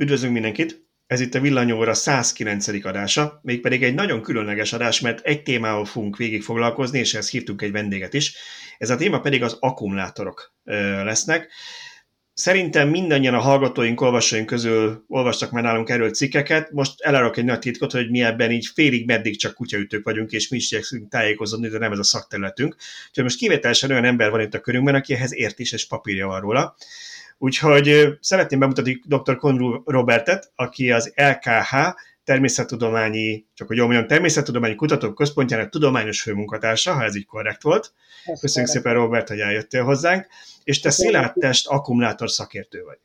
Üdvözlünk mindenkit! Ez itt a Villanyóra 109. adása, mégpedig egy nagyon különleges adás, mert egy témával fogunk végig foglalkozni, és ezt hívtunk egy vendéget is. Ez a téma pedig az akkumulátorok lesznek. Szerintem mindannyian a hallgatóink, olvasóink közül olvastak már nálunk erről cikkeket. Most elárok egy nagy titkot, hogy mi ebben így félig meddig csak kutyaütők vagyunk, és mi is igyekszünk tájékozódni, de nem ez a szakterületünk. Úgyhogy most kivételesen olyan ember van itt a körünkben, aki ehhez ért is, és papírja van róla. Úgyhogy szeretném bemutatni dr. Konru Robertet, aki az LKH természettudományi, csak hogy jól mondjam, természettudományi kutatók központjának tudományos főmunkatársa, ha ez így korrekt volt. Köszönjük korrekt. szépen, Robert, hogy eljöttél hozzánk, és te szilárd test akkumulátor szakértő vagy.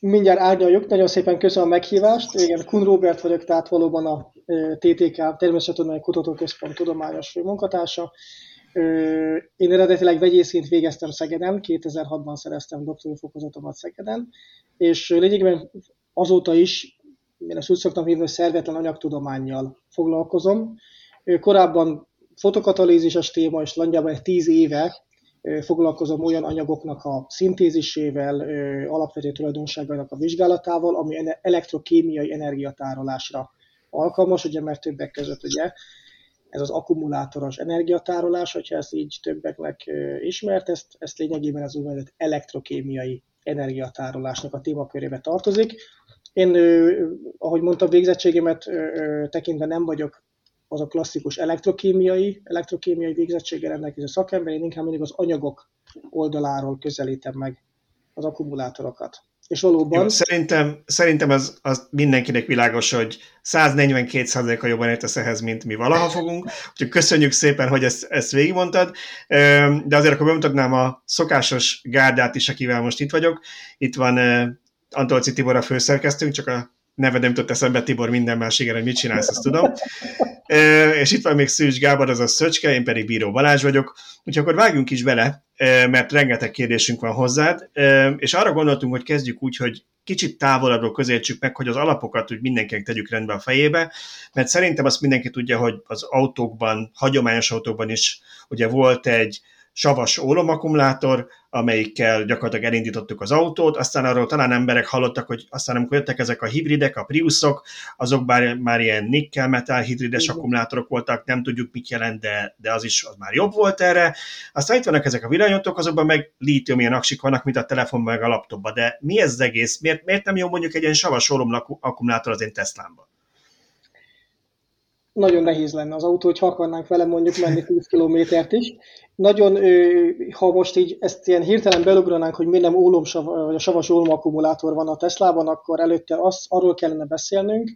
Mindjárt árnyaljuk, nagyon szépen köszönöm a meghívást. Igen, Kun Robert vagyok, tehát valóban a TTK Természettudományi Kutatóközpont tudományos főmunkatársa. Én eredetileg vegyészként végeztem Szegeden, 2006-ban szereztem doktori fokozatomat Szegeden, és lényegében azóta is, én ezt úgy szoktam hívni, hogy szervetlen anyagtudományjal foglalkozom. Korábban fotokatalízises téma, és egy tíz éve foglalkozom olyan anyagoknak a szintézisével, alapvető tulajdonságainak a vizsgálatával, ami elektrokémiai energiatárolásra alkalmas, ugye, mert többek között ugye ez az akkumulátoros energiatárolás, hogyha ezt így többeknek ismert, ezt, ezt lényegében az úgynevezett elektrokémiai energiatárolásnak a témakörébe tartozik. Én, ahogy mondtam, végzettségemet tekintve nem vagyok az a klasszikus elektrokémiai, elektrokémiai végzettséggel rendelkező szakember, én inkább mindig az anyagok oldaláról közelítem meg az akkumulátorokat. És valóban... Jó, szerintem, szerintem az, az mindenkinek világos, hogy 142%-a jobban értesz ehhez, mint mi valaha fogunk. Úgyhogy köszönjük szépen, hogy ezt, ezt végigmondtad. De azért akkor bemutatnám a szokásos gárdát is, akivel most itt vagyok. Itt van Antolci Tibor a főszerkesztőnk, csak a neved nem jutott eszembe, Tibor, minden más igen, hogy mit csinálsz, ezt tudom. E, és itt van még Szűcs Gábor, az a Szöcske, én pedig Bíró Balázs vagyok. Úgyhogy akkor vágjunk is bele, mert rengeteg kérdésünk van hozzád, és arra gondoltunk, hogy kezdjük úgy, hogy kicsit távolabbról közelítsük meg, hogy az alapokat úgy mindenkinek tegyük rendbe a fejébe, mert szerintem azt mindenki tudja, hogy az autókban, hagyományos autókban is ugye volt egy savas ólomakkumulátor, amelyikkel gyakorlatilag elindítottuk az autót, aztán arról talán emberek hallottak, hogy aztán amikor jöttek ezek a hibridek, a Priusok, azok bár már ilyen nikkel-metal hibrides Igen. akkumulátorok voltak, nem tudjuk mit jelent, de, de az is az már jobb volt erre. Aztán itt vannak ezek a villanyotok, azokban meg lítium ilyen aksik vannak, mint a telefonban, meg a laptopban, de mi ez az egész? Miért, miért nem jó mondjuk egy ilyen savas akkumulátor az én Teslámban? Nagyon nehéz lenne az autó, hogyha akarnánk vele mondjuk menni 10 kilométert is. Nagyon, ha most így ezt ilyen hirtelen belugranánk, hogy miért nem ólomsav, vagy a savas ólom akkumulátor van a Teslában, akkor előtte az, arról kellene beszélnünk,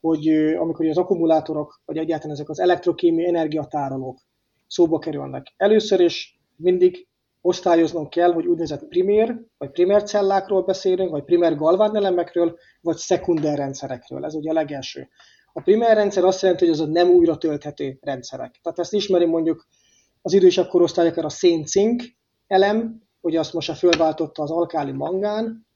hogy amikor az akkumulátorok, vagy egyáltalán ezek az elektrokémiai energiatárolók szóba kerülnek. Először is mindig osztályoznom kell, hogy úgynevezett primér, vagy primér cellákról beszélünk, vagy primér galvánelemekről, vagy szekunder rendszerekről. Ez ugye a legelső. A primer rendszer azt jelenti, hogy az a nem újra tölthető rendszerek. Tehát ezt ismeri mondjuk az idősebb korosztályok a széncink elem, hogy azt most a fölváltotta az alkáli mangán,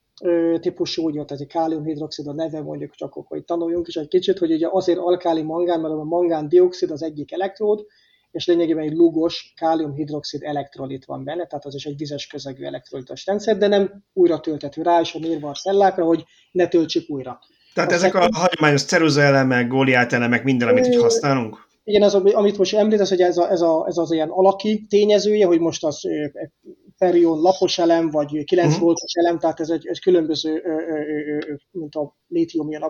típusú, úgy ott ez egy káliumhidroxid a neve, mondjuk csak hogy tanuljunk is egy kicsit, hogy ugye azért alkáli mangán, mert a mangán dioxid az egyik elektród, és lényegében egy lugos káliumhidroxid elektrolit van benne, tehát az is egy vizes közegű elektrolitos rendszer, de nem újra tölthető rá, és a mérve a cellákra, hogy ne töltsük újra. Tehát ezek a hagyományos ceruza elemek, góliát elemek, minden, amit így használunk? Igen, az, amit most említesz, hogy ez, a, ez, a, ez az ilyen alaki tényezője, hogy most az perion lapos elem, vagy 9 uh-huh. voltos elem, tehát ez egy, egy különböző, mint a lítium ilyen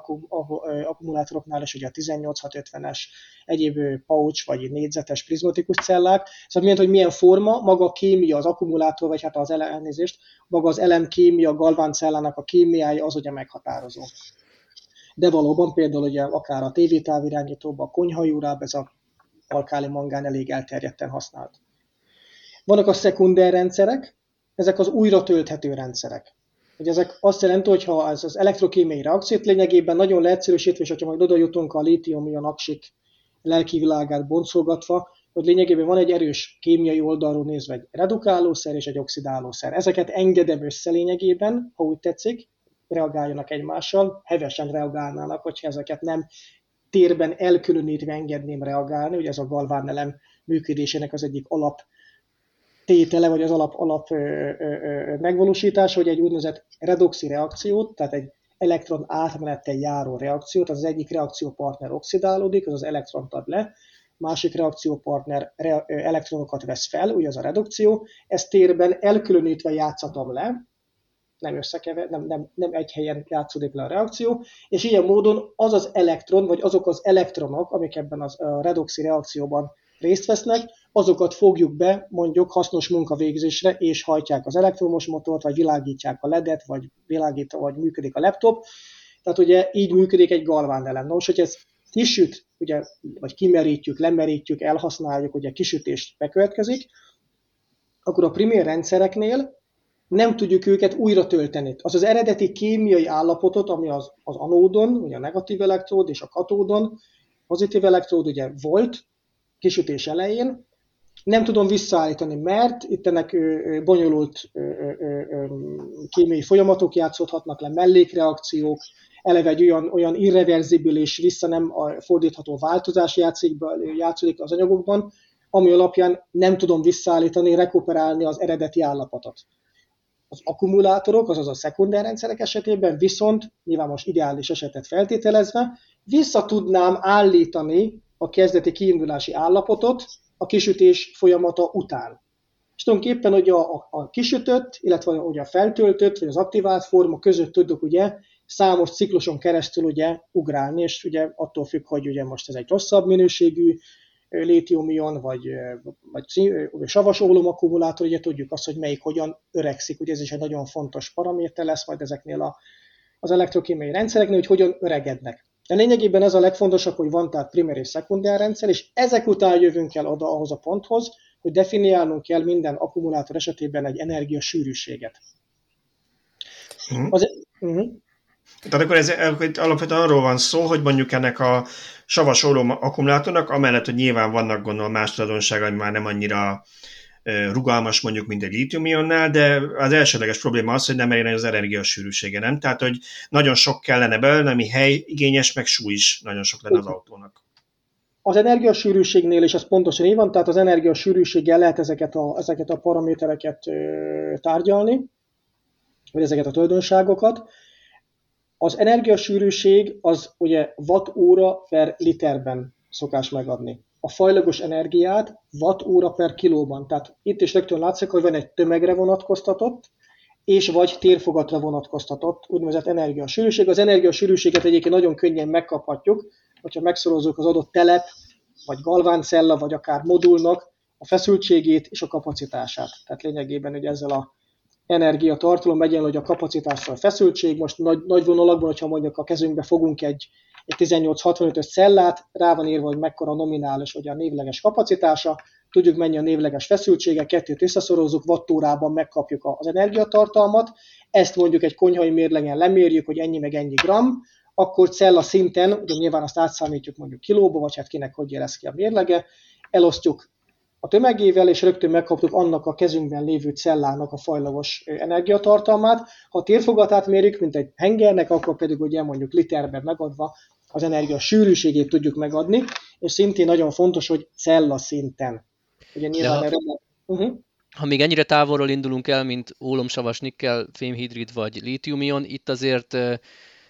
akkumulátoroknál, és ugye a 18650-es egyéb pouch, vagy négyzetes prizmatikus cellák. Szóval milyen, hogy milyen forma, maga a kémia, az akkumulátor, vagy hát az elnézést, maga az elem kémia, galván cellának a kémiája az ugye meghatározó de valóban például ugye akár a tévétávirányítóban, a konyhajúrába ez a alkáli mangán elég elterjedten használt. Vannak a szekunder rendszerek, ezek az újra tölthető rendszerek. Hogy ezek azt jelenti, hogy ha ez az elektrokémiai reakciót lényegében nagyon leegyszerűsítve, és ha majd oda jutunk a lítium-ion aksik lelki világát boncolgatva, hogy lényegében van egy erős kémiai oldalról nézve egy redukálószer és egy oxidálószer. Ezeket engedem össze lényegében, ha úgy tetszik, reagáljanak egymással, hevesen reagálnának, hogyha ezeket nem térben elkülönítve engedném reagálni, ugye ez a galvánelem működésének az egyik alap tétele, vagy az alap, alap ö, ö, ö, megvalósítás, hogy egy úgynevezett redoxi reakciót, tehát egy elektron átmenettel járó reakciót, az, az egyik reakciópartner oxidálódik, az az elektront ad le, másik reakciópartner re, elektronokat vesz fel, ugye az a redukció, ezt térben elkülönítve játszatom le, nem összekever, nem, nem, nem egy helyen játszódik le a reakció, és ilyen módon az az elektron, vagy azok az elektronok, amik ebben az, a redoxi reakcióban részt vesznek, azokat fogjuk be mondjuk hasznos munkavégzésre, és hajtják az elektromos motort, vagy világítják a ledet, vagy világít, vagy működik a laptop. Tehát ugye így működik egy galván elem. Nos, hogy ez kisüt, ugye, vagy kimerítjük, lemerítjük, elhasználjuk, ugye kisütést bekövetkezik, akkor a primér rendszereknél nem tudjuk őket újra tölteni. Az az eredeti kémiai állapotot, ami az, az anódon, ugye a negatív elektród és a katódon, pozitív elektród ugye volt kisütés elején, nem tudom visszaállítani, mert itt ennek bonyolult kémiai folyamatok játszódhatnak le, mellékreakciók, eleve egy olyan, olyan irreverzibilis, vissza nem fordítható változás játszik, játszódik az anyagokban, ami alapján nem tudom visszaállítani, rekuperálni az eredeti állapotot. Az akkumulátorok, azaz a szekundárrendszerek esetében viszont, nyilván most ideális esetet feltételezve, vissza tudnám állítani a kezdeti kiindulási állapotot a kisütés folyamata után. És tulajdonképpen hogy a, a, a kisütött, illetve hogy a feltöltött, vagy az aktivált forma között tudok ugye számos cikluson keresztül ugye ugrálni, és ugye attól függ, hogy ugye most ez egy rosszabb minőségű lítiumion, vagy, vagy, savas ólom akkumulátor, ugye tudjuk azt, hogy melyik hogyan öregszik, ugye ez is egy nagyon fontos paraméter lesz majd ezeknél a, az elektrokémiai rendszereknél, hogy hogyan öregednek. De lényegében ez a legfontosabb, hogy van tehát primér és szekundár rendszer, és ezek után jövünk el oda ahhoz a ponthoz, hogy definiálnunk kell minden akkumulátor esetében egy energiasűrűséget. Uh-huh. Az, uh-huh. Tehát akkor ez alapvetően arról van szó, hogy mondjuk ennek a savas akkumulátornak, amellett, hogy nyilván vannak gondolom más tulajdonságai, ami már nem annyira rugalmas mondjuk, mint egy lítiumionnál, de az elsődleges probléma az, hogy nem elég az energiasűrűsége, nem? Tehát, hogy nagyon sok kellene belőle, ami hely igényes, meg súly is nagyon sok lenne az autónak. Az energiasűrűségnél is ez pontosan így van, tehát az energiasűrűséggel lehet ezeket a, ezeket a paramétereket tárgyalni, vagy ezeket a tulajdonságokat. Az energiasűrűség az ugye watt-óra per literben szokás megadni a fajlagos energiát watt-óra per kilóban. Tehát itt is rögtön látszik, hogy van egy tömegre vonatkoztatott, és vagy térfogatra vonatkoztatott úgynevezett energiasűrűség. Az energiasűrűséget egyébként nagyon könnyen megkaphatjuk, hogyha megszorozzuk az adott telep, vagy galváncella, vagy akár modulnak a feszültségét és a kapacitását. Tehát lényegében, hogy ezzel a energiatartalom egyenlő, hogy a kapacitással a feszültség. Most nagy, nagy vonalakban, hogyha mondjuk a kezünkbe fogunk egy egy 1865-ös cellát, rá van írva, hogy mekkora nominális, vagy a névleges kapacitása, tudjuk mennyi a névleges feszültsége, kettőt összeszorozzuk, wattórában megkapjuk az energiatartalmat, ezt mondjuk egy konyhai mérlegen lemérjük, hogy ennyi meg ennyi gram, akkor cella szinten, ugye nyilván azt átszámítjuk mondjuk kilóba, vagy hát kinek hogy lesz ki a mérlege, elosztjuk a tömegével, és rögtön megkaptuk annak a kezünkben lévő cellának a fajlagos energiatartalmát. Ha a térfogatát mérjük, mint egy hengernek, akkor pedig ugye mondjuk literben megadva az energia sűrűségét tudjuk megadni, és szintén nagyon fontos, hogy cella szinten. Ugye nyilván ha, erre... uh-huh. ha még ennyire távolról indulunk el, mint ólomsavas, nikkel, fémhidrid vagy lítiumion, itt azért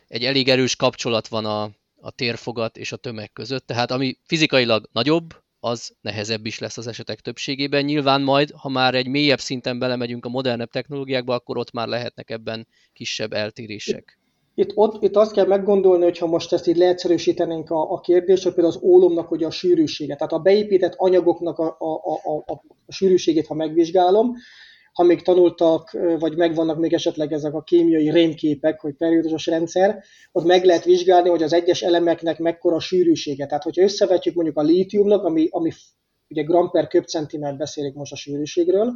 egy elég erős kapcsolat van a, a térfogat és a tömeg között, tehát ami fizikailag nagyobb, az nehezebb is lesz az esetek többségében. Nyilván majd, ha már egy mélyebb szinten belemegyünk a modernebb technológiákba, akkor ott már lehetnek ebben kisebb eltérések. Itt, ott, itt azt kell meggondolni, hogy ha most ezt így leegyszerűsítenénk a, a kérdést, hogy például az ólomnak ugye a sűrűsége, tehát a beépített anyagoknak a, a, a, a, a sűrűségét, ha megvizsgálom, ha még tanultak, vagy megvannak még esetleg ezek a kémiai rémképek, hogy periódusos rendszer, ott meg lehet vizsgálni, hogy az egyes elemeknek mekkora a sűrűsége. Tehát, hogyha összevetjük mondjuk a lítiumnak, ami, ami ugye gram per köbcentiméter beszélek most a sűrűségről,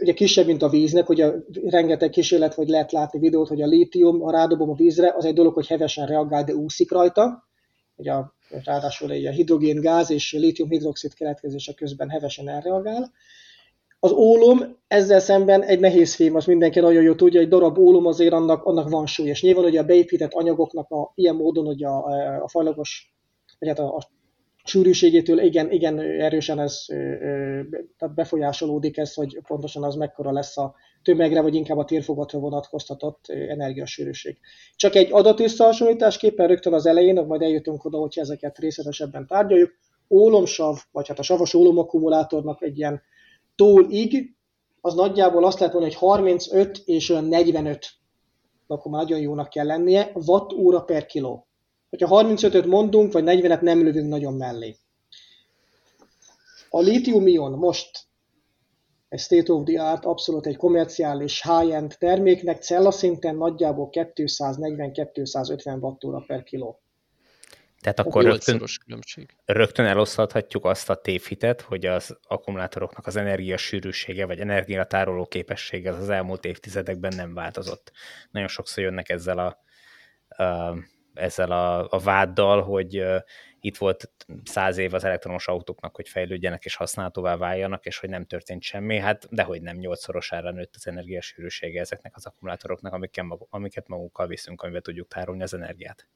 ugye kisebb, mint a víznek, ugye rengeteg kísérlet, hogy lehet látni videót, hogy a lítium, ha rádobom a vízre, az egy dolog, hogy hevesen reagál, de úszik rajta. Ugye a, ráadásul egy hidrogén gáz és lítium hidroxid keletkezése közben hevesen elreagál. Az ólom ezzel szemben egy nehéz fém, az mindenki nagyon jó tudja, egy darab ólom azért annak, annak van súly, és nyilván hogy a beépített anyagoknak a, ilyen módon, hogy a, a fajlagos, vagy hát a, a sűrűségétől igen, igen erősen ez tehát befolyásolódik ez, hogy pontosan az mekkora lesz a tömegre, vagy inkább a térfogatra vonatkoztatott energiasűrűség. Csak egy adatösszehasonlításképpen rögtön az elején, majd eljutunk oda, hogy ezeket részletesebben tárgyaljuk, ólomsav, vagy hát a savas ólomakkumulátornak egy ilyen tólig, az nagyjából azt lehet mondani, hogy 35 és olyan 45, akkor már nagyon jónak kell lennie, watt óra per kiló. Hogyha 35-öt mondunk, vagy 40-et nem lövünk nagyon mellé. A litium-ion most egy state of the art, abszolút egy komerciális high-end terméknek szinten nagyjából 240-250 wattóra per kiló. Tehát akkor rögtön, rögtön eloszlathatjuk azt a tévhitet, hogy az akkumulátoroknak az energiasűrűsége vagy energiatároló képessége az, az elmúlt évtizedekben nem változott. Nagyon sokszor jönnek ezzel a, a ezzel a, a váddal, hogy uh, itt volt száz év az elektromos autóknak, hogy fejlődjenek és használhatóvá váljanak, és hogy nem történt semmi, hát dehogy nem nyolcszorosára nőtt az energiasűrűsége ezeknek az akkumulátoroknak, amiket, mag, amiket magunkkal viszünk, amivel tudjuk tárolni az energiát.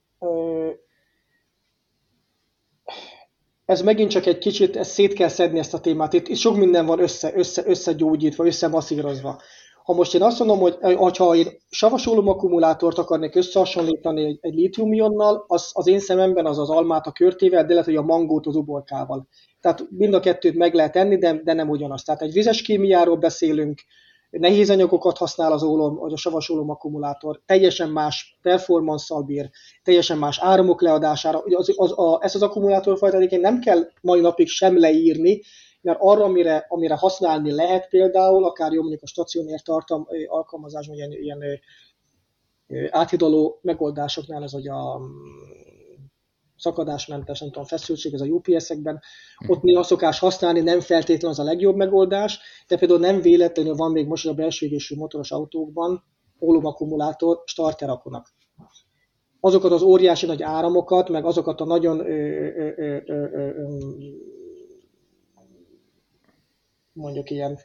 Ez megint csak egy kicsit, ezt szét kell szedni ezt a témát. Itt, itt sok minden van össze, össze, összegyógyítva, összemasszírozva. Ha most én azt mondom, hogy ha én savasólom akkumulátort akarnék összehasonlítani egy, egy lítiumionnal, az, az én szememben az az almát a körtével, de lehet, hogy a mangót az uborkával. Tehát mind a kettőt meg lehet enni, de, de nem ugyanaz. Tehát egy vizes kémiáról beszélünk, nehéz anyagokat használ az ólom, vagy a savasólom akkumulátor, teljesen más performance bír, teljesen más áramok leadására. Az, az, a, ezt az akkumulátorfajta egyébként nem kell mai napig sem leírni, mert arra, amire, amire használni lehet például, akár jó mondjuk a stacionér tartam alkalmazásban, ilyen, ilyen áthidaló megoldásoknál, ez hogy a szakadásmentes, nem tudom, feszültség, ez a UPS-ekben, mhm. ott néha szokás használni, nem feltétlenül az a legjobb megoldás, de például nem véletlenül van még most a belső égésű motoros autókban ólumakkumulátor starterakonak. Azokat az óriási nagy áramokat, meg azokat a nagyon ö, ö, ö, mondjuk ilyen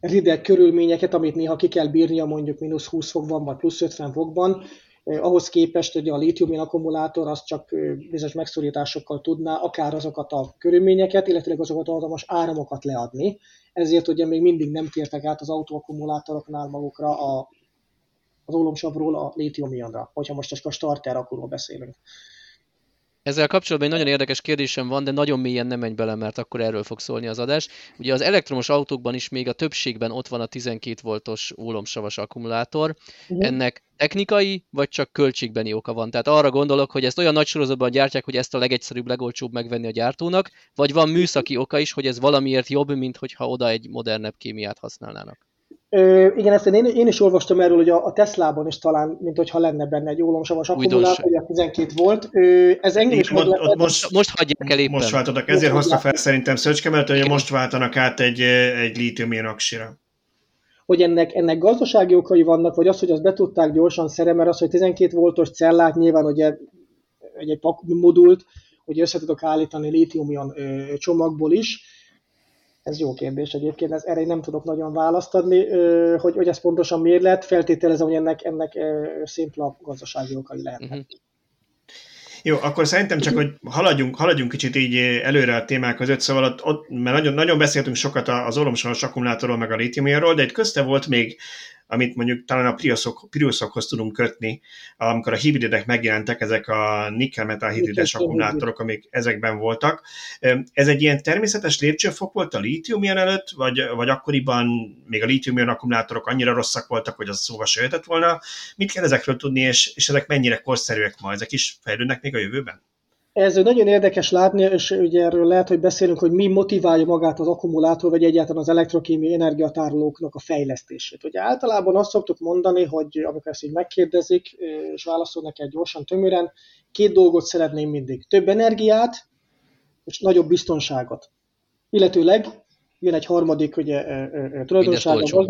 rideg körülményeket, amit néha ki kell bírnia mondjuk mínusz 20 fokban, vagy plusz 50 fokban, ahhoz képest, hogy a lítium akkumulátor az csak bizonyos megszorításokkal tudná akár azokat a körülményeket, illetve azokat a most áramokat leadni. Ezért ugye még mindig nem tértek át az autóakkumulátoroknál magukra a, az ólomsavról a lítium hogyha most csak a starter akkuról beszélünk. Ezzel kapcsolatban egy nagyon érdekes kérdésem van, de nagyon mélyen nem menj bele, mert akkor erről fog szólni az adás. Ugye az elektromos autókban is még a többségben ott van a 12 voltos ólomsavas akkumulátor. Uh-huh. Ennek technikai, vagy csak költségbeni oka van? Tehát arra gondolok, hogy ezt olyan nagy sorozatban gyártják, hogy ezt a legegyszerűbb, legolcsóbb megvenni a gyártónak, vagy van műszaki oka is, hogy ez valamiért jobb, mint hogyha oda egy modernebb kémiát használnának? Ö, igen, ezt én, én is olvastam erről, hogy a, a Teslában is talán, mint hogyha lenne benne egy ólomsavas akkumulátor, hogy a 12 volt. Ö, ez engem is most, most, most, most hagyják el éppen. Most váltanak, ezért most hozta fel szerintem Szöcske, mert hogy most váltanak át egy, egy lítium aksira. Hogy ennek, ennek gazdasági okai vannak, vagy az, hogy azt be tudták gyorsan szerem, mert az, hogy 12 voltos cellát nyilván ugye egy, egy modult, hogy össze tudok állítani lítium csomagból is, ez jó kérdés egyébként, ez, erre nem tudok nagyon választ adni, hogy, hogy ez pontosan miért lett, feltételezem, hogy ennek, ennek szimpla gazdasági okai lehetnek. Uh-huh. Jó, akkor szerintem csak, hogy haladjunk, haladjunk kicsit így előre a témák között, szóval ott, ott mert nagyon, nagyon beszéltünk sokat az oromsalas akkumulátorról, meg a litiumjáról, de egy közte volt még amit mondjuk talán a Priusok, Priusokhoz tudunk kötni, amikor a hibridek megjelentek, ezek a nikkel-metal hibrides akkumulátorok, amik ezekben voltak. Ez egy ilyen természetes lépcsőfok volt a lítium előtt, vagy, vagy akkoriban még a lítium akkumulátorok annyira rosszak voltak, hogy az szóval se jöhetett volna. Mit kell ezekről tudni, és, és ezek mennyire korszerűek ma? Ezek is fejlődnek még a jövőben? Ez nagyon érdekes látni, és ugye erről lehet, hogy beszélünk, hogy mi motiválja magát az akkumulátor, vagy egyáltalán az elektrokémiai energiatárolóknak a fejlesztését. Ugye általában azt szoktuk mondani, hogy amikor ezt így megkérdezik, és válaszolnak egy gyorsan, tömören, két dolgot szeretném mindig. Több energiát, és nagyobb biztonságot. Illetőleg jön egy harmadik ugye, tulajdonság, a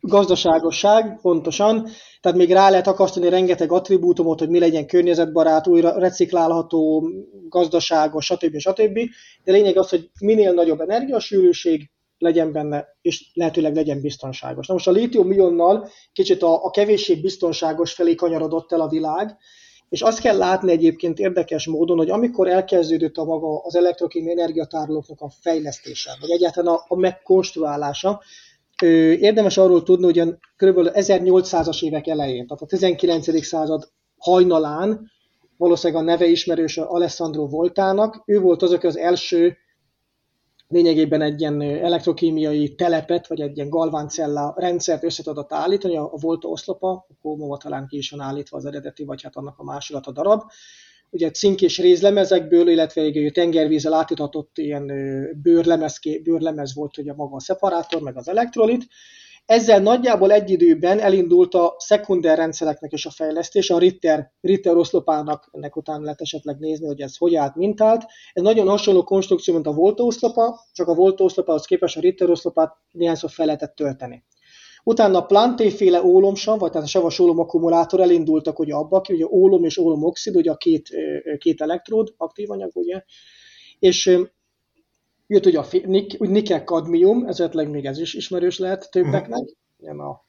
gazdaságosság, pontosan, tehát még rá lehet akasztani rengeteg attribútumot, hogy mi legyen környezetbarát, újra reciklálható, gazdaságos, stb. stb. De lényeg az, hogy minél nagyobb energiasűrűség legyen benne, és lehetőleg legyen biztonságos. Na most a lítium ionnal kicsit a, a kevéssé biztonságos felé kanyarodott el a világ, És azt kell látni egyébként érdekes módon, hogy amikor elkezdődött a maga az elektrokémiai energiatárolóknak a fejlesztése, vagy egyáltalán a, a megkonstruálása, érdemes arról tudni, hogy kb. 1800-as évek elején, tehát a 19. század hajnalán, valószínűleg a neve ismerős Alessandro Voltának, ő volt az, aki az első lényegében egy ilyen elektrokémiai telepet, vagy egy ilyen galváncella rendszert össze tudott állítani, a Volta oszlopa, a Kómova talán ki is van állítva az eredeti, vagy hát annak a másolata darab. Ugye cink és rézlemezekből, illetve egy tengervízzel átitatott ilyen bőrlemez, bőrlemez volt ugye maga a szeparátor, meg az elektrolit, ezzel nagyjából egy időben elindult a szekunder rendszereknek is a fejlesztése, a Ritter, Ritter oszlopának, ennek után lehet esetleg nézni, hogy ez hogy állt, mintált. Ez nagyon hasonló konstrukció, mint a Volta oszlopa, csak a Volta oszlopához képest a Ritter oszlopát néhányszor fel lehetett tölteni. Utána a plantéféle ólomsav, vagy tehát a savas ólom akkumulátor elindultak ugye abba, ugye ólom és ólomoxid, ugye a két, két elektród, aktív anyag, ugye, és Jött ugye a nik, nikkel kadmium, esetleg még ez is ismerős lehet többeknek. Uh-huh. a,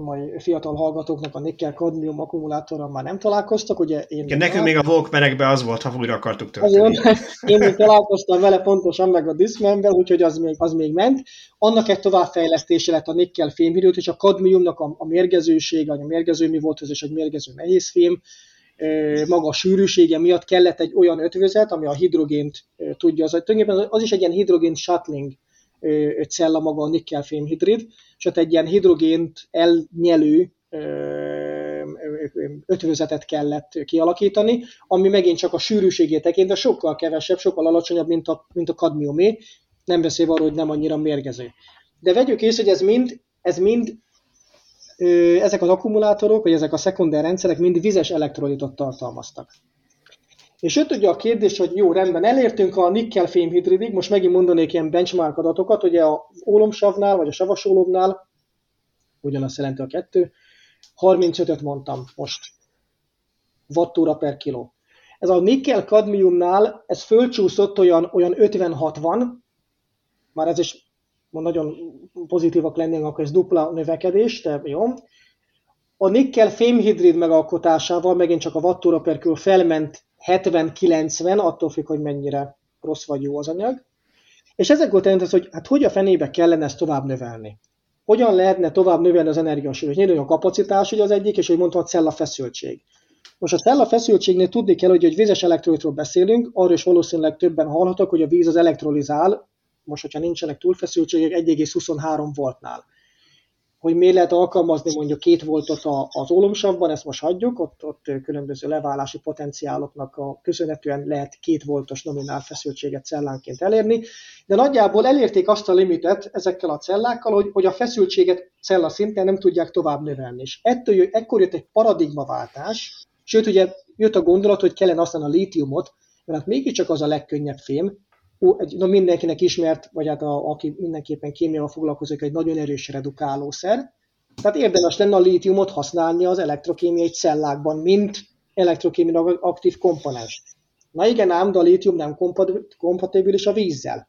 a mai fiatal hallgatóknak a nikkel kadmium akkumulátorra már nem találkoztak, ugye én... Igen, nekünk még a Walkmanekben az volt, ha újra akartuk tölteni. Én még találkoztam vele pontosan, meg a Discmanben, úgyhogy az még, az még ment. Annak egy továbbfejlesztése lett a nikkel fémhidrőt, és a kadmiumnak a, a mérgezősége, a mérgező mi volt, ez is egy mérgező nehézfém, maga a sűrűsége miatt kellett egy olyan ötvözet, ami a hidrogént tudja, az, tulajdonképpen az is egy ilyen hidrogén shuttling cella maga a nikkel fémhidrid, és ott egy ilyen hidrogént elnyelő ötvözetet kellett kialakítani, ami megint csak a sűrűségét tekintve sokkal kevesebb, sokkal alacsonyabb, mint a, mint a kadmiumé, nem beszélve arról, hogy nem annyira mérgező. De vegyük észre, hogy ez mind, ez mind ezek az akkumulátorok, vagy ezek a szekunder rendszerek mind vizes elektrolitot tartalmaztak. És jött ugye a kérdés, hogy jó, rendben, elértünk a nikkel fémhidridig, most megint mondanék ilyen benchmark adatokat, ugye a ólomsavnál, vagy a savasólomnál, ugyanazt jelenti a kettő, 35-öt mondtam most, wattóra per kiló. Ez a nikkel kadmiumnál, ez fölcsúszott olyan, olyan 50-60, már ez is nagyon pozitívak lennénk, akkor ez dupla növekedés, de jó. A nikkel fémhidrid megalkotásával megint csak a wattóra per kül felment 70-90, attól függ, hogy mennyire rossz vagy jó az anyag. És ezek jelent az, hogy hát hogy a fenébe kellene ezt tovább növelni. Hogyan lehetne tovább növelni az energiasűrűs? Nyilván a kapacitás ugye az egyik, és hogy mondtam, a cella feszültség. Most a cella feszültségnél tudni kell, hogy egy vízes elektrolitról beszélünk, arról is valószínűleg többen hallhatok, hogy a víz az elektrolizál, most, hogyha nincsenek túlfeszültségek, 1,23 voltnál. Hogy miért lehet alkalmazni mondjuk két voltot az ólomsavban, ezt most hagyjuk, ott, ott különböző leválási potenciáloknak a köszönhetően lehet két voltos nominál feszültséget cellánként elérni, de nagyjából elérték azt a limitet ezekkel a cellákkal, hogy, hogy a feszültséget cella szinten nem tudják tovább növelni. És ettől, ekkor jött egy paradigmaváltás, sőt ugye jött a gondolat, hogy kellene aztán a lítiumot, mert hát mégiscsak az a legkönnyebb fém, egy, no, mindenkinek ismert, vagy hát a, aki mindenképpen kémiával foglalkozik, egy nagyon erős redukálószer. Tehát érdemes lenne a lítiumot használni az elektrokémiai cellákban, mint elektrokémiai aktív komponens. Na igen, ám, de a lítium nem kompatibilis a vízzel.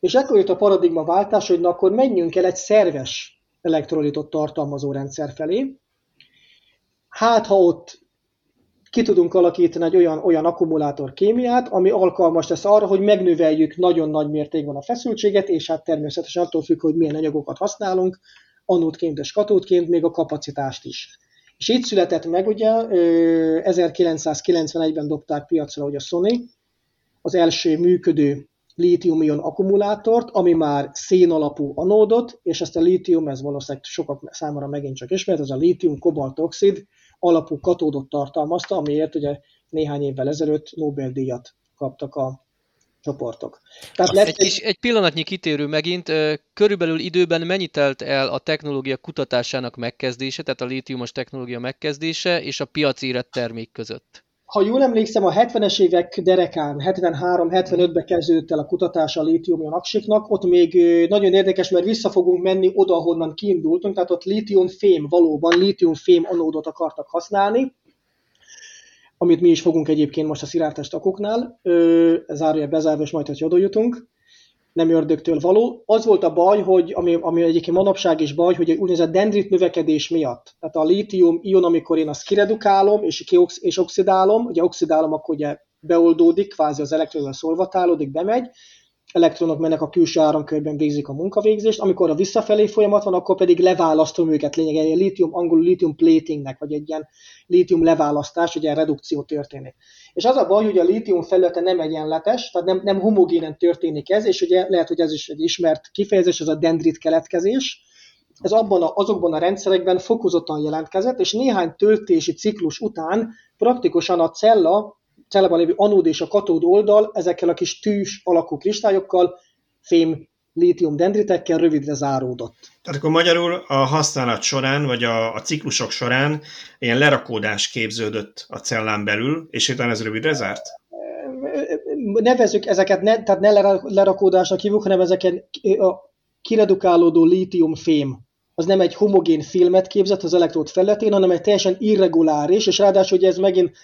És ekkor jött a paradigma váltás, hogy na akkor menjünk el egy szerves elektrolitot tartalmazó rendszer felé. Hát, ha ott ki tudunk alakítani egy olyan, olyan akkumulátor kémiát, ami alkalmas lesz arra, hogy megnöveljük nagyon nagy mértékben a feszültséget, és hát természetesen attól függ, hogy milyen anyagokat használunk, anódként és katódként, még a kapacitást is. És így született meg, ugye 1991-ben dobták piacra hogy a Sony az első működő lítium-ion akkumulátort, ami már szén alapú anódot, és ezt a lítium, ez valószínűleg sokak számára megint csak ismert, ez a lítium kobaltoxid, alapú katódot tartalmazta, amiért ugye néhány évvel ezelőtt Nobel-díjat kaptak a csoportok. Tehát lesz egy, kis, egy pillanatnyi kitérő megint, körülbelül időben mennyi telt el a technológia kutatásának megkezdése, tehát a lítiumos technológia megkezdése és a piaci érett termék között? Ha jól emlékszem, a 70-es évek derekán, 73-75-ben kezdődött el a kutatás a lítium aksiknak, ott még nagyon érdekes, mert vissza fogunk menni oda, honnan kiindultunk, tehát ott lítium-fém valóban, lítium-fém anódot akartak használni, amit mi is fogunk egyébként most a szirártest akoknál, zárja bezárva, és majd, hogy oda jutunk. Nem ördögtől való. Az volt a baj, hogy ami, ami egyébként manapság is baj, hogy egy úgynevezett dendrit növekedés miatt. Tehát a lítium ion, amikor én azt kiredukálom és, kiox, és oxidálom, ugye oxidálom, akkor ugye beoldódik, kvázi az elektronról szolvatálódik, bemegy, elektronok mennek a külső áramkörben, végzik a munkavégzést, amikor a visszafelé folyamat van, akkor pedig leválasztom őket, lényegében egy lítium, angolul lítium platingnek, vagy egy ilyen lítium leválasztás, ugye redukció történik. És az a baj, hogy a lítium felülete nem egyenletes, tehát nem, nem homogénen történik ez, és ugye lehet, hogy ez is egy ismert kifejezés, az a dendrit keletkezés, ez abban a, azokban a rendszerekben fokozottan jelentkezett, és néhány töltési ciklus után praktikusan a cella cellában lévő anód és a katód oldal ezekkel a kis tűs alakú kristályokkal, fém lítium dendritekkel rövidre záródott. Tehát akkor magyarul a használat során, vagy a, a ciklusok során ilyen lerakódás képződött a cellán belül, és utána ez rövidre zárt? Nevezzük ezeket, ne, tehát ne lerakódásnak hívjuk, hanem ezeket a kiredukálódó lítium fém. Az nem egy homogén filmet képzett az elektród felületén, hanem egy teljesen irreguláris, és ráadásul ugye ez megint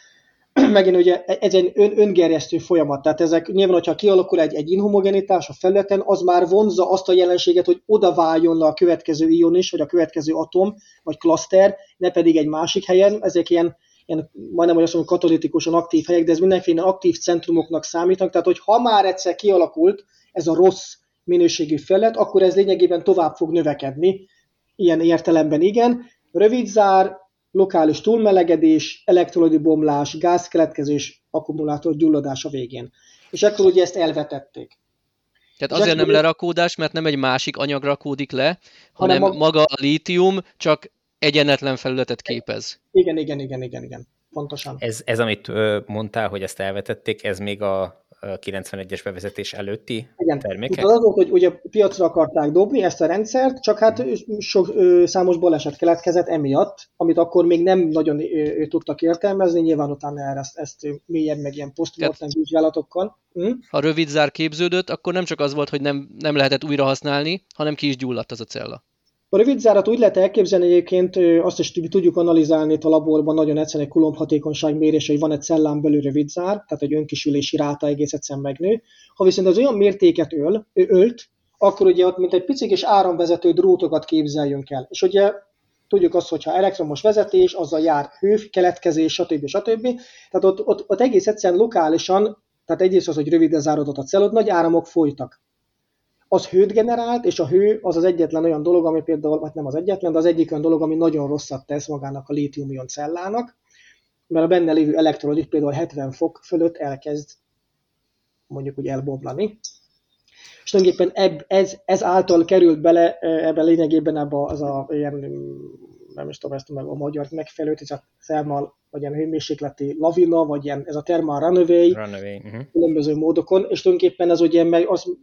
megint ugye ez egy ön, öngerjesztő folyamat, tehát ezek nyilván, hogyha kialakul egy, egy inhomogenitás a felületen, az már vonzza azt a jelenséget, hogy oda váljon a következő ion is, vagy a következő atom, vagy klaszter, ne pedig egy másik helyen, ezek ilyen, ilyen majdnem, hogy azt mondom, katalitikusan aktív helyek, de ez mindenféle aktív centrumoknak számítanak, tehát hogy ha már egyszer kialakult ez a rossz minőségű felület, akkor ez lényegében tovább fog növekedni, ilyen értelemben igen. Rövid zár, lokális túlmelegedés, elektrolidi bomlás, gázkeletkezés, akkumulátor gyulladása végén. És akkor ugye ezt elvetették. Tehát azért nem lerakódás, mert nem egy másik anyag rakódik le, hanem, hanem a... maga a lítium csak egyenetlen felületet képez. Igen, igen, igen, igen, igen. Pontosan. Ez, ez amit mondtál, hogy ezt elvetették, ez még a 91-es bevezetés előtti Igen. termékek? Volt, hogy ugye piacra akarták dobni ezt a rendszert, csak hát sok, számos baleset keletkezett emiatt, amit akkor még nem nagyon tudtak értelmezni, nyilván utána erre ezt, ezt mélyebb meg ilyen posztmortem vizsgálatokkal. Hm? Ha rövid zár képződött, akkor nem csak az volt, hogy nem, nem lehetett újra használni, hanem ki is gyulladt az a cella. A rövid zárat úgy lehet elképzelni egyébként, azt is tudjuk analizálni itt a laborban, nagyon egyszerűen egy kulomb hatékonyság mérés, hogy van egy cellán belül rövid zár, tehát egy önkisülési ráta egész egyszerűen megnő. Ha viszont az olyan mértéket öl, ölt, akkor ugye ott mint egy picik és áramvezető drótokat képzeljünk el. És ugye tudjuk azt, hogyha elektromos vezetés, azzal jár hő, keletkezés, stb. stb. Tehát ott, ott, ott egész egyszerűen lokálisan, tehát egyrészt az, hogy röviden zárodott a cellod, nagy áramok folytak az hőt generált, és a hő az az egyetlen olyan dolog, ami például, vagy nem az egyetlen, de az egyik olyan dolog, ami nagyon rosszat tesz magának a lítium cellának, mert a benne lévő elektrolid például 70 fok fölött elkezd mondjuk úgy elboblani. És tulajdonképpen ez, ez által került bele ebbe lényegében ebbe az a ilyen, nem is tudom ezt meg a magyar megfelelőt, ez a thermal, vagy ilyen hőmérsékleti lavina, vagy ilyen, ez a thermal runaway, runaway uh-huh. különböző módokon, és tulajdonképpen ez ugye meg az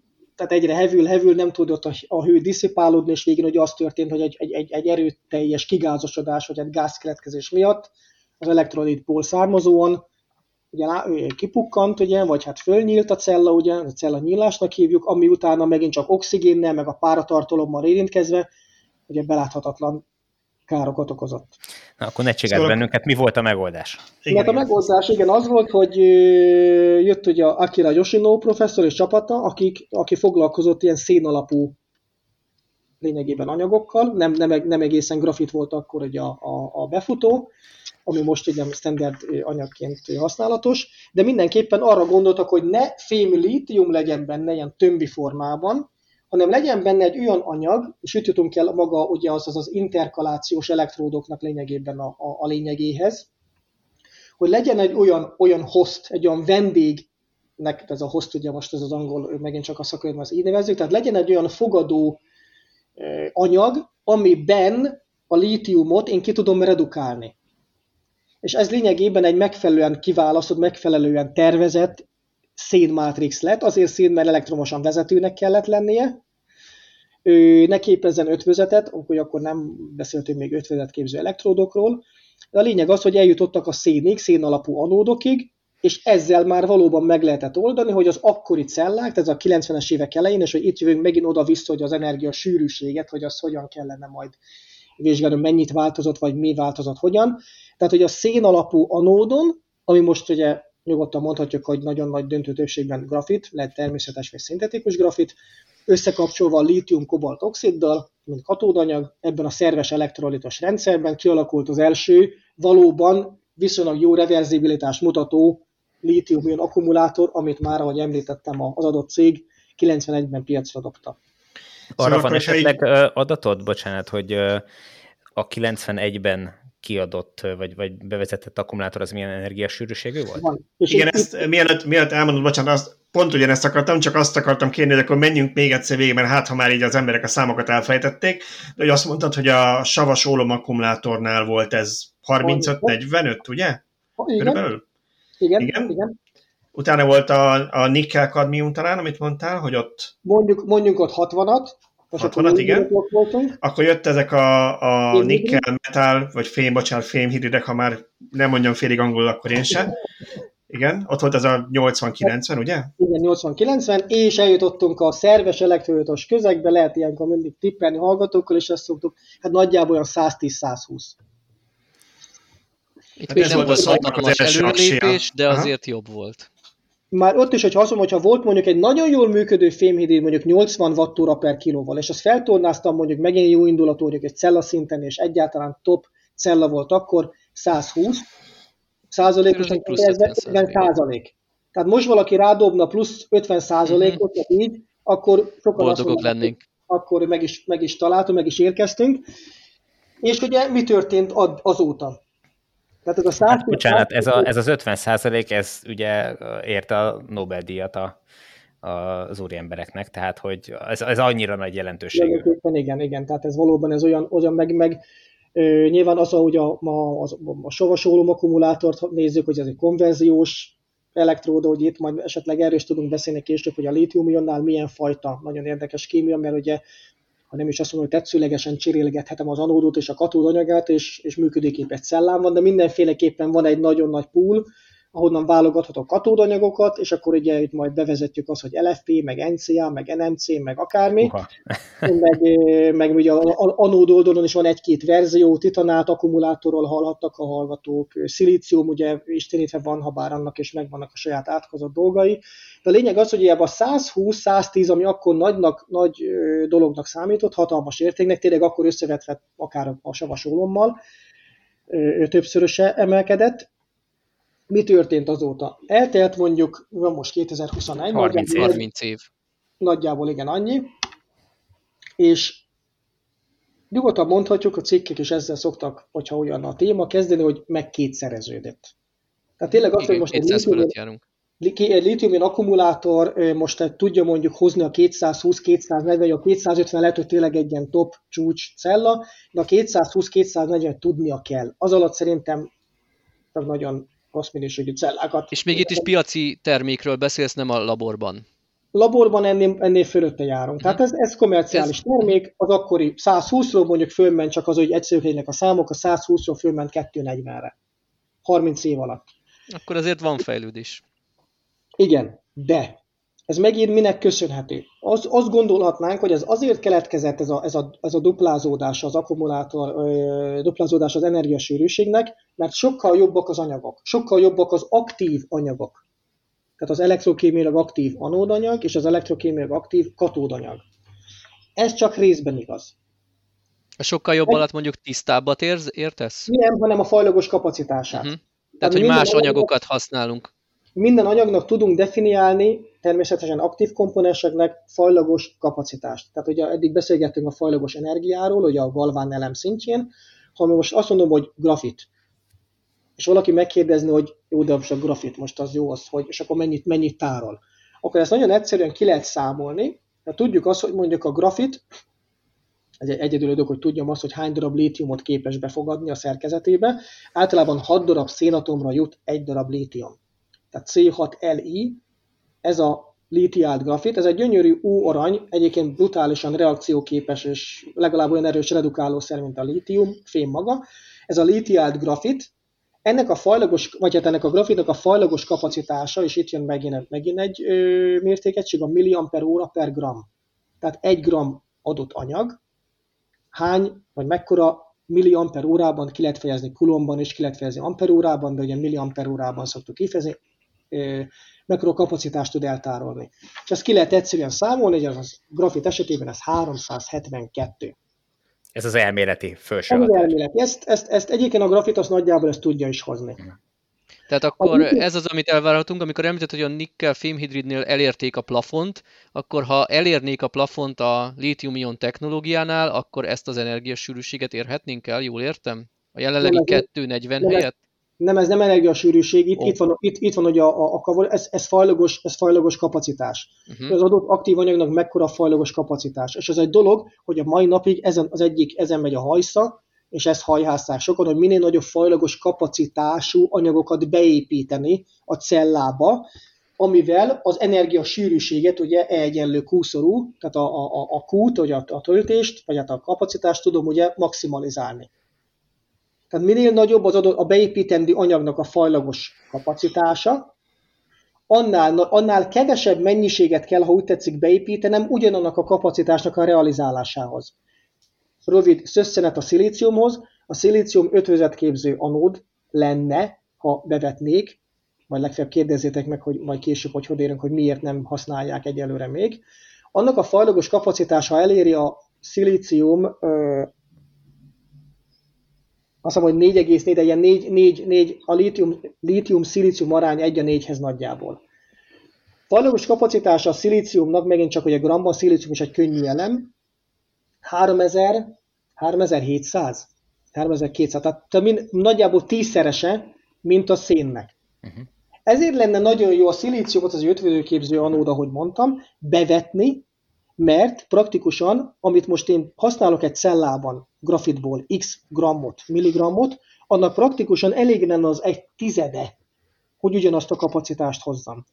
tehát egyre hevül, hevül, nem tudott a, a hő diszipálódni, és végén hogy az történt, hogy egy, egy, egy, egy erőteljes kigázosodás, vagy egy gázkeletkezés miatt az elektronitból származóan ugye kipukkant, ugye, vagy hát fölnyílt a cella, ugye, a cella nyílásnak hívjuk, ami utána megint csak oxigénnel, meg a páratartalommal érintkezve, ugye beláthatatlan károkat okozott. Na, akkor ne csigáld szóval... bennünket, mi volt a megoldás? Igen, hát a megoldás igen az volt, hogy jött ugye Akira Yoshino professzor és csapata, akik, aki foglalkozott ilyen szénalapú lényegében anyagokkal, nem, nem, nem egészen grafit volt akkor ugye a, a, a befutó, ami most egy standard anyagként használatos, de mindenképpen arra gondoltak, hogy ne fém lítium legyen benne ilyen tömbi formában, hanem legyen benne egy olyan anyag, és itt jutunk el maga ugye az az, az interkalációs elektródoknak lényegében a, a, a lényegéhez, hogy legyen egy olyan, olyan host, egy olyan vendégnek, ez a host ugye most ez az angol, megint csak a szakértőben az így nevezzük, tehát legyen egy olyan fogadó anyag, amiben a lítiumot én ki tudom redukálni. És ez lényegében egy megfelelően kiválasztott, megfelelően tervezett szénmátrix lett, azért szén, mert elektromosan vezetőnek kellett lennie, ő ne képezzen ötvözetet, hogy akkor nem beszéltünk még ötvözetképző elektródokról, de a lényeg az, hogy eljutottak a szénig, szén alapú anódokig, és ezzel már valóban meg lehetett oldani, hogy az akkori cellák, tehát a 90-es évek elején, és hogy itt jövünk megint oda-vissza, hogy az energia sűrűséget, hogy az hogyan kellene majd vizsgálni, mennyit változott, vagy mi változott hogyan. Tehát, hogy a szén alapú anódon, ami most ugye nyugodtan mondhatjuk, hogy nagyon nagy döntő többségben grafit, lehet természetes vagy szintetikus grafit, összekapcsolva a lítium-kobalt oxiddal, mint katódanyag, ebben a szerves elektrolitos rendszerben kialakult az első valóban viszonylag jó reverzibilitás mutató lítium akkumulátor, amit már, ahogy említettem, az adott cég 91-ben piacra dobta. Arra szóval van esetleg így... adatod, bocsánat, hogy a 91-ben kiadott, vagy, vagy bevezetett akkumulátor az milyen energiasűrűségű volt? Van. Igen, ezt mielőtt, mielőtt elmondod, bocsánat, azt, pont ugyanezt akartam, csak azt akartam kérni, hogy akkor menjünk még egyszer végig, mert hát ha már így az emberek a számokat elfejtették, de hogy azt mondtad, hogy a savas ólom akkumulátornál volt ez 35-45, ugye? Igen. Körülbelül? Igen, igen. igen. Utána volt a, a nikkel kadmium talán, amit mondtál, hogy ott... Mondjuk, mondjuk ott 60-at, most 60 igen. Akkor jött ezek a, a nikkel, metal, vagy fém, bocsánat, fémhidridek, ha már nem mondjam félig angolul, akkor én sem. Igen, ott volt ez a 80-90, ugye? Igen, 80-90, és eljutottunk a szerves elektrolitos közegbe, lehet ilyenkor mindig tippelni hallgatókkal, és ezt szoktuk, hát nagyjából olyan 110-120. Itt hát még nem volt hatalmas előrelépés, de azért Aha. jobb volt már ott is, hogy azt mondom, hogyha volt mondjuk egy nagyon jól működő fémhidrid, mondjuk 80 wattóra per kilóval, és azt feltornáztam mondjuk megint jó indulatú, mondjuk egy cella szinten, és egyáltalán top cella volt akkor, 120 százalékos, ez 50 százalék. Tehát most valaki rádobna plusz 50 százalékot, mm-hmm. így, akkor sokan Boldogok lennénk. Akkor meg is, meg is találtunk, meg is érkeztünk. És ugye mi történt azóta? Tehát ez a 100 hát, bocsánat, ez, a, ez az 50 százalék, ez ugye érte a Nobel-díjat a, a, az úri embereknek, tehát hogy ez, ez annyira nagy jelentőségű. Igen, igen, tehát ez valóban ez olyan, olyan meg, meg ö, nyilván az, ahogy a, a, a, a savasólom akkumulátort nézzük, hogy ez egy konverziós elektróda, hogy itt majd esetleg erről is tudunk beszélni később, hogy a lítium milyen fajta, nagyon érdekes kémia, mert ugye ha nem is azt mondom, hogy tetszőlegesen cserélgethetem az anódot és a katódanyagát, és, és működőképes cellám van, de mindenféleképpen van egy nagyon nagy pool, ahonnan válogathatok katódanyagokat, és akkor ugye itt majd bevezetjük azt, hogy LFP, meg NCA, meg NMC, meg akármi. meg, meg ugye a anód oldalon is van egy-két verzió, titanát akkumulátorról hallhattak a hallgatók, szilícium ugye istenítve van, ha bár annak is megvannak a saját átkozott dolgai. De a lényeg az, hogy ebben a 120-110, ami akkor nagynak, nagy dolognak számított, hatalmas értéknek, tényleg akkor összevetve akár a savasolommal, többszöröse emelkedett, mi történt azóta? Eltelt mondjuk, van most 2021. 30, 30 év. Nagyjából igen annyi. És nyugodtan mondhatjuk, a cikkek is ezzel szoktak, hogyha olyan a téma, kezdeni, hogy megkétszereződött. Tehát tényleg azt, hogy most egy lítium, egy lítium akkumulátor most tudja mondjuk hozni a 220-240, vagy a 250 lehet, hogy tényleg egy ilyen top csúcs cella, de a 220-240 tudnia kell. Az alatt szerintem nagyon rossz minőségű cellákat. És még itt is piaci termékről beszélsz, nem a laborban. Laborban ennél, ennél fölötte járunk. Tehát ez, ez komerciális ez... termék, az akkori 120-ról mondjuk fölment, csak az, hogy egyszerűen a számok, a 120-ról fölment 240-re. 30 év alatt. Akkor azért van fejlődés. Igen, de ez megint minek köszönhető? Az, azt gondolhatnánk, hogy ez azért keletkezett ez a, ez a, ez a duplázódás az akkumulátor, ö, duplázódás az energiasűrűségnek, mert sokkal jobbak az anyagok, sokkal jobbak az aktív anyagok. Tehát az elektrokémiailag aktív anódanyag és az elektrokémiailag aktív katódanyag. Ez csak részben igaz. A sokkal jobb alatt mondjuk tisztábbat érz, értesz? Nem, hanem a fajlagos kapacitását. Uh-huh. Tehát, Tehát hogy más anyagokat használunk. Minden anyagnak tudunk definiálni természetesen aktív komponenseknek fajlagos kapacitást. Tehát ugye eddig beszélgettünk a fajlagos energiáról, ugye a galván elem szintjén, ha most azt mondom, hogy grafit, és valaki megkérdezni, hogy jó, de most a grafit most az jó, az hogy, és akkor mennyit, mennyit tárol. Akkor ezt nagyon egyszerűen ki lehet számolni, mert tudjuk azt, hogy mondjuk a grafit, ez egy egyedül dolog, hogy tudjam azt, hogy hány darab lítiumot képes befogadni a szerkezetébe. Általában 6 darab szénatomra jut egy darab lítium tehát C6Li, ez a litiált grafit, ez egy gyönyörű ó-arany, egyébként brutálisan reakcióképes és legalább olyan erős redukálószer, mint a lítium, fém maga. Ez a litiált grafit, ennek a fajlagos, vagy hát ennek a grafitnak a fajlagos kapacitása, és itt jön megint, megint egy ö, mértékegység, a milliamper óra per gram. Tehát egy gram adott anyag, hány, vagy mekkora milliamper órában ki lehet fejezni kulomban, és ki lehet fejezni amperórában, de ugye milliamper órában szoktuk kifejezni, mekkora kapacitást tud eltárolni. És ezt ki lehet egyszerűen számolni, hogy az grafit esetében ez 372. Ez az elméleti felső Ez az elméleti. Ezt, ezt, ezt egyébként a grafit az nagyjából ezt tudja is hozni. Tehát akkor ez az, amit elvárhatunk, amikor említett, hogy a nikkel fémhidridnél elérték a plafont, akkor ha elérnék a plafont a lítium-ion technológiánál, akkor ezt az energiasűrűséget érhetnénk el, jól értem? A jelenlegi 240 helyett? Nem, ez nem energiasűrűség, itt, oh. itt, van, itt, itt van hogy a, a, a ez, ez, fajlagos, ez fajlagos kapacitás. Uh-huh. Az adott aktív anyagnak mekkora fajlagos kapacitás. És ez egy dolog, hogy a mai napig ezen az egyik, ezen megy a hajsza, és ezt hajházzák sokan, hogy minél nagyobb fajlagos kapacitású anyagokat beépíteni a cellába, amivel az energia sűrűséget, ugye E egyenlő Q-szorú, tehát a, a, a Q-t, vagy a, a töltést, vagy hát a kapacitást tudom ugye maximalizálni. Tehát minél nagyobb az adott, a beépítendő anyagnak a fajlagos kapacitása, annál, annál kevesebb mennyiséget kell, ha úgy tetszik, beépítenem ugyanannak a kapacitásnak a realizálásához. Rövid szösszenet a szilíciumhoz, a szilícium ötvözetképző anód lenne, ha bevetnék, majd legfeljebb kérdezzétek meg, hogy majd később, hogy hogy érünk, hogy miért nem használják egyelőre még. Annak a fajlagos kapacitása eléri a szilícium, azt mondom, hogy 4,4, de ilyen 4, 4, 4 a lítium, lítium-szilícium arány 1 a 4-hez nagyjából. Fajlagos kapacitása a szilíciumnak, megint csak, hogy a gramban szilícium is egy könnyű elem, 3000, 3700, 3200, tehát mint, nagyjából tízszerese, mint a szénnek. Uh-huh. Ezért lenne nagyon jó a szilíciumot, az ötvözőképző anód, ahogy mondtam, bevetni, mert praktikusan, amit most én használok egy cellában grafitból x grammot, milligrammot, annak praktikusan elég lenne az egy tizede, hogy ugyanazt a kapacitást hozzam.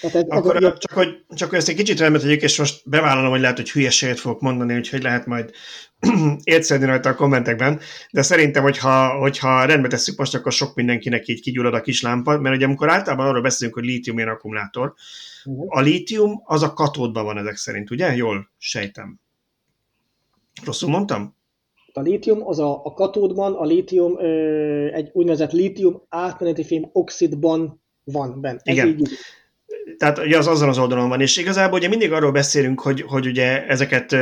Tehát ez, Akkor ez csak, hogy, csak hogy ezt egy kicsit rendbe tegyük, és most bevállalom, hogy lehet, hogy hülyeséget fogok mondani, úgyhogy lehet majd értszedni rajta a kommentekben, de szerintem, hogyha, hogyha rendbe tesszük most, akkor sok mindenkinek így kigyullad a kis lámpa, mert ugye amikor általában arról beszélünk, hogy lítium ilyen akkumulátor, a lítium az a katódban van ezek szerint, ugye? Jól sejtem. Rosszul mondtam? A lítium az a, a katódban, a lítium ö, egy úgynevezett lítium átmeneti fém oxidban van benne. Ez Igen. Így, tehát ugye az azon az oldalon van, és igazából ugye mindig arról beszélünk, hogy, hogy ugye ezeket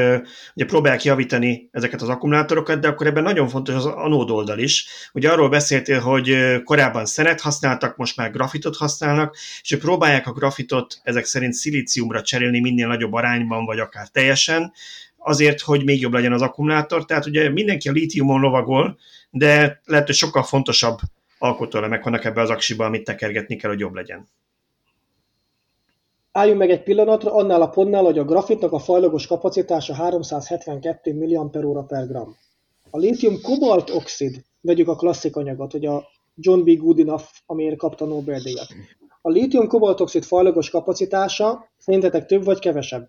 ugye próbálják javítani ezeket az akkumulátorokat, de akkor ebben nagyon fontos az anód oldal is. Ugye arról beszéltél, hogy korábban szenet használtak, most már grafitot használnak, és próbálják a grafitot ezek szerint szilíciumra cserélni minél nagyobb arányban, vagy akár teljesen, azért, hogy még jobb legyen az akkumulátor. Tehát ugye mindenki a lítiumon lovagol, de lehet, hogy sokkal fontosabb alkotóelemek vannak ebbe az aksiba, amit tekergetni kell, hogy jobb legyen álljunk meg egy pillanatra, annál a pontnál, hogy a grafitnak a fajlagos kapacitása 372 mAh per gram. A lítium kobalt oxid, vegyük a klasszik anyagot, hogy a John B. Goodenough, amiért kapta Nobel-díjat. A lítium kobalt oxid fajlagos kapacitása szerintetek több vagy kevesebb?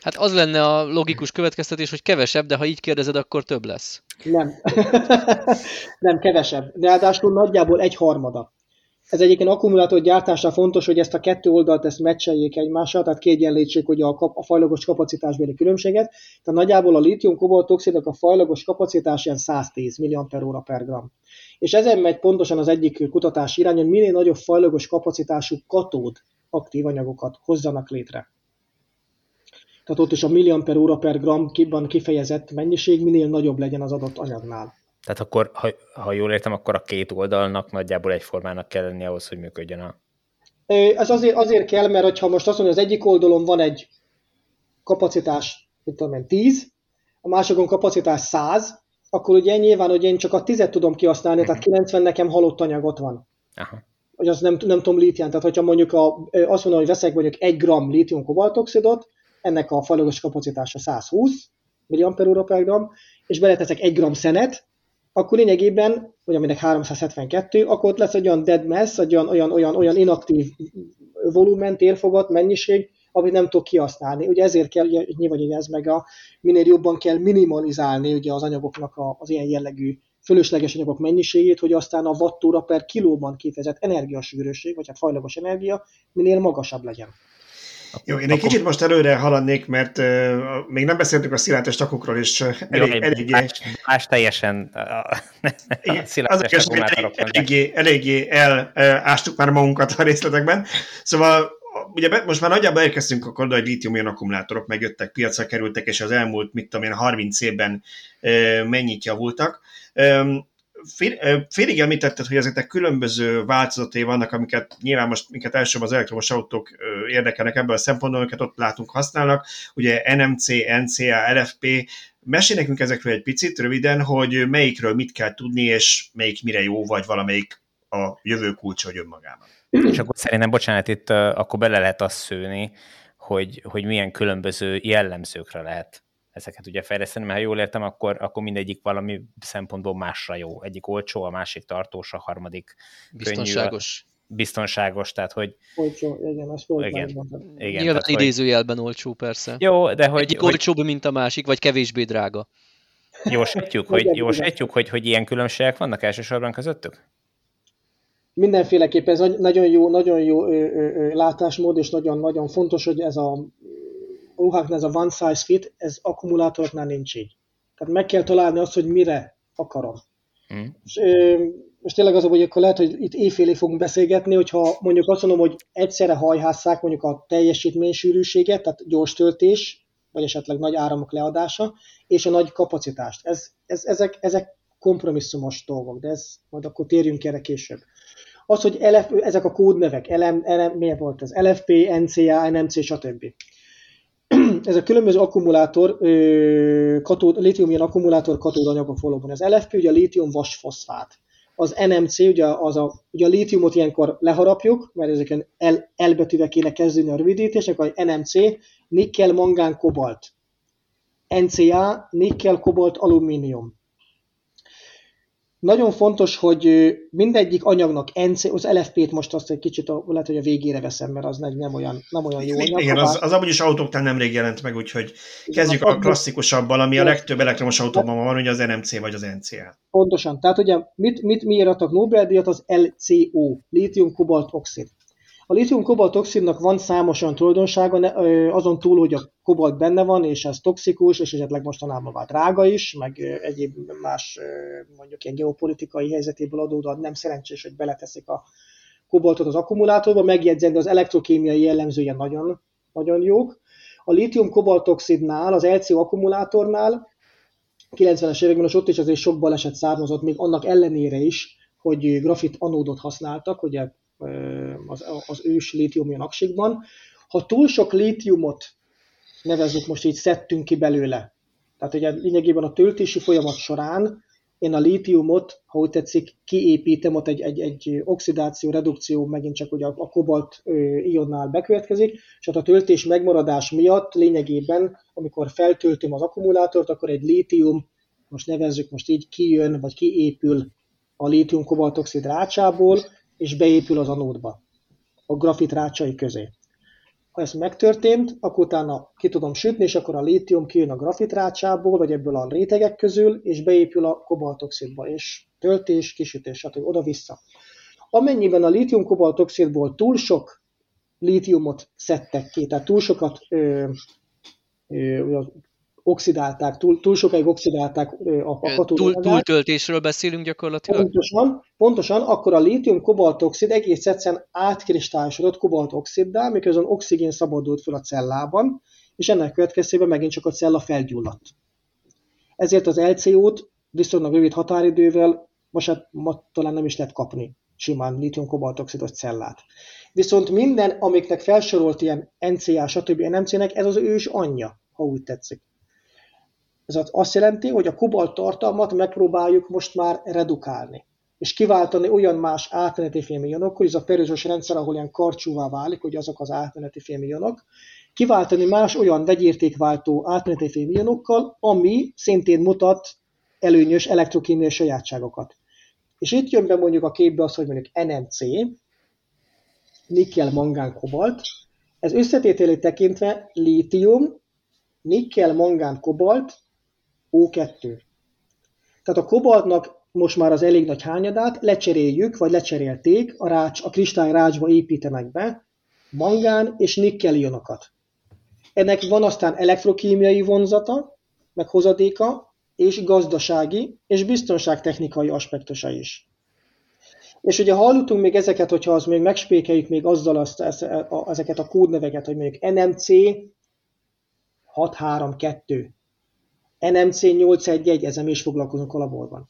Hát az lenne a logikus következtetés, hogy kevesebb, de ha így kérdezed, akkor több lesz. Nem. Nem, kevesebb. Ráadásul nagyjából egy harmada. Ez egyébként akkumulátor gyártásra fontos, hogy ezt a kettő oldalt ezt meccseljék egymással, tehát kiegyenlítsék ugye a, kap, a fajlagos kapacitásbeli különbséget. Tehát nagyjából a lítium kobalt oxidok a fajlagos kapacitás ilyen 110 mAh per gram. És ezen megy pontosan az egyik kutatás irány, hogy minél nagyobb fajlagos kapacitású katód aktív anyagokat hozzanak létre. Tehát ott is a milliampere per gramban kifejezett mennyiség minél nagyobb legyen az adott anyagnál. Tehát akkor, ha, ha jól értem, akkor a két oldalnak nagyjából egyformának kell lenni ahhoz, hogy működjön a... Ez azért, azért kell, mert ha most azt mondja, az egyik oldalon van egy kapacitás, mit tudom én, 10, a másikon kapacitás 100, akkor ugye nyilván, hogy én csak a 10-et tudom kihasználni, uh-huh. tehát 90 mhm. nekem halott anyagot van. Aha. Hogy az nem, nem tudom lítián, tehát hogyha mondjuk a, azt mondom, hogy veszek mondjuk 1 gram lítium kobaltoxidot, ennek a falagos kapacitása 120 mAh per gram, és beleteszek 1 gram szenet, akkor lényegében, vagy aminek 372, akkor ott lesz egy olyan dead mass, egy olyan, olyan, olyan, olyan inaktív volumen, térfogat, mennyiség, amit nem tud kihasználni. Ugye ezért kell, nyilván ugye ez meg a, minél jobban kell minimalizálni ugye az anyagoknak a, az ilyen jellegű fölösleges anyagok mennyiségét, hogy aztán a wattóra per kilóban kifejezett energiasűrűség, vagy hát fajlagos energia minél magasabb legyen. Jó, én egy akkor... kicsit most előre haladnék, mert uh, még nem beszéltünk a szilátes takokról, és uh, elég, Jó, eléggé... Más, más teljesen uh, szilátes eléggé, eléggé elástuk már magunkat a részletekben. Szóval ugye most már nagyjából érkeztünk akkor, hogy lítium akkumulátorok megjöttek, piacra kerültek, és az elmúlt, mit tudom én, 30 évben mennyit javultak. Félig említetted, hogy ezeknek különböző változatai vannak, amiket nyilván most minket elsősorban az elektromos autók érdekelnek ebből a szempontból, amiket ott látunk használnak, ugye NMC, NCA, LFP, Mesélj nekünk ezekről egy picit, röviden, hogy melyikről mit kell tudni, és melyik mire jó, vagy valamelyik a jövő kulcsa, hogy önmagában. És akkor szerintem, bocsánat, itt akkor bele lehet azt szőni, hogy, hogy milyen különböző jellemzőkre lehet ezeket ugye fejleszteni, mert ha jól értem, akkor, akkor mindegyik valami szempontból másra jó. Egyik olcsó, a másik tartós, a harmadik biztonságos. Könnyű, biztonságos, tehát hogy... Olcsó, igen, az volt igen, igen, Nyilván tehát, idézőjelben hogy... olcsó persze. Jó, de hogy... Egyik hogy... olcsóbb, mint a másik, vagy kevésbé drága. Jósítjuk, hogy, jósítjuk, hogy, hogy ilyen különbségek vannak elsősorban közöttük? Mindenféleképpen ez nagyon jó, nagyon jó ö, ö, ö, látásmód, és nagyon-nagyon fontos, hogy ez a ruháknál ez a one size fit, ez akkumulátoroknál nincs így. Tehát meg kell találni azt, hogy mire akarom. Mm. És, most tényleg az, hogy akkor lehet, hogy itt éjfélig fogunk beszélgetni, hogyha mondjuk azt mondom, hogy egyszerre hajhásszák mondjuk a teljesítménysűrűséget, tehát gyors töltés, vagy esetleg nagy áramok leadása, és a nagy kapacitást. Ez, ez, ezek, ezek kompromisszumos dolgok, de ez majd akkor térjünk erre később. Az, hogy LF, ezek a kódnevek, LM, LM, miért volt ez? LFP, NCA, NMC, stb. ez a különböző akkumulátor, katód, lítium akkumulátor katódanyagok valóban. Az LFP ugye a lítium vasfoszfát. Az NMC, ugye, az a, ugye a lítiumot ilyenkor leharapjuk, mert ezeken L, L betűvel kéne kezdeni a rövidítésnek, a NMC, nikkel, mangán, kobalt. NCA, nikkel, kobalt, alumínium. Nagyon fontos, hogy mindegyik anyagnak NC, az LFP-t most azt egy kicsit a, lehet, hogy a végére veszem, mert az nem olyan, nem olyan jó anyag. Igen, az, az amúgy is autóknál nemrég jelent meg, úgyhogy kezdjük a klasszikusabbal, ami a legtöbb elektromos autóban van, hogy az NMC vagy az NCA. Pontosan. Tehát ugye mit, mit miért adtak Nobel-díjat? Az LCO, lítium kobalt oxid. A lítium-kobalt-oxidnak van számos olyan tulajdonsága, azon túl, hogy a kobalt benne van, és ez toxikus, és esetleg mostanában vált drága is, meg egyéb más mondjuk ilyen geopolitikai helyzetéből adódóan nem szerencsés, hogy beleteszik a kobaltot az akkumulátorba, megjegyzem, az elektrokémiai jellemzője nagyon, nagyon jók. A lítium-kobaltoxidnál, az LCO akkumulátornál 90-es években az ott is azért sok baleset származott, még annak ellenére is, hogy grafit anódot használtak, ugye az, az ős lítium aksikban. Ha túl sok lítiumot nevezzük most így szedtünk ki belőle, tehát ugye lényegében a töltési folyamat során én a lítiumot, ha úgy tetszik, kiépítem, ott egy, egy, egy oxidáció, redukció megint csak ugye a, a kobalt ionnál bekövetkezik, és hát a töltés megmaradás miatt lényegében, amikor feltöltöm az akkumulátort, akkor egy lítium, most nevezzük most így, kijön, vagy kiépül a lítium kobaltoxid rácsából, és beépül az anódba, a grafit rácsai közé. Ha ez megtörtént, akkor utána ki tudom sütni, és akkor a lítium kijön a grafit rácsából, vagy ebből a rétegek közül, és beépül a kobaltoxidba, és töltés, kisütés, stb. oda-vissza. Amennyiben a lítium-kobaltoxidból túl sok lítiumot szedtek ki, tehát túl sokat ö, ö, oxidálták, túl, túl sokáig oxidálták a, a túl, Túltöltésről beszélünk gyakorlatilag? Pontosan, pontosan akkor a lítium-kobaltoxid egész egyszerűen átkristályosodott kobaltoxiddá, miközben oxigén szabadult fel a cellában, és ennek következtében megint csak a cella felgyulladt. Ezért az LCO-t viszonylag rövid határidővel most hát ma talán nem is lehet kapni simán lítium-kobaltoxidos cellát. Viszont minden, amiknek felsorolt ilyen NCA, stb. NMC-nek, ez az ős anyja, ha úgy tetszik. Ez azt jelenti, hogy a kobalt tartalmat megpróbáljuk most már redukálni, és kiváltani olyan más átmeneti fémionokkal, ez a perőzös rendszer, ahol ilyen karcsúvá válik, hogy azok az átmeneti fémionok, kiváltani más olyan vegyértékváltó átmeneti fémionokkal, ami szintén mutat előnyös elektrokémiai sajátságokat. És itt jön be mondjuk a képbe az, hogy mondjuk NMC, nikkel, mangán, kobalt, ez összetételét tekintve lítium, nikkel, mangán, kobalt, O2. Tehát a kobaltnak most már az elég nagy hányadát lecseréljük, vagy lecserélték, a, rács, a kristály rácsba építenek be, mangán és nikkel ionokat. Ennek van aztán elektrokémiai vonzata, meg hozadéka, és gazdasági és biztonságtechnikai aspektusa is. És ugye hallottunk még ezeket, hogyha az még megspékeljük még azzal azt, ezeket a kódneveket, hogy mondjuk NMC 632, NMC 811, ezzel is foglalkozunk a laborban.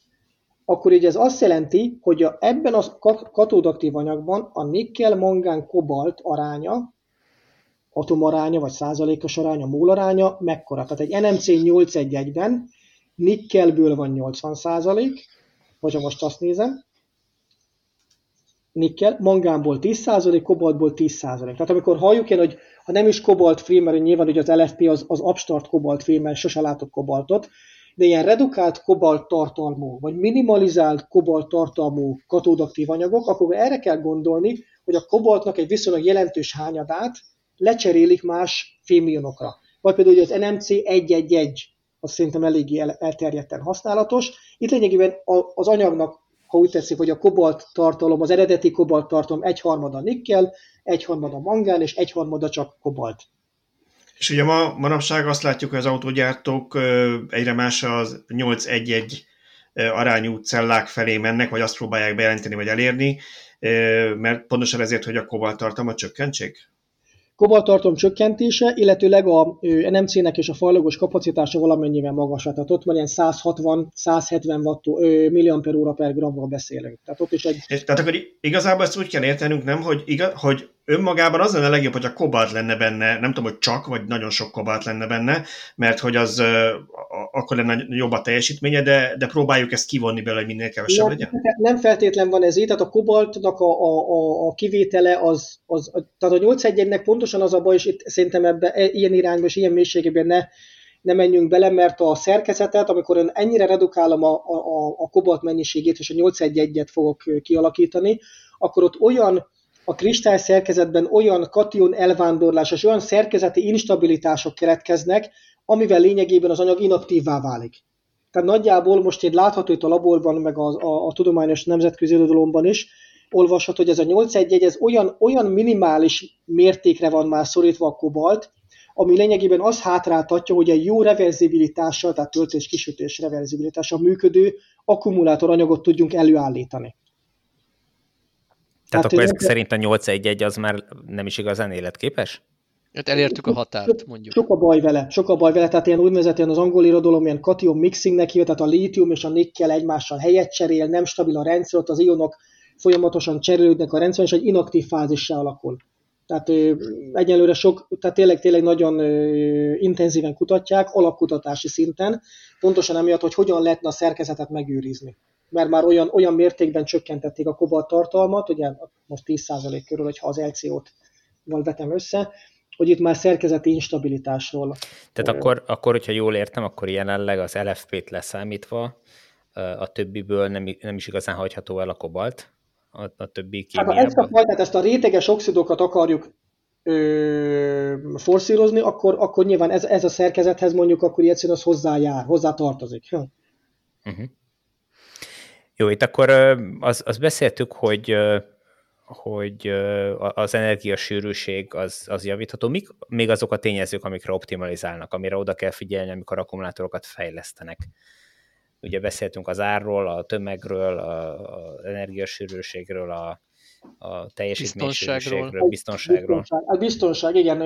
Akkor így ez azt jelenti, hogy a, ebben a katódaktív anyagban a nikkel, mangán, kobalt aránya, atomaránya vagy százalékos aránya, mól aránya mekkora. Tehát egy NMC 811-ben nikkelből van 80 százalék, hogyha most azt nézem, nikkel, mangánból 10%, kobaltból 10%. Tehát amikor halljuk én, hogy ha nem is kobalt free, mert nyilván hogy az LFP az, az abstart kobalt free, mert sose látok kobaltot, de ilyen redukált kobalt tartalmú, vagy minimalizált kobalt tartalmú katódaktív anyagok, akkor erre kell gondolni, hogy a kobaltnak egy viszonylag jelentős hányadát lecserélik más fémionokra. Vagy például hogy az NMC 111, az szerintem eléggé elterjedten használatos. Itt lényegében az anyagnak ha úgy tetszik, hogy a kobalt tartalom, az eredeti kobalt tartalom egyharmada nikkel, egyharmada mangán, és egyharmada csak kobalt. És ugye ma, manapság azt látjuk, hogy az autógyártók egyre más az 8-1-1 arányú cellák felé mennek, vagy azt próbálják bejelenteni, vagy elérni, mert pontosan ezért, hogy a kobalt tartalma csökkentsék? Kobaltartalom csökkentése, illetőleg a NMC-nek és a fajlagos kapacitása valamennyivel magasabb. Tehát ott már ilyen 160-170 watt milliamper per gramról beszélünk. Tehát ott is egy... Tehát akkor igazából ezt úgy kell értenünk, nem, hogy, igaz, hogy önmagában az lenne legjobb, hogy a kobalt lenne benne, nem tudom, hogy csak, vagy nagyon sok kobalt lenne benne, mert hogy az akkor lenne jobb a teljesítménye, de, de próbáljuk ezt kivonni belőle, hogy minél kevesebb legyen. Nem feltétlen van ez így, tehát a kobaltnak a, a, a, a kivétele az, az, tehát a 8 nek pontosan az a baj, és itt szerintem ebbe, e, ilyen irányba és ilyen mélységében ne, ne menjünk bele, mert a szerkezetet, amikor én ennyire redukálom a, a, a kobalt mennyiségét, és a 811-et fogok kialakítani, akkor ott olyan a kristály szerkezetben olyan kation elvándorlás és olyan szerkezeti instabilitások keletkeznek, amivel lényegében az anyag inaktívvá válik. Tehát nagyjából most én látható itt a laborban, meg a, a, a tudományos nemzetközi irodalomban is, olvasható, hogy ez a 811 ez olyan, olyan minimális mértékre van már szorítva a kobalt, ami lényegében az hátráltatja, hogy egy jó reverzibilitással, tehát töltés kisütés reverzibilitással működő akkumulátoranyagot tudjunk előállítani. Tehát hát akkor ezek szerint a 811 az már nem is igazán életképes? Hát elértük a határt, mondjuk. Sok a baj vele, sok a baj vele, tehát ilyen úgynevezett ilyen az angol irodalom ilyen cation mixingnek hívja, tehát a lítium és a nikkel egymással helyet cserél, nem stabil a rendszer, ott az ionok folyamatosan cserélődnek a rendszer, és egy inaktív fázissá alakul. Tehát egyelőre sok, tehát tényleg, tényleg nagyon intenzíven kutatják, alapkutatási szinten, pontosan emiatt, hogy hogyan lehetne a szerkezetet megőrizni mert már olyan, olyan mértékben csökkentették a kobalt tartalmat, ugye most 10% körül, hogyha az LCO-t vetem össze, hogy itt már szerkezeti instabilitásról. Tehát akkor, akkor, hogyha jól értem, akkor jelenleg az LFP-t leszámítva a többiből nem, nem is igazán hagyható el a kobalt, a, a többi kémiában. Hát, ha ezt a fajtát, ezt a réteges oxidokat akarjuk ö, forszírozni, akkor, akkor nyilván ez, ez a szerkezethez mondjuk akkor egyszerűen az hozzájár, hozzá tartozik. Hm. Uh-huh. Jó, itt akkor az, az beszéltük, hogy hogy az energiasűrűség az, az javítható. Mik még azok a tényezők, amikre optimalizálnak, amire oda kell figyelni, amikor akkumulátorokat fejlesztenek? Ugye beszéltünk az árról, a tömegről, az energiasűrűségről, a, a teljesítménysűrűségről, biztonságról. Biztonság, a biztonság, igen.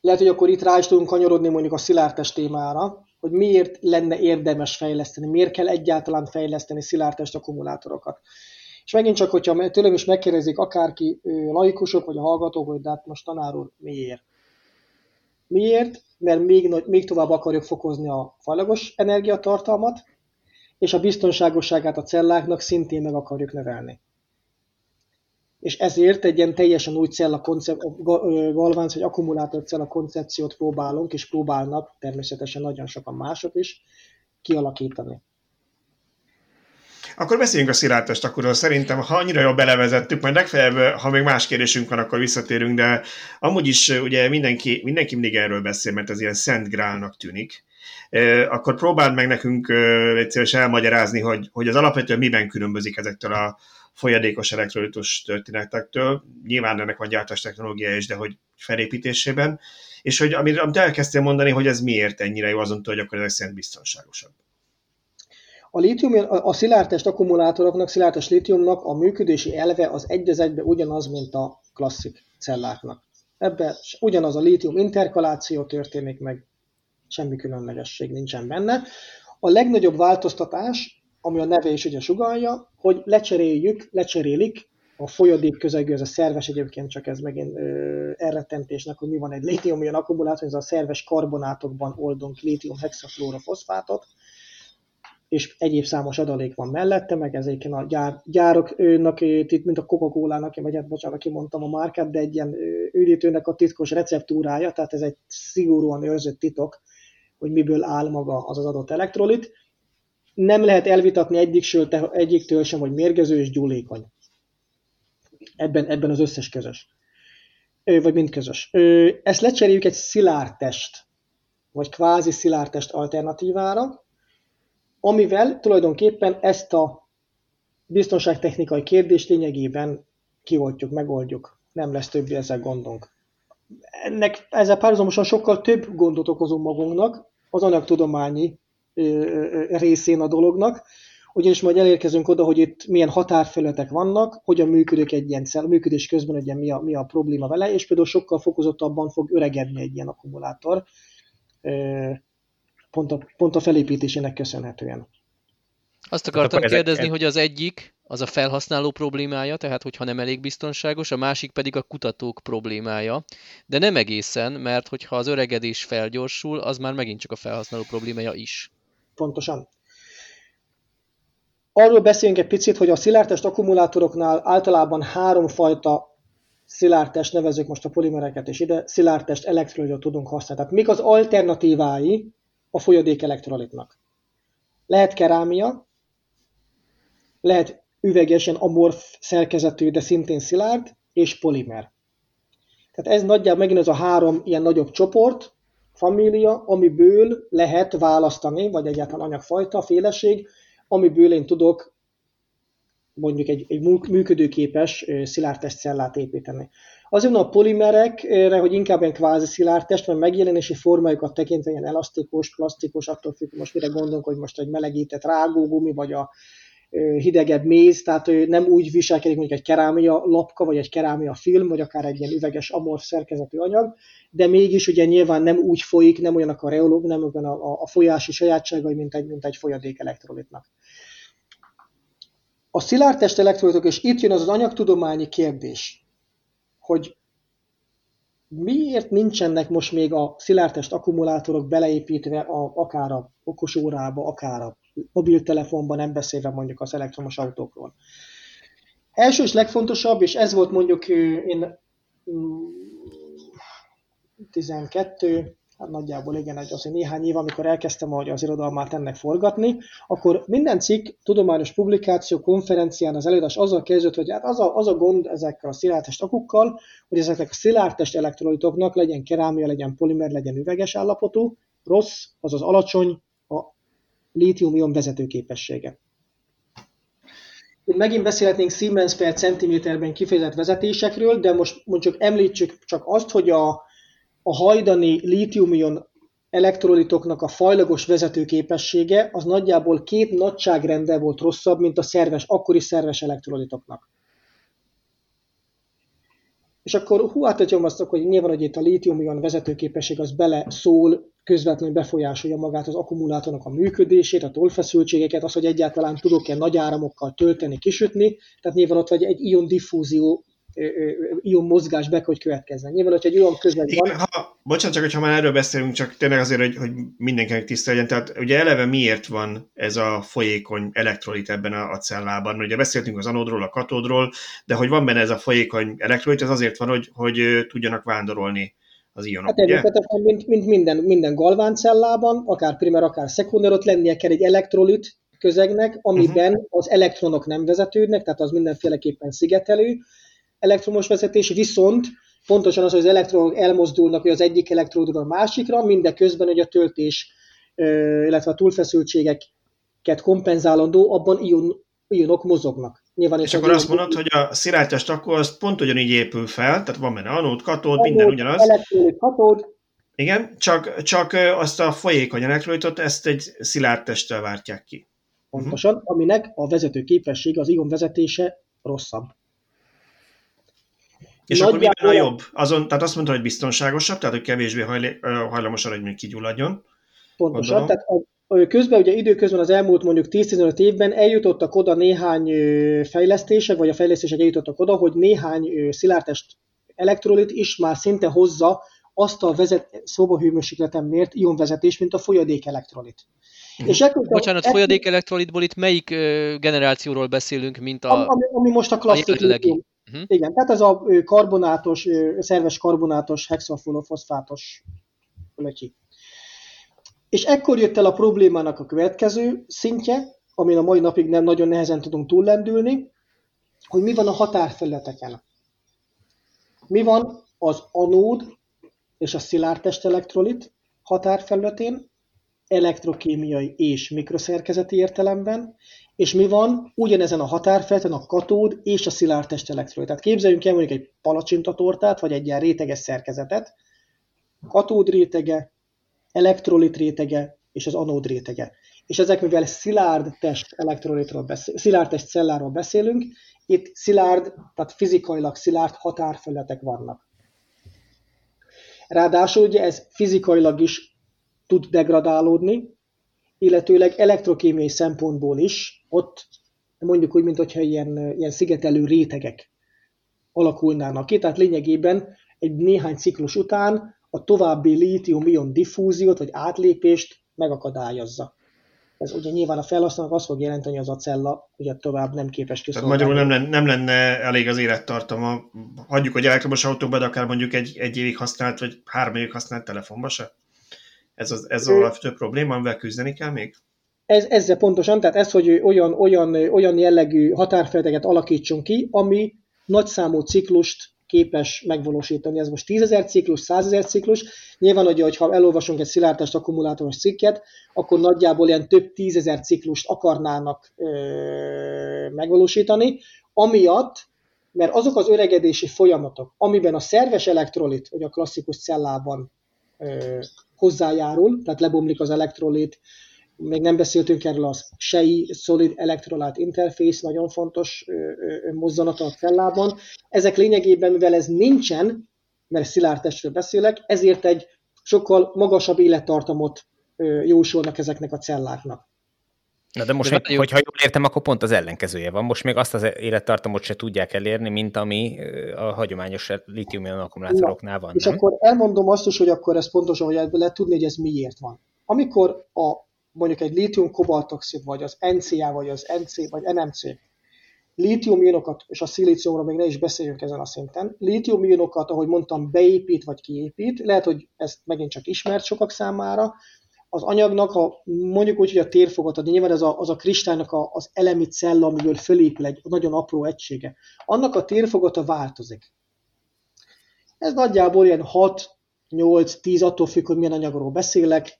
Lehet, hogy akkor itt rá is tudunk kanyarodni mondjuk a szilárdtest témára, hogy miért lenne érdemes fejleszteni, miért kell egyáltalán fejleszteni szilárdtest akkumulátorokat. És megint csak, hogyha tőlem is megkérdezik akárki laikusok, vagy a hallgatók, hogy de hát most tanár úr, miért? Miért? Mert még, még tovább akarjuk fokozni a fajlagos energiatartalmat, és a biztonságosságát a celláknak szintén meg akarjuk növelni és ezért egy ilyen teljesen új cella koncep- galvánc, vagy akkumulátor cella koncepciót próbálunk, és próbálnak természetesen nagyon sokan mások is kialakítani. Akkor beszéljünk a szilárdtest akkor szerintem, ha annyira jól belevezettük, majd legfeljebb, ha még más kérdésünk van, akkor visszatérünk, de amúgy is ugye mindenki, mindenki mindig erről beszél, mert ez ilyen szent grálnak tűnik. Akkor próbáld meg nekünk egyszerűen elmagyarázni, hogy, hogy az alapvetően miben különbözik ezektől a folyadékos elektrolitus történetektől. Nyilván ennek van gyártás technológia is, de hogy felépítésében. És hogy amit, amit elkezdtél mondani, hogy ez miért ennyire jó, azon hogy akkor ezek szerint biztonságosabb. A, lítium, a szilárdtest akkumulátoroknak, szilárdtest lítiumnak a működési elve az egy az egybe ugyanaz, mint a klasszik celláknak. Ebben ugyanaz a lítium interkaláció történik meg, semmi különlegesség nincsen benne. A legnagyobb változtatás, ami a neve is ugye sugalja, hogy lecseréljük, lecserélik a folyadék közegű, ez a szerves egyébként csak ez megint ö, elrettentésnek, hogy mi van egy lítium-ion akkumulátor, ez a szerves karbonátokban oldunk lítium hexafluorofoszfátot, és egyéb számos adalék van mellette, meg ezeken a gyár, gyároknak, itt, mint a Coca-Cola-nak, vagy hát bocsánat, kimondtam a márkát, de egy ilyen üdítőnek a titkos receptúrája, tehát ez egy szigorúan őrzött titok, hogy miből áll maga az az adott elektrolit. Nem lehet elvitatni egyiktől, egyiktől sem, hogy mérgező és gyúlékony. Ebben, ebben az összes közös. Vagy mind közös. Ezt lecseréljük egy szilárd test, vagy kvázi szilárd test alternatívára, amivel tulajdonképpen ezt a biztonságtechnikai kérdést lényegében kioltjuk, megoldjuk. Nem lesz többi ezzel gondunk. Ennek ezzel párhuzamosan sokkal több gondot okozunk magunknak, az anyagtudományi részén a dolognak, ugyanis majd elérkezünk oda, hogy itt milyen határfelületek vannak, hogyan működik egy ilyen szer, működés közben, hogy mi a, mi a probléma vele, és például sokkal fokozottabban fog öregedni egy ilyen akkumulátor, pont a, pont a felépítésének köszönhetően. Azt akartam hát kérdezni, ezek... hogy az egyik az a felhasználó problémája, tehát hogyha nem elég biztonságos, a másik pedig a kutatók problémája. De nem egészen, mert hogyha az öregedés felgyorsul, az már megint csak a felhasználó problémája is. Pontosan. Arról beszéljünk egy picit, hogy a szilárdtest akkumulátoroknál általában háromfajta szilárdtest, nevezük most a polimereket is ide, szilárdtest elektrolitot tudunk használni. Tehát mik az alternatívái a folyadék elektrolitnak? Lehet kerámia, lehet üvegesen amorf szerkezetű, de szintén szilárd, és polimer. Tehát ez nagyjából megint az a három ilyen nagyobb csoport, família, amiből lehet választani, vagy egyáltalán anyagfajta, féleség, amiből én tudok mondjuk egy, egy működőképes szilárdtest cellát építeni. Azért a polimerekre, hogy inkább ilyen kvázi szilárdtest, mert megjelenési formájukat tekintve ilyen elasztikus, plastikus, attól függ, most mire gondolunk, hogy most egy melegített rágógumi, vagy a hidegebb méz, tehát ő nem úgy viselkedik mondjuk egy kerámia lapka, vagy egy kerámia film, vagy akár egy ilyen üveges amorf szerkezetű anyag, de mégis ugye nyilván nem úgy folyik, nem olyanak a reológ, nem olyan a, a folyási sajátságai, mint egy, mint egy folyadék elektrolitnak. A szilárdtest elektrolitok, és itt jön az az anyagtudományi kérdés, hogy miért nincsenek most még a szilárdtest akkumulátorok beleépítve a, akár a okosórába, akár a mobiltelefonban, nem beszélve mondjuk az elektromos autókról. Első és legfontosabb, és ez volt mondjuk én 12, mm, hát nagyjából igen, egy azért néhány év, amikor elkezdtem hogy az irodalmát ennek forgatni, akkor minden cikk, tudományos publikáció, konferencián az előadás azzal kezdődött, hogy hát az a, az a gond ezekkel a szilárdtest akukkal, hogy ezeknek a szilárdtest elektrolitoknak legyen kerámia, legyen polimer, legyen üveges állapotú, rossz, azaz alacsony lítium-ion vezetőképessége. Itt megint beszélhetnénk Siemens per centiméterben kifejezett vezetésekről, de most mondjuk említsük csak azt, hogy a, a hajdani lítium-ion elektrolitoknak a fajlagos vezetőképessége az nagyjából két nagyságrendel volt rosszabb, mint a szerves, akkori szerves elektrolitoknak. És akkor hú, azt, hogy nyilván, hogy itt a lítium-ion vezetőképesség az bele szól közvetlenül befolyásolja magát az akkumulátornak a működését, a tollfeszültségeket, az, hogy egyáltalán tudok-e nagy áramokkal tölteni, kisütni, tehát nyilván ott vagy egy ion diffúzió, ion mozgás be, hogy következzen. Nyilván, hogy egy olyan közeg van... Ha, bocsánat, csak hogyha már erről beszélünk, csak tényleg azért, hogy, hogy mindenkinek tiszta legyen, tehát ugye eleve miért van ez a folyékony elektrolit ebben a, a cellában? Ugye beszéltünk az anódról, a katódról, de hogy van benne ez a folyékony elektrolit, az azért van, hogy, hogy tudjanak vándorolni az ionok, hát ugye? mint, mint minden, minden galváncellában, akár primer, akár szekunder, ott lennie kell egy elektrolit közegnek, amiben uh-huh. az elektronok nem vezetődnek, tehát az mindenféleképpen szigetelő elektromos vezetés, viszont pontosan az, hogy az elektronok elmozdulnak hogy az egyik elektródról a másikra, mindeközben, hogy a töltés, illetve a túlfeszültségeket kompenzálandó, abban ion, ionok mozognak. Nyilván és akkor azt mondod, hogy a szilárdtest akkor az pont ugyanígy épül fel, tehát van benne anód, katód, minden ugyanaz. Katód. Igen, csak, csak azt a folyékony elektrolitot, ezt egy szilárd testtel váltják ki. Pontosan, uh-huh. aminek a vezető képessége, az ion vezetése rosszabb. És Nagyjából akkor mi a jobb? Azon, tehát azt mondta, hogy biztonságosabb, tehát hogy kevésbé hajlamos arra, hogy még kigyulladjon. Pontosan, Gondolom. tehát közben ugye időközben az elmúlt mondjuk 10-15 évben eljutottak oda néhány fejlesztések, vagy a fejlesztések eljutottak oda, hogy néhány szilárdtest elektrolit is már szinte hozza azt a vezet, szobahőmérsékleten mért ionvezetés, mint a folyadék elektrolit. Mm. És ekkor, Bocsánat, ekkor, folyadék elektrolitból itt melyik generációról beszélünk, mint a... Ami, ami most a klasszikus. Uh-huh. Igen, tehát ez a karbonátos, szerves karbonátos, hexafolofoszfátos lötyi. És ekkor jött el a problémának a következő szintje, amin a mai napig nem nagyon nehezen tudunk túllendülni, hogy mi van a határfelületeken. Mi van az anód és a szilárdtest elektrolit határfelületén, elektrokémiai és mikroszerkezeti értelemben, és mi van ugyanezen a határfelületen a katód és a szilárdtest elektrolit. Tehát képzeljünk el mondjuk egy palacsintatortát, vagy egy ilyen réteges szerkezetet, katód rétege, elektrolit rétege és az anód rétege. És ezek, mivel szilárd test elektrolitról beszél, szilárd test celláról beszélünk, itt szilárd, tehát fizikailag szilárd határfelületek vannak. Ráadásul ugye ez fizikailag is tud degradálódni, illetőleg elektrokémiai szempontból is ott mondjuk úgy, mint hogyha ilyen, ilyen szigetelő rétegek alakulnának ki, tehát lényegében egy néhány ciklus után a további lítium-ion diffúziót vagy átlépést megakadályozza. Ez ugye nyilván a felhasználók azt fog jelenteni, az a cella ugye tovább nem képes kiszolgálni. Tehát magyarul nem, lenne, nem lenne elég az élettartama. Hagyjuk, hogy elektromos autóban, de akár mondjuk egy, egy évig használt, vagy három évig használt telefonba se? Ez az, ez a több probléma, amivel küzdeni kell még? Ez, ezzel pontosan, tehát ez, hogy olyan, olyan, olyan jellegű határfeleteket alakítson ki, ami nagyszámú ciklust képes megvalósítani. Ez most 10.000 ciklus, 100.000 ciklus. Nyilván, hogy ha elolvasunk egy szilárdtest akkumulátoros cikket, akkor nagyjából ilyen több tízezer ciklust akarnának ö, megvalósítani, amiatt, mert azok az öregedési folyamatok, amiben a szerves elektrolit, vagy a klasszikus cellában ö, hozzájárul, tehát lebomlik az elektrolit, még nem beszéltünk erről az SEI Solid Electrolyte Interface, nagyon fontos mozzanata a cellában. Ezek lényegében, mivel ez nincsen, mert szilárd testről beszélek, ezért egy sokkal magasabb élettartamot jósolnak ezeknek a celláknak. Na de most, de még, hogyha jól értem, akkor pont az ellenkezője van. Most még azt az élettartamot se tudják elérni, mint ami a hagyományos litium akkumulátoroknál van. És nem? akkor elmondom azt is, hogy akkor ez pontosan, hogy lehet tudni, hogy ez miért van. Amikor a, mondjuk egy lítium kobaltoxid, vagy az NCA, vagy az NC, vagy NMC, lítium és a szilíciumra még ne is beszéljünk ezen a szinten, lítium ahogy mondtam, beépít vagy kiépít, lehet, hogy ezt megint csak ismert sokak számára, az anyagnak, a, mondjuk úgy, hogy a térfogat, de nyilván ez a, az a kristálynak a, az elemi cella, amiből fölépül egy nagyon apró egysége, annak a térfogata változik. Ez nagyjából ilyen 6-8-10, attól függ, hogy milyen anyagról beszélek,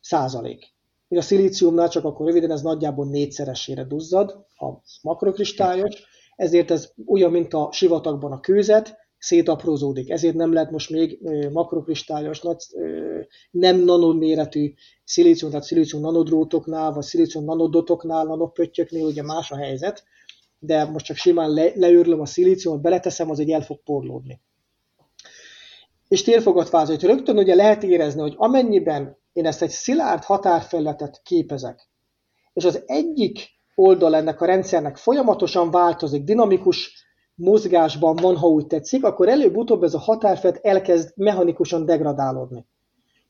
százalék. Míg a szilíciumnál csak akkor röviden ez nagyjából négyszeresére duzzad, a makrokristályos, ezért ez olyan, mint a sivatagban a kőzet, szétaprózódik. Ezért nem lehet most még makrokristályos, nagy, nem nanoméretű szilícium, tehát szilícium nanodrótoknál, vagy szilícium nanodotoknál, nanopöttyöknél ugye más a helyzet, de most csak simán le, leőrlöm a szilíciumot, beleteszem, az egy el fog porlódni. És térfogatfázó, hogy rögtön ugye lehet érezni, hogy amennyiben én ezt egy szilárd határfelületet képezek, és az egyik oldal ennek a rendszernek folyamatosan változik, dinamikus mozgásban van, ha úgy tetszik, akkor előbb-utóbb ez a határfed elkezd mechanikusan degradálódni.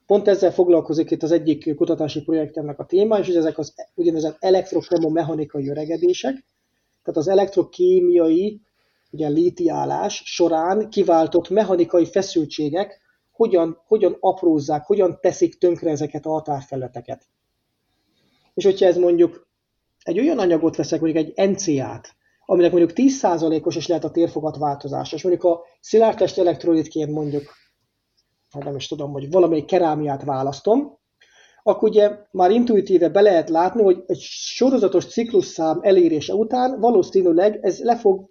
Pont ezzel foglalkozik itt az egyik kutatási projektemnek a téma, és ezek az úgynevezett elektrokromomechanikai öregedések, tehát az elektrokémiai ugye lítiálás során kiváltott mechanikai feszültségek hogyan, hogyan aprózzák, hogyan teszik tönkre ezeket a határfelületeket. És hogyha ez mondjuk egy olyan anyagot veszek, mondjuk egy NCA-t, aminek mondjuk 10%-os is lehet a térfogat változása, és mondjuk a szilárdtest elektrolitként mondjuk, hát nem is tudom, hogy valamelyik kerámiát választom, akkor ugye már intuitíve be lehet látni, hogy egy sorozatos ciklusszám elérése után valószínűleg ez le fog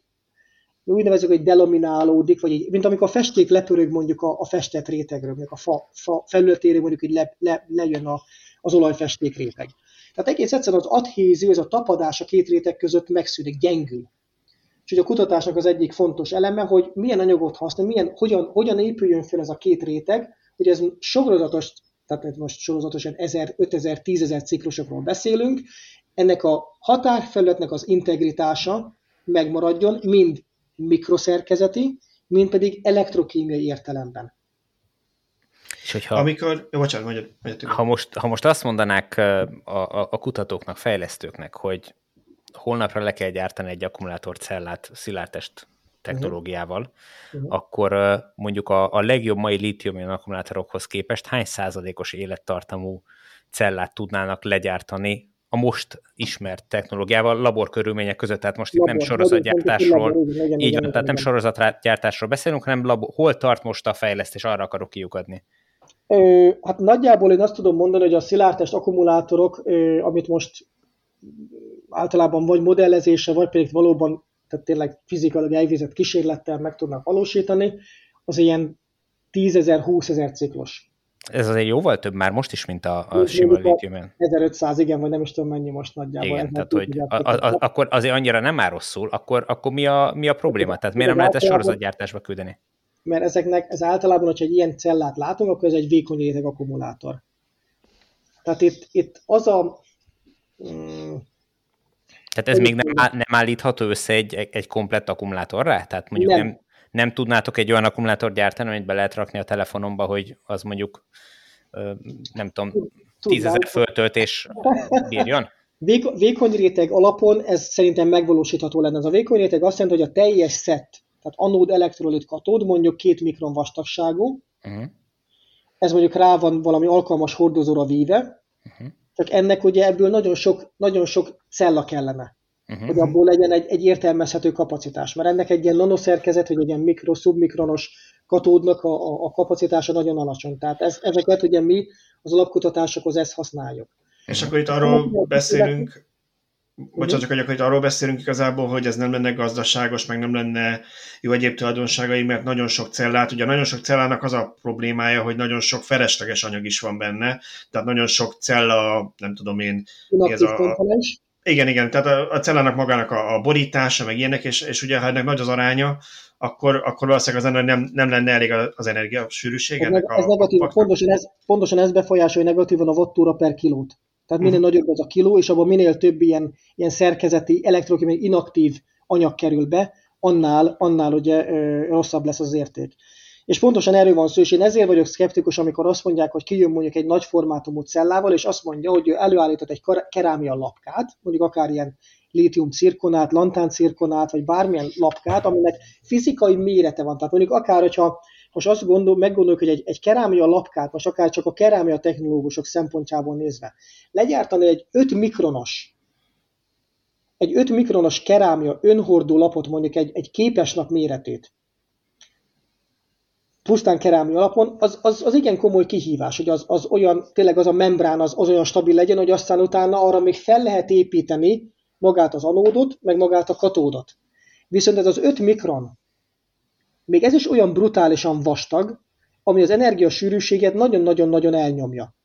úgy nevezük, hogy delaminálódik, vagy így, mint amikor a festék lepörög mondjuk a, a festett rétegről, mondjuk a fa, fa felületéről mondjuk, hogy le, le, lejön a, az olajfesték réteg. Tehát egész egyszerűen az adhézió, ez a tapadás a két réteg között megszűnik, gyengül. És ugye a kutatásnak az egyik fontos eleme, hogy milyen anyagot használ, milyen, hogyan, hogyan épüljön fel ez a két réteg, hogy ez sorozatos, tehát most sorozatosan 1000, 5000, 10.000 ciklusokról beszélünk, ennek a határfelületnek az integritása megmaradjon, mind mikroszerkezeti, mind pedig elektrokémiai értelemben. És hogyha, Amikor, jó, bocsánat, mondjad, mondjad ha, most, ha most azt mondanák a, a, a kutatóknak, fejlesztőknek, hogy holnapra le kell gyártani egy akkumulátorcellát szilárdtest technológiával, uh-huh. akkor mondjuk a, a legjobb mai lítium akkumulátorokhoz képest hány százalékos élettartamú cellát tudnának legyártani a most ismert technológiával, laborkörülmények között, tehát most labor, itt nem sorozatgyártásról, így van, tehát nem sorozatgyártásról beszélünk, hanem labor, hol tart most a fejlesztés, arra akarok kiukadni. Ö, hát nagyjából én azt tudom mondani, hogy a szilárdtest akkumulátorok, ö, amit most általában vagy modellezése, vagy pedig valóban tehát tényleg fizikailag elvégzett kísérlettel meg tudnak valósítani, az ilyen 10 ezer, 20 ezer ciklus. Ez azért jóval több már most is, mint a, a sima litium 1500, igen, vagy nem is tudom mennyi most nagyjából. Igen, tehát hogy a, a, a, akkor azért annyira nem áll rosszul, akkor, akkor mi, a, mi a probléma? Tehát miért nem lehet ezt sorozatgyártásba küldeni? Mert ezeknek, ez általában, hogyha egy ilyen cellát látunk, akkor ez egy vékony réteg akkumulátor. Tehát itt, itt az a... Mm, tehát ez még nem, nem állítható össze egy, egy komplett akkumulátorra? Tehát mondjuk nem. nem, nem tudnátok egy olyan akkumulátort gyártani, amit be lehet rakni a telefonomba, hogy az mondjuk nem tudom, tízezer föltöltés bírjon? Véko, vékony réteg alapon ez szerintem megvalósítható lenne. Ez a vékony réteg azt jelenti, hogy a teljes szett, tehát anód, elektrolit, katód mondjuk két mikron vastagságú, uh-huh. ez mondjuk rá van valami alkalmas hordozóra víve, uh-huh. csak ennek ugye ebből nagyon sok, nagyon sok cella kellene uh-huh. hogy abból legyen egy, egy értelmezhető kapacitás. Mert ennek egy ilyen nanoszerkezet, hogy egy ilyen mikro, szubmikronos katódnak a, a, a kapacitása nagyon alacsony. Tehát ez, ezeket ugye mi az alapkutatásokhoz ezt használjuk. És akkor itt arról beszélünk, bocsánat, csak hogy itt arról beszélünk igazából, hogy ez nem lenne gazdaságos, meg nem lenne jó egyéb tulajdonságai, mert nagyon sok cellát, ugye nagyon sok cellának az a problémája, hogy nagyon sok felesleges anyag is van benne, tehát nagyon sok cella, nem tudom én, ez a, komponens. Igen, igen, tehát a, a cellának magának a, a borítása, meg ilyenek, és, és ugye ha ennek nagy az aránya, akkor, akkor valószínűleg az nem, nem lenne elég az energia sűrűség. Ez, ez a, negatív, a pontosan, ez, pontosan ez befolyásolja negatívan a wattúra per kilót. Tehát minél uh-huh. nagyobb az a kiló, és abban minél több ilyen, ilyen szerkezeti, elektrokémiai inaktív anyag kerül be, annál, annál ugye ö, rosszabb lesz az érték. És pontosan erről van szó, és én ezért vagyok szkeptikus, amikor azt mondják, hogy kijön mondjuk egy nagy formátumú cellával, és azt mondja, hogy ő előállított egy kerámia lapkát, mondjuk akár ilyen lítium cirkonát, lantán cirkonát, vagy bármilyen lapkát, aminek fizikai mérete van. Tehát mondjuk akár, hogyha most azt gondol, meggondoljuk, hogy egy, egy kerámia lapkát, most akár csak a kerámia technológusok szempontjából nézve, legyártani egy 5 mikronos egy 5 mikronos kerámia önhordó lapot, mondjuk egy, egy képeslap méretét, pusztán kerámia alapon, az, az, az igen komoly kihívás, hogy az, az olyan, tényleg az a membrán az, az olyan stabil legyen, hogy aztán utána arra még fel lehet építeni magát az anódot, meg magát a katódot. Viszont ez az 5 mikron, még ez is olyan brutálisan vastag, ami az energiasűrűséget nagyon-nagyon-nagyon elnyomja.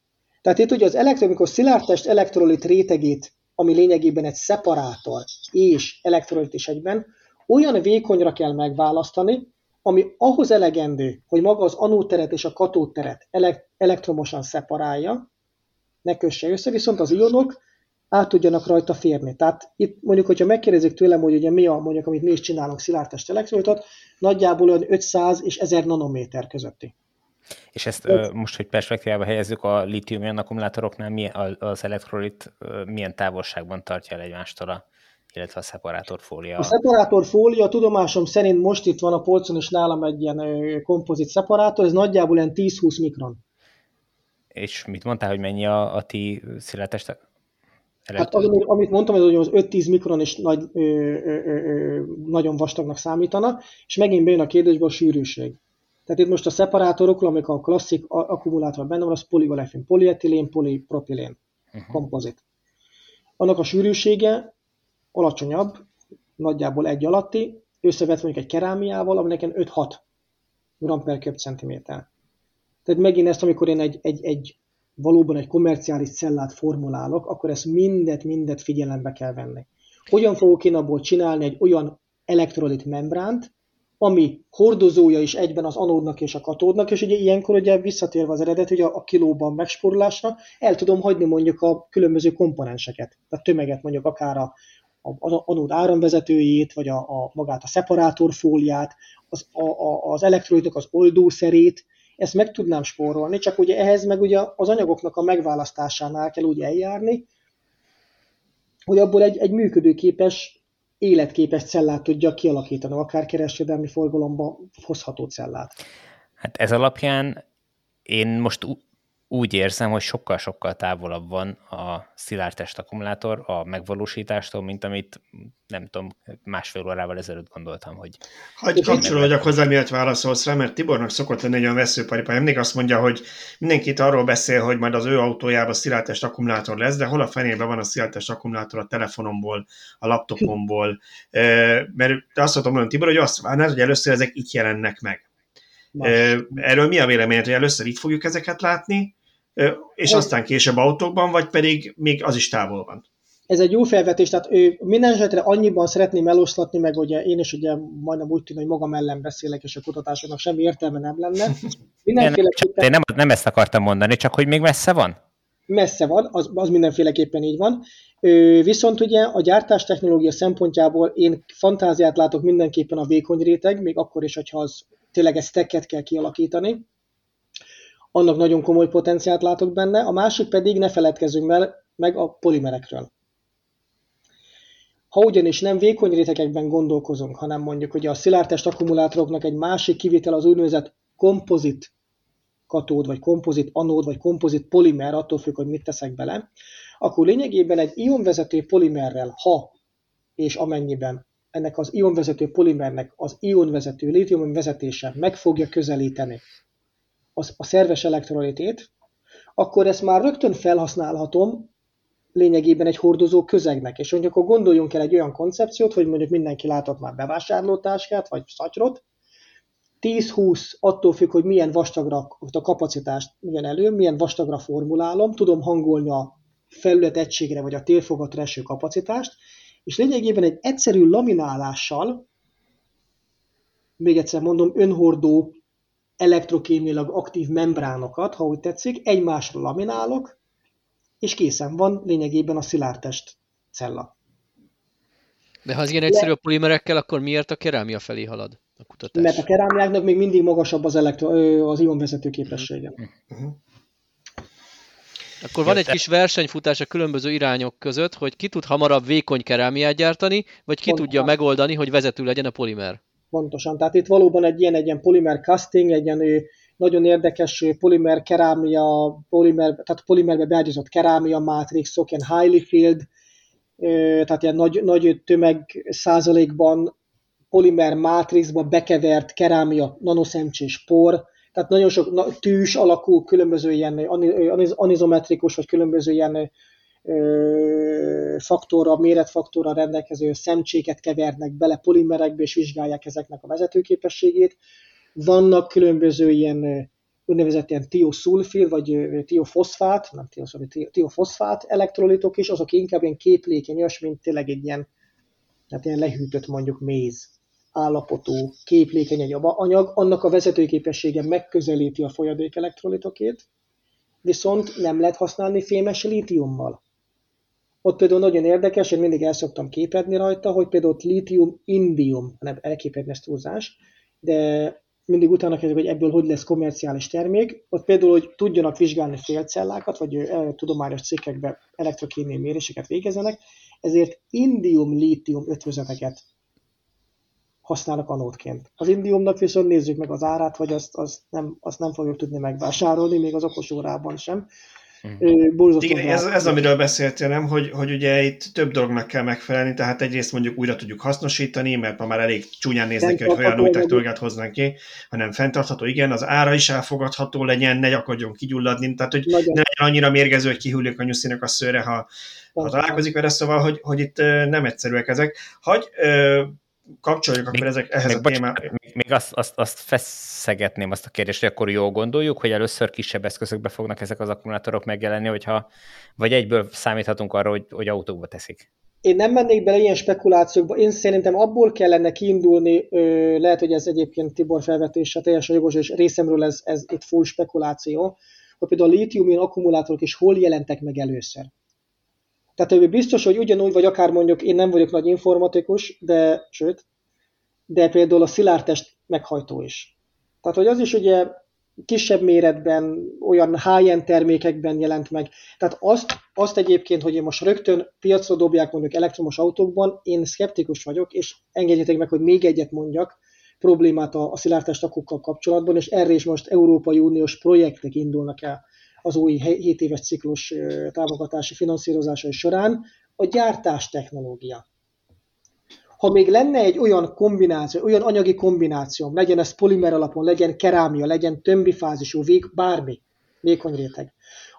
Tehát itt ugye az elektronikus szilárdtest elektrolit rétegét, ami lényegében egy szeparátor és elektrolit is egyben, olyan vékonyra kell megválasztani, ami ahhoz elegendő, hogy maga az anóteret és a katóteret elektromosan szeparálja, ne kösse össze, viszont az ionok át tudjanak rajta férni. Tehát itt mondjuk, hogyha megkérdezik tőlem, hogy ugye mi a, mondjuk, amit mi is csinálunk szilárdtest elektrolitot, nagyjából olyan 500 és 1000 nanométer közötti. És ezt ö, most, hogy perspektívába helyezzük, a litium akkumulátoroknál milyen, az elektrolit milyen távolságban tartja el egymástól a illetve a szeparátorfólia. A szeparátorfólia tudomásom szerint most itt van a polcon, és nálam egy ilyen kompozit szeparátor, ez nagyjából ilyen 10-20 mikron. És mit mondtál, hogy mennyi a, a ti szilátest? Hát az, amit mondtam, hogy az 5-10 mikron is nagy, ö, ö, ö, nagyon vastagnak számítana, és megint bejön a kérdésbe a sűrűség. Tehát itt most a szeparátorokról, amik a klasszik akkumulátor benne van, az poliolefin, polietilén, polipropilén, uh-huh. kompozit. Annak a sűrűsége alacsonyabb, nagyjából egy alatti, összevetve mondjuk egy kerámiával, aminek 5-6 gram per köbcentiméter. Tehát megint ezt, amikor én egy, egy, egy valóban egy komerciális cellát formulálok, akkor ezt mindet, mindet figyelembe kell venni. Hogyan fogok én abból csinálni egy olyan elektrolit membránt, ami hordozója is egyben az anódnak és a katódnak, és ugye ilyenkor ugye visszatérve az eredet, hogy a, a kilóban megsporulásra el tudom hagyni mondjuk a különböző komponenseket, a tömeget mondjuk akár a, az anód áramvezetőjét, vagy a, a magát a szeparátorfóliát, az, a, a, az elektrolitok az oldószerét, ezt meg tudnám spórolni, csak ugye ehhez meg ugye az anyagoknak a megválasztásánál kell úgy eljárni, hogy abból egy, egy működőképes, életképes cellát tudja kialakítani, akár kereskedelmi forgalomba hozható cellát. Hát ez alapján én most úgy érzem, hogy sokkal-sokkal távolabb van a szilárd akkumulátor a megvalósítástól, mint amit nem tudom, másfél órával ezelőtt gondoltam, hogy... Hagy kapcsolódjak hozzá, miért válaszolsz rá, mert Tibornak szokott lenni egy olyan veszőparipája. Mindig azt mondja, hogy mindenkit arról beszél, hogy majd az ő autójában szilárdtest akkumulátor lesz, de hol a fenében van a szilárdtest akkumulátor a telefonomból, a laptopomból. Mert te azt mondtam mondani, Tibor, hogy azt várnád, hogy először ezek itt jelennek meg. Más. Erről mi a véleményed, hogy először itt fogjuk ezeket látni, és ez, aztán később autókban, vagy pedig még az is távol van? Ez egy jó felvetés, tehát ő minden esetre annyiban szeretném eloszlatni, meg ugye én is ugye majdnem úgy tűnik, hogy magam ellen beszélek, és a kutatásoknak semmi értelme nem lenne. Mindenféleképpen... Én nem, nem ezt akartam mondani, csak hogy még messze van? Messze van, az, az mindenféleképpen így van. Ö, viszont ugye a gyártás technológia szempontjából én fantáziát látok mindenképpen a vékony réteg, még akkor is, hogyha az tényleg ezt kell kialakítani annak nagyon komoly potenciált látok benne, a másik pedig ne feledkezzünk meg a polimerekről. Ha ugyanis nem vékony rétegekben gondolkozunk, hanem mondjuk hogy a szilárdtest akkumulátoroknak egy másik kivitel az úgynevezett kompozit katód, vagy kompozit anód, vagy kompozit polimer, attól függ, hogy mit teszek bele, akkor lényegében egy ionvezető polimerrel, ha és amennyiben ennek az ionvezető polimernek az ionvezető lítium vezetése meg fogja közelíteni az, a szerves elektrolitét, akkor ezt már rögtön felhasználhatom lényegében egy hordozó közegnek. És mondjuk akkor gondoljunk el egy olyan koncepciót, hogy mondjuk mindenki látott már bevásárlótáskát, vagy szatyrot, 10-20 attól függ, hogy milyen vastagra a kapacitást milyen elő, milyen vastagra formulálom, tudom hangolni a felület egységre vagy a térfogatra eső kapacitást, és lényegében egy egyszerű laminálással, még egyszer mondom, önhordó elektrokémiailag aktív membránokat, ha úgy tetszik, egymásra laminálok, és készen van lényegében a szilárdtest cella. De ha az ilyen egyszerű a polimerekkel, akkor miért a kerámia felé halad a kutatás? Mert a kerámiáknak még mindig magasabb az, elektro, az ionvezető képessége. Uh-huh. Akkor van egy kis versenyfutás a különböző irányok között, hogy ki tud hamarabb vékony kerámiát gyártani, vagy ki Pont tudja van. megoldani, hogy vezető legyen a polimer. Pontosan. Tehát itt valóban egy ilyen, egy ilyen polimer casting, egy ilyen nagyon érdekes polimer kerámia, polimer, tehát polimerbe beágyazott kerámia mátrixok, ilyen highly field, tehát ilyen nagy, nagy tömeg százalékban polimer mátrixba bekevert kerámia nanoszemcsés por, tehát nagyon sok tűs alakú, különböző ilyen anizometrikus, vagy különböző ilyen faktorra, méretfaktorra rendelkező szemcséket kevernek bele polimerekbe, és vizsgálják ezeknek a vezetőképességét. Vannak különböző ilyen úgynevezett ilyen tioszulfil, vagy tiofoszfát, nem tioszulfil, tiofoszfát elektrolitok is, azok inkább ilyen képlékenyes, mint tényleg egy ilyen, hát ilyen lehűtött mondjuk méz állapotú, képlékeny egy anyag, annak a vezetőképessége megközelíti a folyadék elektrolitokét, viszont nem lehet használni fémes lítiummal. Ott például nagyon érdekes, én mindig el szoktam képedni rajta, hogy például ott lítium-indium, nem elképedni ezt túlzás, de mindig utána kezdjük, hogy ebből hogy lesz komerciális termék. Ott például, hogy tudjanak vizsgálni félcellákat, vagy e, tudományos cikkekbe elektrokémiai méréseket végezzenek, ezért indium-lítium ötvözeteket használnak anódként. Az indiumnak viszont nézzük meg az árát, vagy azt, azt, nem, azt nem fogjuk tudni megvásárolni, még az okos órában sem Uh-huh. Igen, ez, ez amiről beszéltél, nem? Hogy, hogy ugye itt több dolognak kell megfelelni, tehát egyrészt mondjuk újra tudjuk hasznosítani, mert ma már elég csúnyán néznek ki, hogy olyan új technológiát hoznánk ki, hanem fenntartható, igen, az ára is elfogadható legyen, ne akarjon kigyulladni, tehát hogy Nagyon. ne legyen annyira mérgező, hogy kihullik a nyuszinak a szőre, ha, ha találkozik vele, szóval, hogy, hogy itt nem egyszerűek ezek. Hogy kapcsoljuk még, akkor ezek, ehhez még, a témához. Még, még azt, azt, azt feszegetném azt a kérdést, hogy akkor jól gondoljuk, hogy először kisebb eszközökbe fognak ezek az akkumulátorok megjelenni, hogyha, vagy egyből számíthatunk arra, hogy, hogy autókba teszik. Én nem mennék bele ilyen spekulációkba, én szerintem abból kellene kiindulni, lehet, hogy ez egyébként Tibor felvetése teljesen jogos, és részemről ez, ez itt full spekuláció, hogy például a lítium akkumulátorok is hol jelentek meg először. Tehát biztos, hogy ugyanúgy, vagy akár mondjuk én nem vagyok nagy informatikus, de sőt, de például a szilárdtest meghajtó is. Tehát, hogy az is ugye kisebb méretben, olyan high-end termékekben jelent meg. Tehát azt, azt egyébként, hogy én most rögtön piacra dobják mondjuk elektromos autókban, én szkeptikus vagyok, és engedjétek meg, hogy még egyet mondjak, problémát a, a szilárdtestakokkal kapcsolatban, és erre is most Európai Uniós projektek indulnak el az új 7 éves ciklus támogatási finanszírozása során, a gyártás technológia. Ha még lenne egy olyan kombináció, olyan anyagi kombináció, legyen ez polimer alapon, legyen kerámia, legyen tömbi fázisú vég, bármi, vékony réteg,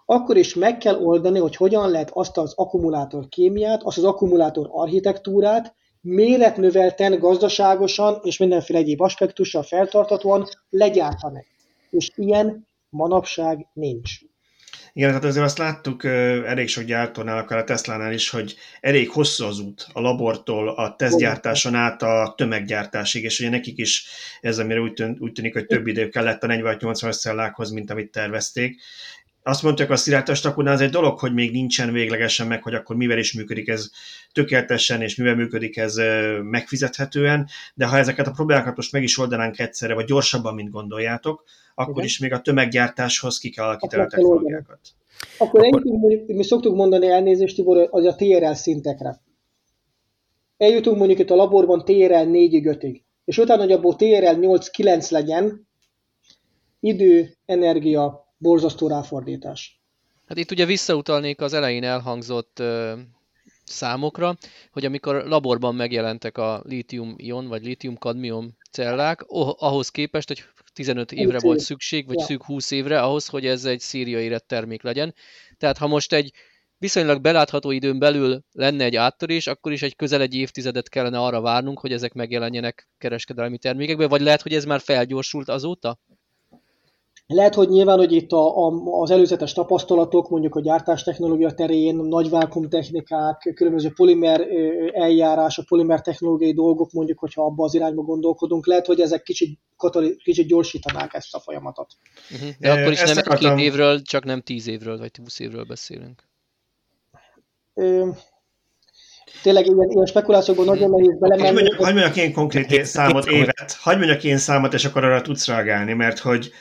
akkor is meg kell oldani, hogy hogyan lehet azt az akkumulátor kémiát, azt az akkumulátor architektúrát méretnövelten, gazdaságosan és mindenféle egyéb aspektussal feltartatóan legyártani. És ilyen manapság nincs. Igen, tehát azért azt láttuk elég sok gyártónál, akár a Tesla-nál is, hogy elég hosszú az út a labortól a tesztgyártáson át a tömeggyártásig, és ugye nekik is ez, amire úgy, tűn, úgy tűnik, hogy több idő kellett a 40-80 cellákhoz, mint amit tervezték. Azt mondták a sziráltas takunál, ez egy dolog, hogy még nincsen véglegesen meg, hogy akkor mivel is működik ez tökéletesen, és mivel működik ez megfizethetően, de ha ezeket a problémákat most meg is oldanánk egyszerre, vagy gyorsabban, mint gondoljátok, akkor Igen. is még a tömeggyártáshoz ki kell alakítani a technológiákat. Akkor, akkor... Eljutunk, mi szoktuk mondani elnézést, Tibor, az a TRL szintekre. Eljutunk mondjuk itt a laborban TRL 4-5-ig, és utána, hogy abból TRL 8-9 legyen, idő, energia, borzasztó ráfordítás. Hát itt ugye visszautalnék az elején elhangzott ö, számokra, hogy amikor laborban megjelentek a lítium-ion vagy lítium-kadmium cellák, oh, ahhoz képest, hogy 15 évre volt szükség, vagy ja. szűk 20 évre ahhoz, hogy ez egy szíria érett termék legyen. Tehát ha most egy viszonylag belátható időn belül lenne egy áttörés, akkor is egy közel egy évtizedet kellene arra várnunk, hogy ezek megjelenjenek kereskedelmi termékekben, vagy lehet, hogy ez már felgyorsult azóta? Lehet, hogy nyilván, hogy itt a, a, az előzetes tapasztalatok, mondjuk a gyártástechnológia terén, nagy technikák, különböző polimer eljárás, a polimer technológiai dolgok, mondjuk, hogyha abba az irányba gondolkodunk, lehet, hogy ezek kicsit, katali, kicsit gyorsítanák ezt a folyamatot. Uh-huh. De akkor is nem akartam... két évről, csak nem tíz évről, vagy húsz évről beszélünk. Ö, tényleg ilyen, ilyen spekulációkban nagyon nehéz belemenni. Hagyj mondjak, hagy mondjak én konkrét számot, évet. Hagyj mondjak én számot, és akkor arra tudsz reagálni, mert hogy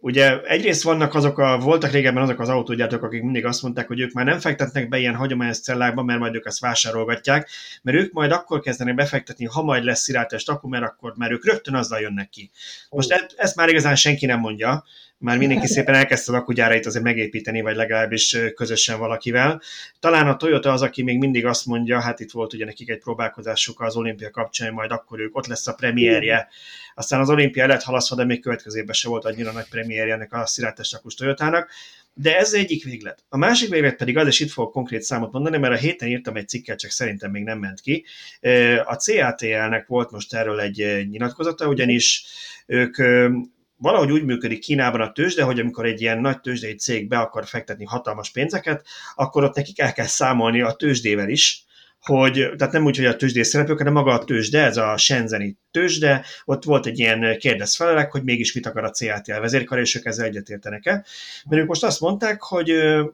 Ugye egyrészt vannak azok a, voltak régebben azok az autógyártók, akik mindig azt mondták, hogy ők már nem fektetnek be ilyen hagyományos cellákba, mert majd ők ezt vásárolgatják, mert ők majd akkor kezdenek befektetni, ha majd lesz szirátes taku, mert akkor már ők rögtön azzal jönnek ki. Most e- ezt már igazán senki nem mondja, már mindenki szépen elkezdte az akugyárait azért megépíteni, vagy legalábbis közösen valakivel. Talán a Toyota az, aki még mindig azt mondja, hát itt volt ugye nekik egy próbálkozásuk az olimpia kapcsán, majd akkor ők ott lesz a premierje. Aztán az olimpia lett halasztva, de még következő évben se volt annyira nagy premierje ennek a szilátes Toyotának. De ez egyik véglet. A másik véglet pedig az, és itt fogok konkrét számot mondani, mert a héten írtam egy cikket, csak szerintem még nem ment ki. A CATL-nek volt most erről egy nyilatkozata, ugyanis ők valahogy úgy működik Kínában a tőzsde, hogy amikor egy ilyen nagy tőzsdei cég be akar fektetni hatalmas pénzeket, akkor ott nekik el kell számolni a tőzsdével is, hogy, tehát nem úgy, hogy a tőzsdés szereplők, hanem maga a tőzsde, ez a Shenzeni tőzsde, ott volt egy ilyen kérdezfelelek, hogy mégis mit akar a CATL vezérkar, és ők ezzel egyetértenek-e. Mert ők most azt mondták, hogy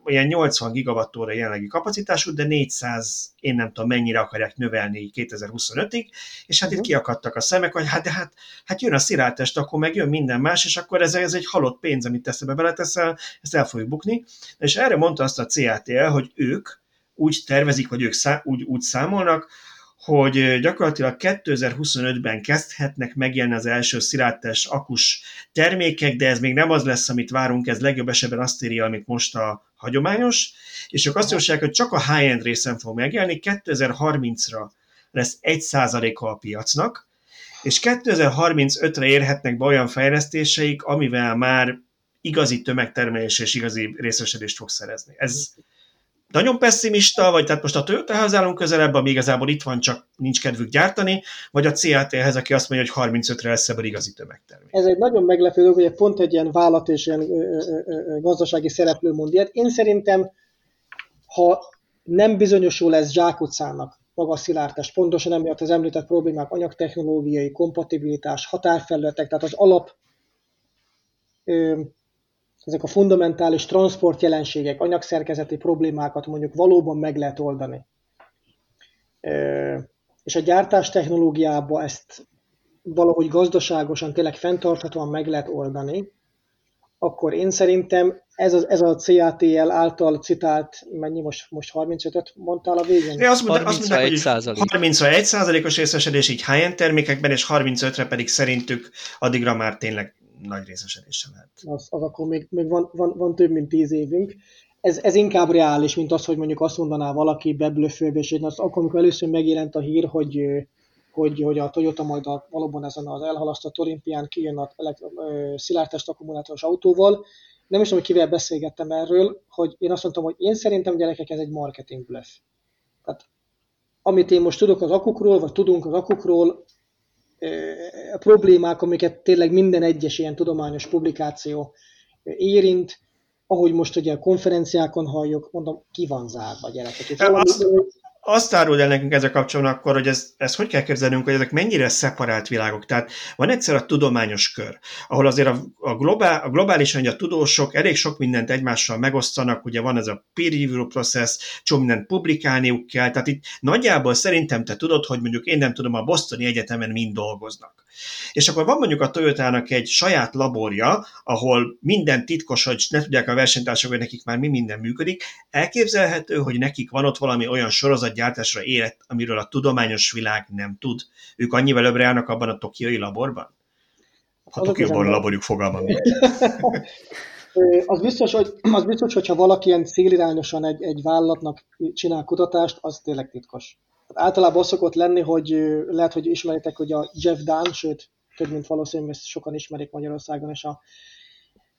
ilyen 80 gigawattóra jelenlegi kapacitású, de 400, én nem tudom mennyire akarják növelni 2025-ig, és hát itt mhm. kiakadtak a szemek, hogy hát de hát, hát jön a sziráltest, akkor meg jön minden más, és akkor ez, ez egy halott pénz, amit teszebe beleteszel, ezt el fogjuk bukni. És erre mondta azt a CATL, hogy ők úgy tervezik, vagy ők szá- úgy, úgy számolnak, hogy gyakorlatilag 2025-ben kezdhetnek megjelenni az első szilárdtest akus termékek, de ez még nem az lesz, amit várunk, ez legjobb esetben azt írja, amit most a hagyományos, és ők azt javasolják, hogy csak a high-end részen fog megjelenni, 2030-ra lesz 1%-a a piacnak, és 2035-re érhetnek be olyan fejlesztéseik, amivel már igazi tömegtermelés és igazi részesedést fog szerezni. Ez nagyon pessimista, vagy tehát most a Toyota-hoz állunk közelebb, ami igazából itt van, csak nincs kedvük gyártani, vagy a CAT-hez, aki azt mondja, hogy 35-re lesz ebből igazi tömegtermék. Ez egy nagyon meglepő dolog, hogy pont egy ilyen vállalat és ilyen gazdasági szereplő mond ilyet. Én szerintem, ha nem bizonyosul ez zsákutcának, maga a szilárdtest, pontosan emiatt az említett problémák, anyagtechnológiai, kompatibilitás, határfelületek, tehát az alap ezek a fundamentális transport jelenségek, anyagszerkezeti problémákat mondjuk valóban meg lehet oldani. És a gyártás technológiába ezt valahogy gazdaságosan, tényleg fenntarthatóan meg lehet oldani, akkor én szerintem ez, a, ez a CATL által citált, mennyi most, most 35-öt mondtál a végén? Ja, azt mondták, azt mondták, hogy 31 százalékos részesedés így high-end termékekben, és 35-re pedig szerintük addigra már tényleg nagy részesedése lehet. Az, az akkor még, még van, van, van, több mint tíz évünk. Ez, ez inkább reális, mint az, hogy mondjuk azt mondaná valaki beblöfölve, és az, akkor, amikor először megjelent a hír, hogy, hogy, hogy a Toyota majd a, valóban ezen az elhalasztott olimpián kijön a szilárdtest akkumulátoros autóval, nem is tudom, hogy kivel beszélgettem erről, hogy én azt mondtam, hogy én szerintem gyerekek ez egy marketing bluff. Tehát amit én most tudok az akukról, vagy tudunk az akukról, problémák, amiket tényleg minden egyes ilyen tudományos publikáció érint, ahogy most ugye a konferenciákon halljuk, mondom, ki van zárva gyerekek. Azt, azt árul el nekünk ezzel kapcsolatban akkor, hogy ez, ez hogy kell képzelnünk, hogy ezek mennyire szeparált világok. Tehát van egyszer a tudományos kör, ahol azért a, a, globál, a globálisan a tudósok elég sok mindent egymással megosztanak, ugye van ez a peer review process, csomó mindent publikálniuk kell, tehát itt nagyjából szerintem te tudod, hogy mondjuk én nem tudom, a Bostoni Egyetemen mind dolgoznak. És akkor van mondjuk a Toyotának egy saját laborja, ahol minden titkos, hogy ne tudják a versenytársak, hogy nekik már mi minden működik. Elképzelhető, hogy nekik van ott valami olyan sorozatgyártásra érett, amiről a tudományos világ nem tud. Ők annyival előbbre állnak abban a tokiai laborban? Ha Tokióban a laborjuk fogalma az biztos, hogy, az biztos, hogyha valaki ilyen célirányosan egy, egy vállalatnak csinál kutatást, az tényleg titkos. Általában az szokott lenni, hogy lehet, hogy ismeritek, hogy a Jeff Dahn, sőt, több mint valószínűleg ezt sokan ismerik Magyarországon, és a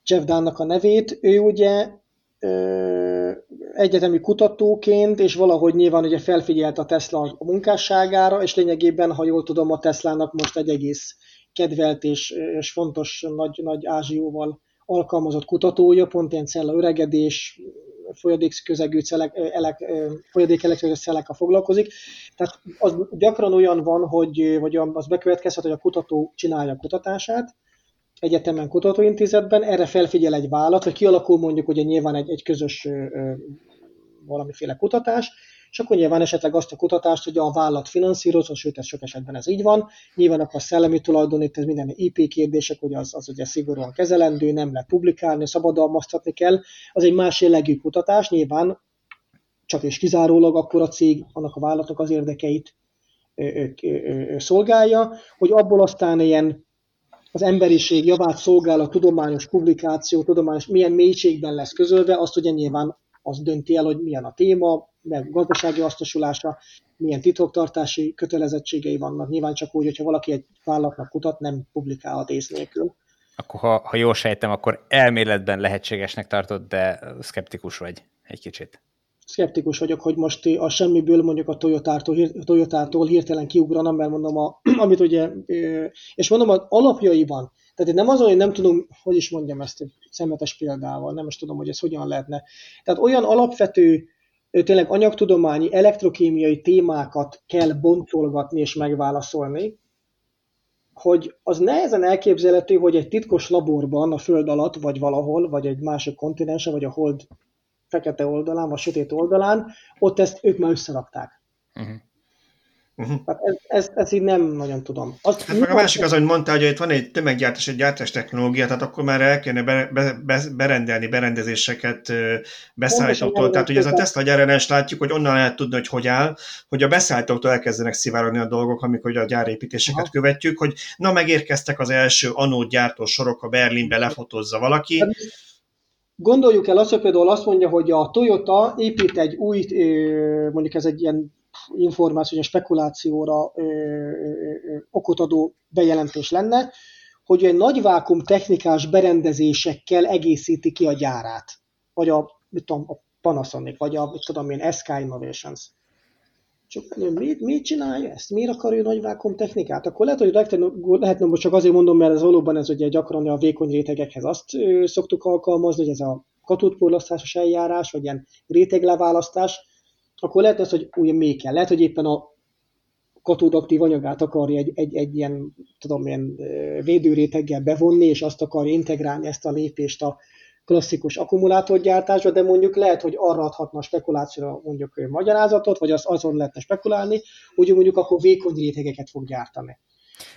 Jeff Dahnnak a nevét. Ő ugye ö, egyetemi kutatóként, és valahogy nyilván ugye felfigyelt a Tesla a munkásságára, és lényegében, ha jól tudom, a Teslának most egy egész kedvelt és, és fontos nagy, nagy ázsióval alkalmazott kutatója, pont ilyen cella öregedés, folyadékközegű celek, elek, folyadék elektronikus a foglalkozik. Tehát az gyakran olyan van, hogy, hogy az bekövetkezhet, hogy a kutató csinálja a kutatását, egyetemen kutatóintézetben, erre felfigyel egy vállalat, hogy kialakul mondjuk ugye nyilván egy, egy közös valamiféle kutatás, és akkor nyilván esetleg azt a kutatást, hogy a vállalat finanszírozza, sőt ez sok esetben ez így van, nyilván akkor a szellemi tulajdonít, ez minden IP kérdések, hogy az, az ugye szigorúan kezelendő, nem lehet publikálni, szabadalmaztatni kell, az egy más jellegű kutatás, nyilván csak és kizárólag akkor a cég annak a vállalatnak az érdekeit szolgálja, hogy abból aztán ilyen az emberiség javát szolgál a tudományos publikáció, tudományos milyen mélységben lesz közölve, azt ugye nyilván az dönti el, hogy milyen a téma, meg gazdasági hasznosulása, milyen titoktartási kötelezettségei vannak. Nyilván csak úgy, hogyha valaki egy vállalatnak kutat, nem publikálhat ész nélkül. Akkor ha, ha jól sejtem, akkor elméletben lehetségesnek tartod, de szkeptikus vagy egy kicsit. Szkeptikus vagyok, hogy most a semmiből mondjuk a Toyotától, Toyotától hirtelen kiugranam, mert mondom, a, amit ugye, és mondom, az alapjaiban, tehát nem az, hogy nem tudom, hogy is mondjam ezt egy szemletes példával, nem is tudom, hogy ez hogyan lehetne. Tehát olyan alapvető tényleg anyagtudományi, elektrokémiai témákat kell boncolgatni és megválaszolni, hogy az nehezen elképzelhető, hogy egy titkos laborban a föld alatt, vagy valahol, vagy egy másik kontinensen, vagy a hold fekete oldalán, vagy sötét oldalán, ott ezt ők már összerakták. Uh-huh. Uh-huh. Hát ez, ez, ez így nem nagyon tudom. Azt, hát meg a másik az, hogy mondta, hogy itt van egy tömeggyártás, egy gyártás technológia, tehát akkor már el kéne be, be, be, berendelni berendezéseket beszállítóktól. Tehát ugye ez a Tesla gyárenest látjuk, hogy onnan lehet tudni, hogy hogy áll, hogy a beszállítóktól elkezdenek szivárogni a dolgok, amikor a gyárépítéseket Aha. követjük, hogy na megérkeztek az első anódgyártó sorok a Berlinbe, lefotózza valaki. Hát, gondoljuk el azt, hogy például azt mondja, hogy a Toyota épít egy új, mondjuk ez egy ilyen információ, a spekulációra ö, ö, ö, okot adó bejelentés lenne, hogy egy nagy vákum technikás berendezésekkel egészíti ki a gyárát. Vagy a, mit tudom, a Panasonic, vagy a, mit tudom én, SK Innovations. Csak miért, miért csinálja ezt? Miért akar ő nagy vákum technikát? Akkor lehet, hogy lehetne, most csak azért mondom, mert ez valóban ez ugye gyakran a vékony rétegekhez azt szoktuk alkalmazni, hogy ez a katódporlasztásos eljárás, vagy ilyen rétegleválasztás, akkor lehet az, hogy ugye még kell. Lehet, hogy éppen a katódaktív anyagát akarja egy, egy, egy ilyen, tudom, ilyen védőréteggel bevonni, és azt akarja integrálni ezt a lépést a klasszikus akkumulátorgyártásba, de mondjuk lehet, hogy arra adhatna a spekulációra mondjuk magyarázatot, vagy az azon lehetne spekulálni, hogy mondjuk akkor vékony rétegeket fog gyártani.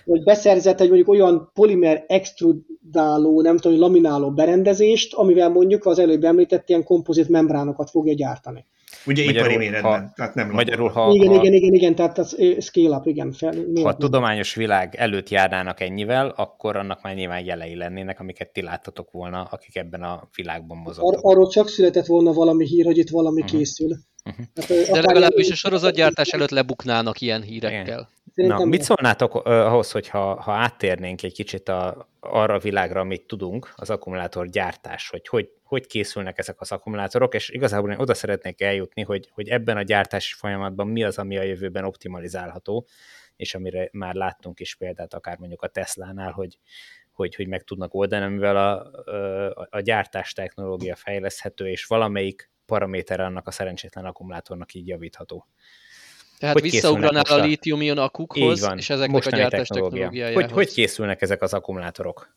Vagy beszerzett egy mondjuk olyan polimer extrudáló, nem tudom, lamináló berendezést, amivel mondjuk az előbb említett ilyen kompozit membránokat fogja gyártani. Ugye magyarul, ipari méretben, ha, tehát nem magyarul, ha, Igen, ha, igen, igen, igen, tehát az scale-up, igen. Fel, ha a tudományos világ előtt járnának ennyivel, akkor annak már nyilván jelei lennének, amiket ti láttatok volna, akik ebben a világban mozogtak. Ar- arról csak született volna valami hír, hogy itt valami uh-huh. készül. Uh-huh. Hát, De legalábbis a sorozatgyártás előtt lebuknának ilyen hírekkel. Na, mit szólnátok ahhoz, hogy ha, ha áttérnénk egy kicsit a, arra a világra, amit tudunk, az akkumulátor gyártás, hogy, hogy hogy készülnek ezek az akkumulátorok, és igazából én oda szeretnék eljutni, hogy, hogy ebben a gyártási folyamatban mi az, ami a jövőben optimalizálható, és amire már láttunk is példát, akár mondjuk a Tesla-nál, hogy, hogy, hogy meg tudnak oldani, mivel a, a, a gyártás technológia fejleszthető, és valamelyik paraméter annak a szerencsétlen akkumulátornak így javítható. Tehát hogy visszaugranál a lítium-ion akukhoz, van, és ezeknek a gyártás technológia. technológiájához. Hogy, hogy készülnek ezek az akkumulátorok?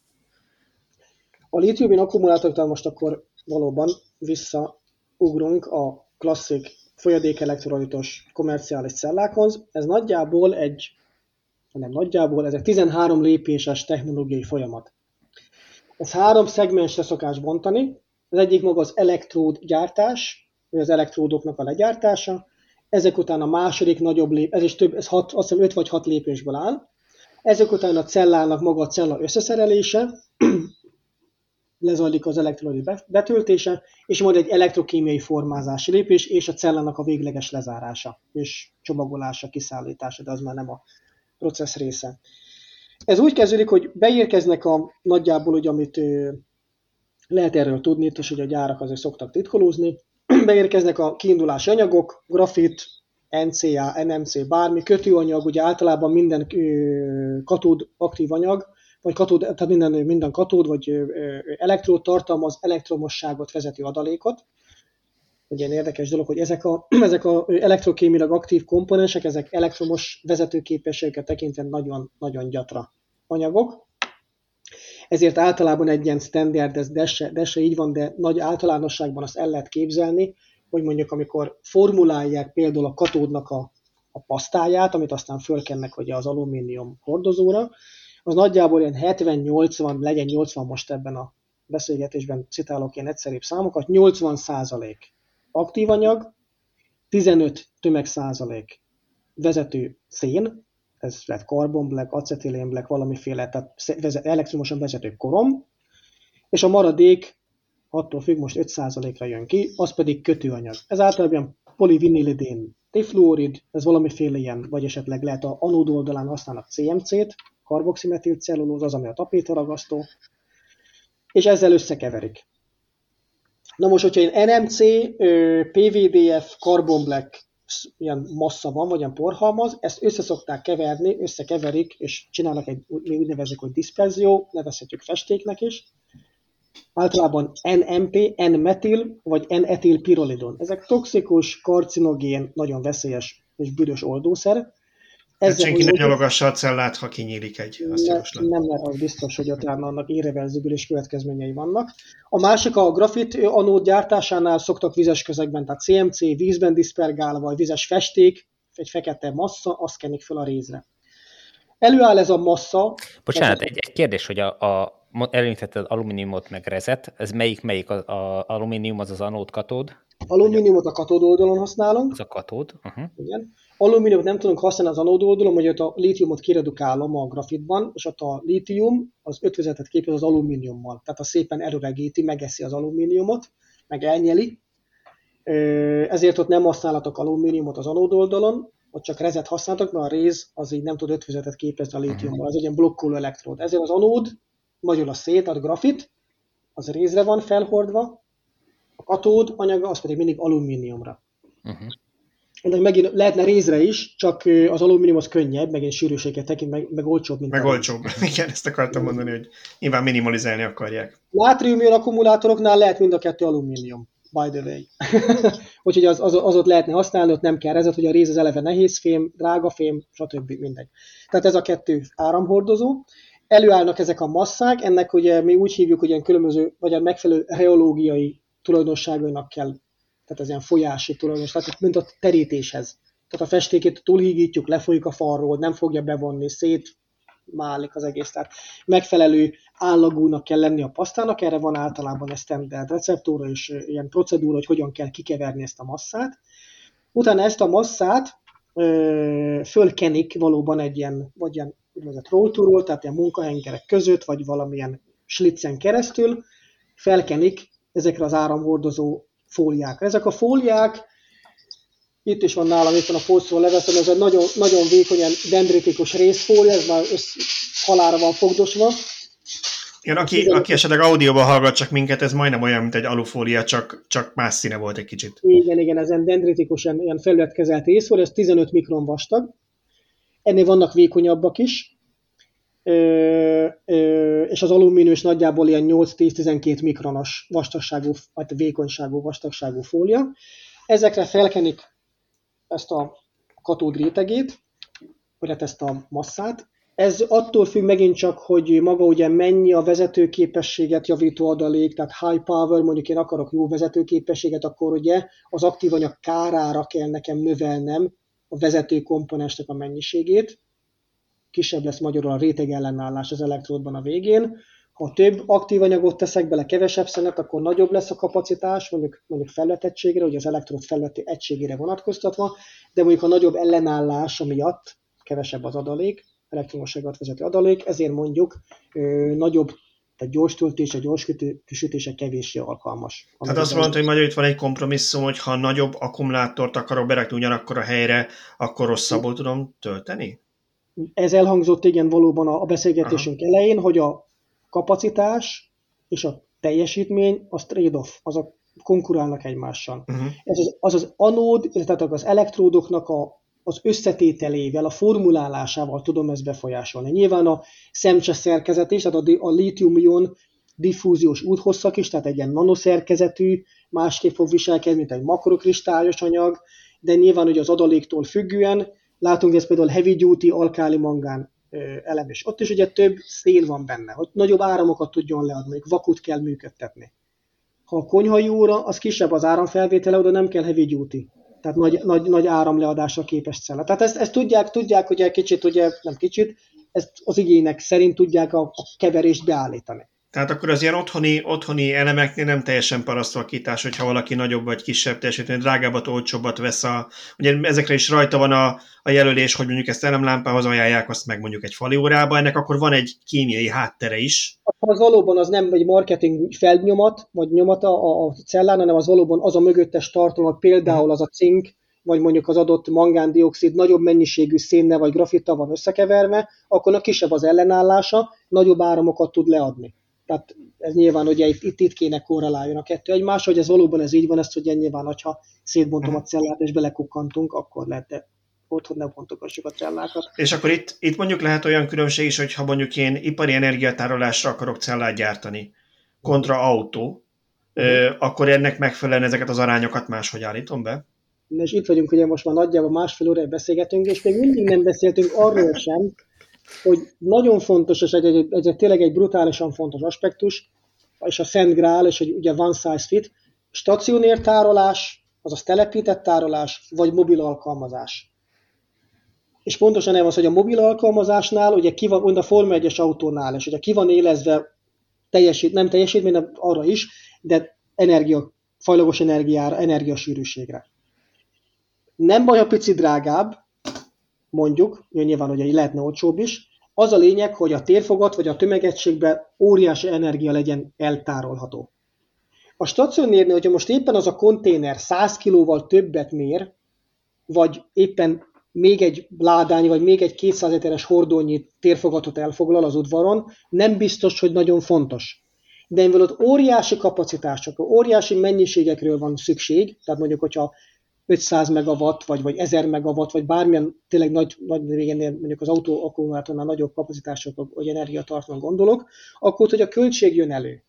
A lítium akkumulátoroknál most akkor valóban visszaugrunk a klasszik folyadékelektrolitos komerciális cellákhoz. Ez nagyjából egy, nem nagyjából, ezek 13 lépéses technológiai folyamat. Ez három szegmensre szokás bontani. Az egyik maga az elektród gyártás, vagy az elektródoknak a legyártása. Ezek után a második nagyobb lép, ez is több, ez hat, azt hiszem 5 vagy 6 lépésből áll. Ezek után a cellának maga a cella összeszerelése, lezajlik az elektrolid betöltése, és majd egy elektrokémiai formázási lépés, és a cellának a végleges lezárása, és csomagolása, kiszállítása, de az már nem a processz része. Ez úgy kezdődik, hogy beérkeznek a nagyjából, hogy amit lehet erről tudni, és hogy a gyárak azért szoktak titkolózni, beérkeznek a kiindulási anyagok, grafit, NCA, NMC, bármi kötőanyag, ugye általában minden katód aktív anyag, vagy katód, tehát minden, minden katód vagy elektród tartalmaz elektromosságot vezető adalékot. Egy ilyen érdekes dolog, hogy ezek a, ezek a elektrokémilag aktív komponensek, ezek elektromos vezetőképességeket tekintve nagyon, nagyon gyatra anyagok. Ezért általában egy ilyen standard, ez de se, de se így van, de nagy általánosságban azt el lehet képzelni, hogy mondjuk amikor formulálják például a katódnak a, a pasztáját, amit aztán fölkennek hogy az alumínium hordozóra, az nagyjából ilyen 70-80, legyen 80 most ebben a beszélgetésben citálok ilyen egyszerűbb számokat, 80 százalék aktív anyag, 15 tömeg százalék vezető szén, ez lehet carbon black, acetilén black, valamiféle, tehát elektromosan vezető korom, és a maradék attól függ, most 5%-ra jön ki, az pedig kötőanyag. Ez általában polivinilidén difluorid, ez valamiféle ilyen, vagy esetleg lehet a anód oldalán használnak CMC-t, karboximetil cellulóz az, ami a tapétaragasztó, és ezzel összekeverik. Na most, hogyha én NMC, PVDF, Carbon Black ilyen massza van, vagy ilyen porhalmaz, ezt össze szokták keverni, összekeverik, és csinálnak egy, mi úgy nevezik, hogy disperzió, nevezhetjük festéknek is. Általában NMP, N-metil, vagy N-etil pirolidon. Ezek toxikus, karcinogén, nagyon veszélyes és büdös oldószer, ezzel, hát senki ne nyalogassa a cellát, ha kinyílik egy ne, Nem, mert az biztos, hogy utána annak irreverzibilis következményei vannak. A másik a grafit anód gyártásánál szoktak vizes közegben, tehát CMC, vízben diszpergálva, vagy vizes festék, egy fekete massza, azt kennik fel a rézre. Előáll ez a massza. Bocsánat, egy, egy kérdés, hogy a, a említetted alumíniumot meg rezet, ez melyik, melyik az a, alumínium, az az anód katód? Alumíniumot a katód oldalon használom. Az a katód. Uh-huh. Igen. Alumíniumot nem tudunk használni az anód oldalon, hogy ott a lítiumot kiredukálom a grafitban, és ott a lítium az ötvözetet képez az alumíniummal. Tehát a szépen erőregíti, megeszi az alumíniumot, meg elnyeli. Ezért ott nem használhatok alumíniumot az anód oldalon, ott csak rezet használtak, mert a réz az így nem tud ötvözetet képezni a lítiummal, ez egy ilyen blokkoló elektród. Ezért az anód, magyarul a szét, a grafit, az rézre van felhordva, a katód anyaga az pedig mindig alumíniumra. Uh-huh. Ennek megint lehetne rézre is, csak az alumínium az könnyebb, meg egy sűrűséget tekint, meg, meg olcsóbb, mint Meg olcsóbb. Igen, ezt akartam mondani, hogy nyilván minimalizálni akarják. Nátrium akkumulátoroknál lehet mind a kettő alumínium by the way. Úgyhogy az, az, az ott lehetne használni, ott nem kell ezért, hogy a réz az eleve nehéz fém, drága fém, stb. mindegy. Tehát ez a kettő áramhordozó. Előállnak ezek a masszák, ennek ugye mi úgy hívjuk, hogy ilyen különböző, vagy a megfelelő reológiai tulajdonságainak kell, tehát ez ilyen folyási tulajdonság, tehát mint a terítéshez. Tehát a festékét túlhígítjuk, lefolyik a falról, nem fogja bevonni, szét málik az egész. Tehát megfelelő állagúnak kell lenni a pasztának, erre van általában egy standard receptúra és ilyen procedúra, hogy hogyan kell kikeverni ezt a masszát. Utána ezt a masszát ö, fölkenik valóban egy ilyen, vagy ilyen úgynevezett rolltúról, tehát ilyen munkahengerek között, vagy valamilyen slitzen keresztül, felkenik ezekre az áramhordozó fóliákra. Ezek a fóliák itt is van nálam, itt van a fószról leveszem, ez egy nagyon, nagyon vékony, dendritikus részfólia, ez már össz, halára van fogdosva. Igen, aki, igen. aki esetleg audióban hallgat csak minket, ez majdnem olyan, mint egy alufólia, csak, csak más színe volt egy kicsit. Igen, igen, ez egy dendritikus, ilyen, ilyen felületkezelt részfólia, ez 15 mikron vastag. Ennél vannak vékonyabbak is, és az alumínium is nagyjából ilyen 8-10-12 mikronos vastagságú, vagy vékonyságú, vastagságú fólia. Ezekre felkenik ezt a katód rétegét, vagy hát ezt a masszát. Ez attól függ megint csak, hogy maga ugye mennyi a vezetőképességet javító adalék, tehát high power, mondjuk én akarok jó vezetőképességet, akkor ugye az aktív anyag kárára kell nekem növelnem a vezető komponensnek a mennyiségét, kisebb lesz magyarul a réteg ellenállás az elektródban a végén, ha több aktív anyagot teszek bele, kevesebb szenet, akkor nagyobb lesz a kapacitás, mondjuk, mondjuk felületegységre, hogy az elektród felületi egységére vonatkoztatva, de mondjuk a nagyobb ellenállás miatt kevesebb az adalék, elektromosságot vezető adalék, ezért mondjuk ö, nagyobb tehát gyors töltése, gyors kisütése kevéssé alkalmas. Tehát azt mondta, hogy magyar itt van egy kompromisszum, hogy ha nagyobb akkumulátort akarok berakni ugyanakkor a helyre, akkor rosszabbul tudom tölteni? Ez elhangzott igen valóban a beszélgetésünk Aha. elején, hogy a kapacitás és a teljesítmény az trade-off, azok konkurálnak egymással. Uh-huh. Ez az, az az anód, tehát az elektródoknak a, az összetételével, a formulálásával tudom ezt befolyásolni. Nyilván a szemcse szerkezet is, tehát a, a lítium-ion diffúziós úthosszak is, tehát egy ilyen nanoszerkezetű, másképp fog viselkedni, mint egy makrokristályos anyag, de nyilván hogy az adaléktól függően látunk ezt például heavy duty alkáli mangán elem, és ott is ugye több szél van benne, hogy nagyobb áramokat tudjon leadni, mondjuk vakut kell működtetni. Ha a konyhai óra, az kisebb az áramfelvétele, oda nem kell heavy duty. Tehát nagy, nagy, nagy áramleadásra képes cella. Tehát ezt, ezt tudják, tudják, hogy egy kicsit, ugye, nem kicsit, ezt az igények szerint tudják a, a keverést beállítani. Tehát akkor az ilyen otthoni, otthoni elemeknél nem teljesen parasztalkítás, hogyha valaki nagyobb vagy kisebb teljesítmény, drágábbat, olcsóbbat vesz a... Ugye ezekre is rajta van a, a jelölés, hogy mondjuk ezt elemlámpához ajánlják, azt meg mondjuk egy fali órába, ennek akkor van egy kémiai háttere is. Az valóban az nem egy marketing felnyomat, vagy nyomata a, a cellán, hanem az valóban az a mögöttes tartalom, például az a cink, vagy mondjuk az adott mangándioxid nagyobb mennyiségű szénne vagy grafittal van összekeverve, akkor a kisebb az ellenállása, nagyobb áramokat tud leadni. Tehát ez nyilván ugye itt, itt, itt kéne korreláljon a kettő egymás, hogy ez valóban ez így van, ezt ugye nyilván, hogyha szétbontom a cellát és belekukkantunk, akkor lehet, de otthon nem bontogassuk a cellákat. És akkor itt, itt mondjuk lehet olyan különbség is, hogy ha mondjuk én ipari energiatárolásra akarok cellát gyártani, kontra autó, uh-huh. akkor ennek megfelelően ezeket az arányokat máshogy állítom be? És itt vagyunk, ugye most már nagyjából másfél óráig beszélgetünk, és még mindig nem beszéltünk arról sem, hogy nagyon fontos, és ez, egy, ez egy, tényleg egy brutálisan fontos aspektus, és a Szent Grál, és hogy ugye one size fit, stacionér tárolás, azaz telepített tárolás, vagy mobil alkalmazás. és pontosan nem az, hogy a mobil alkalmazásnál, ugye ki van, a Forma 1-es autónál, és ugye ki van élezve teljesít, nem teljesítmény, de arra is, de energia, fajlagos energiára, energiasűrűségre. Nem baj, ha pici drágább, mondjuk, nyilván hogy lehetne olcsóbb is, az a lényeg, hogy a térfogat vagy a tömegegységben óriási energia legyen eltárolható. A stacionérnél, hogyha most éppen az a konténer 100 kilóval többet mér, vagy éppen még egy ládány, vagy még egy 200 literes hordónyi térfogatot elfoglal az udvaron, nem biztos, hogy nagyon fontos. De mivel ott óriási kapacitások, óriási mennyiségekről van szükség, tehát mondjuk, hogyha 500 megawatt, vagy, vagy 1000 megawatt, vagy bármilyen tényleg nagy, nagy régen, mondjuk az autó akkumulátornál nagyobb kapacitások, vagy energiatartalom gondolok, akkor hogy a költség jön elő.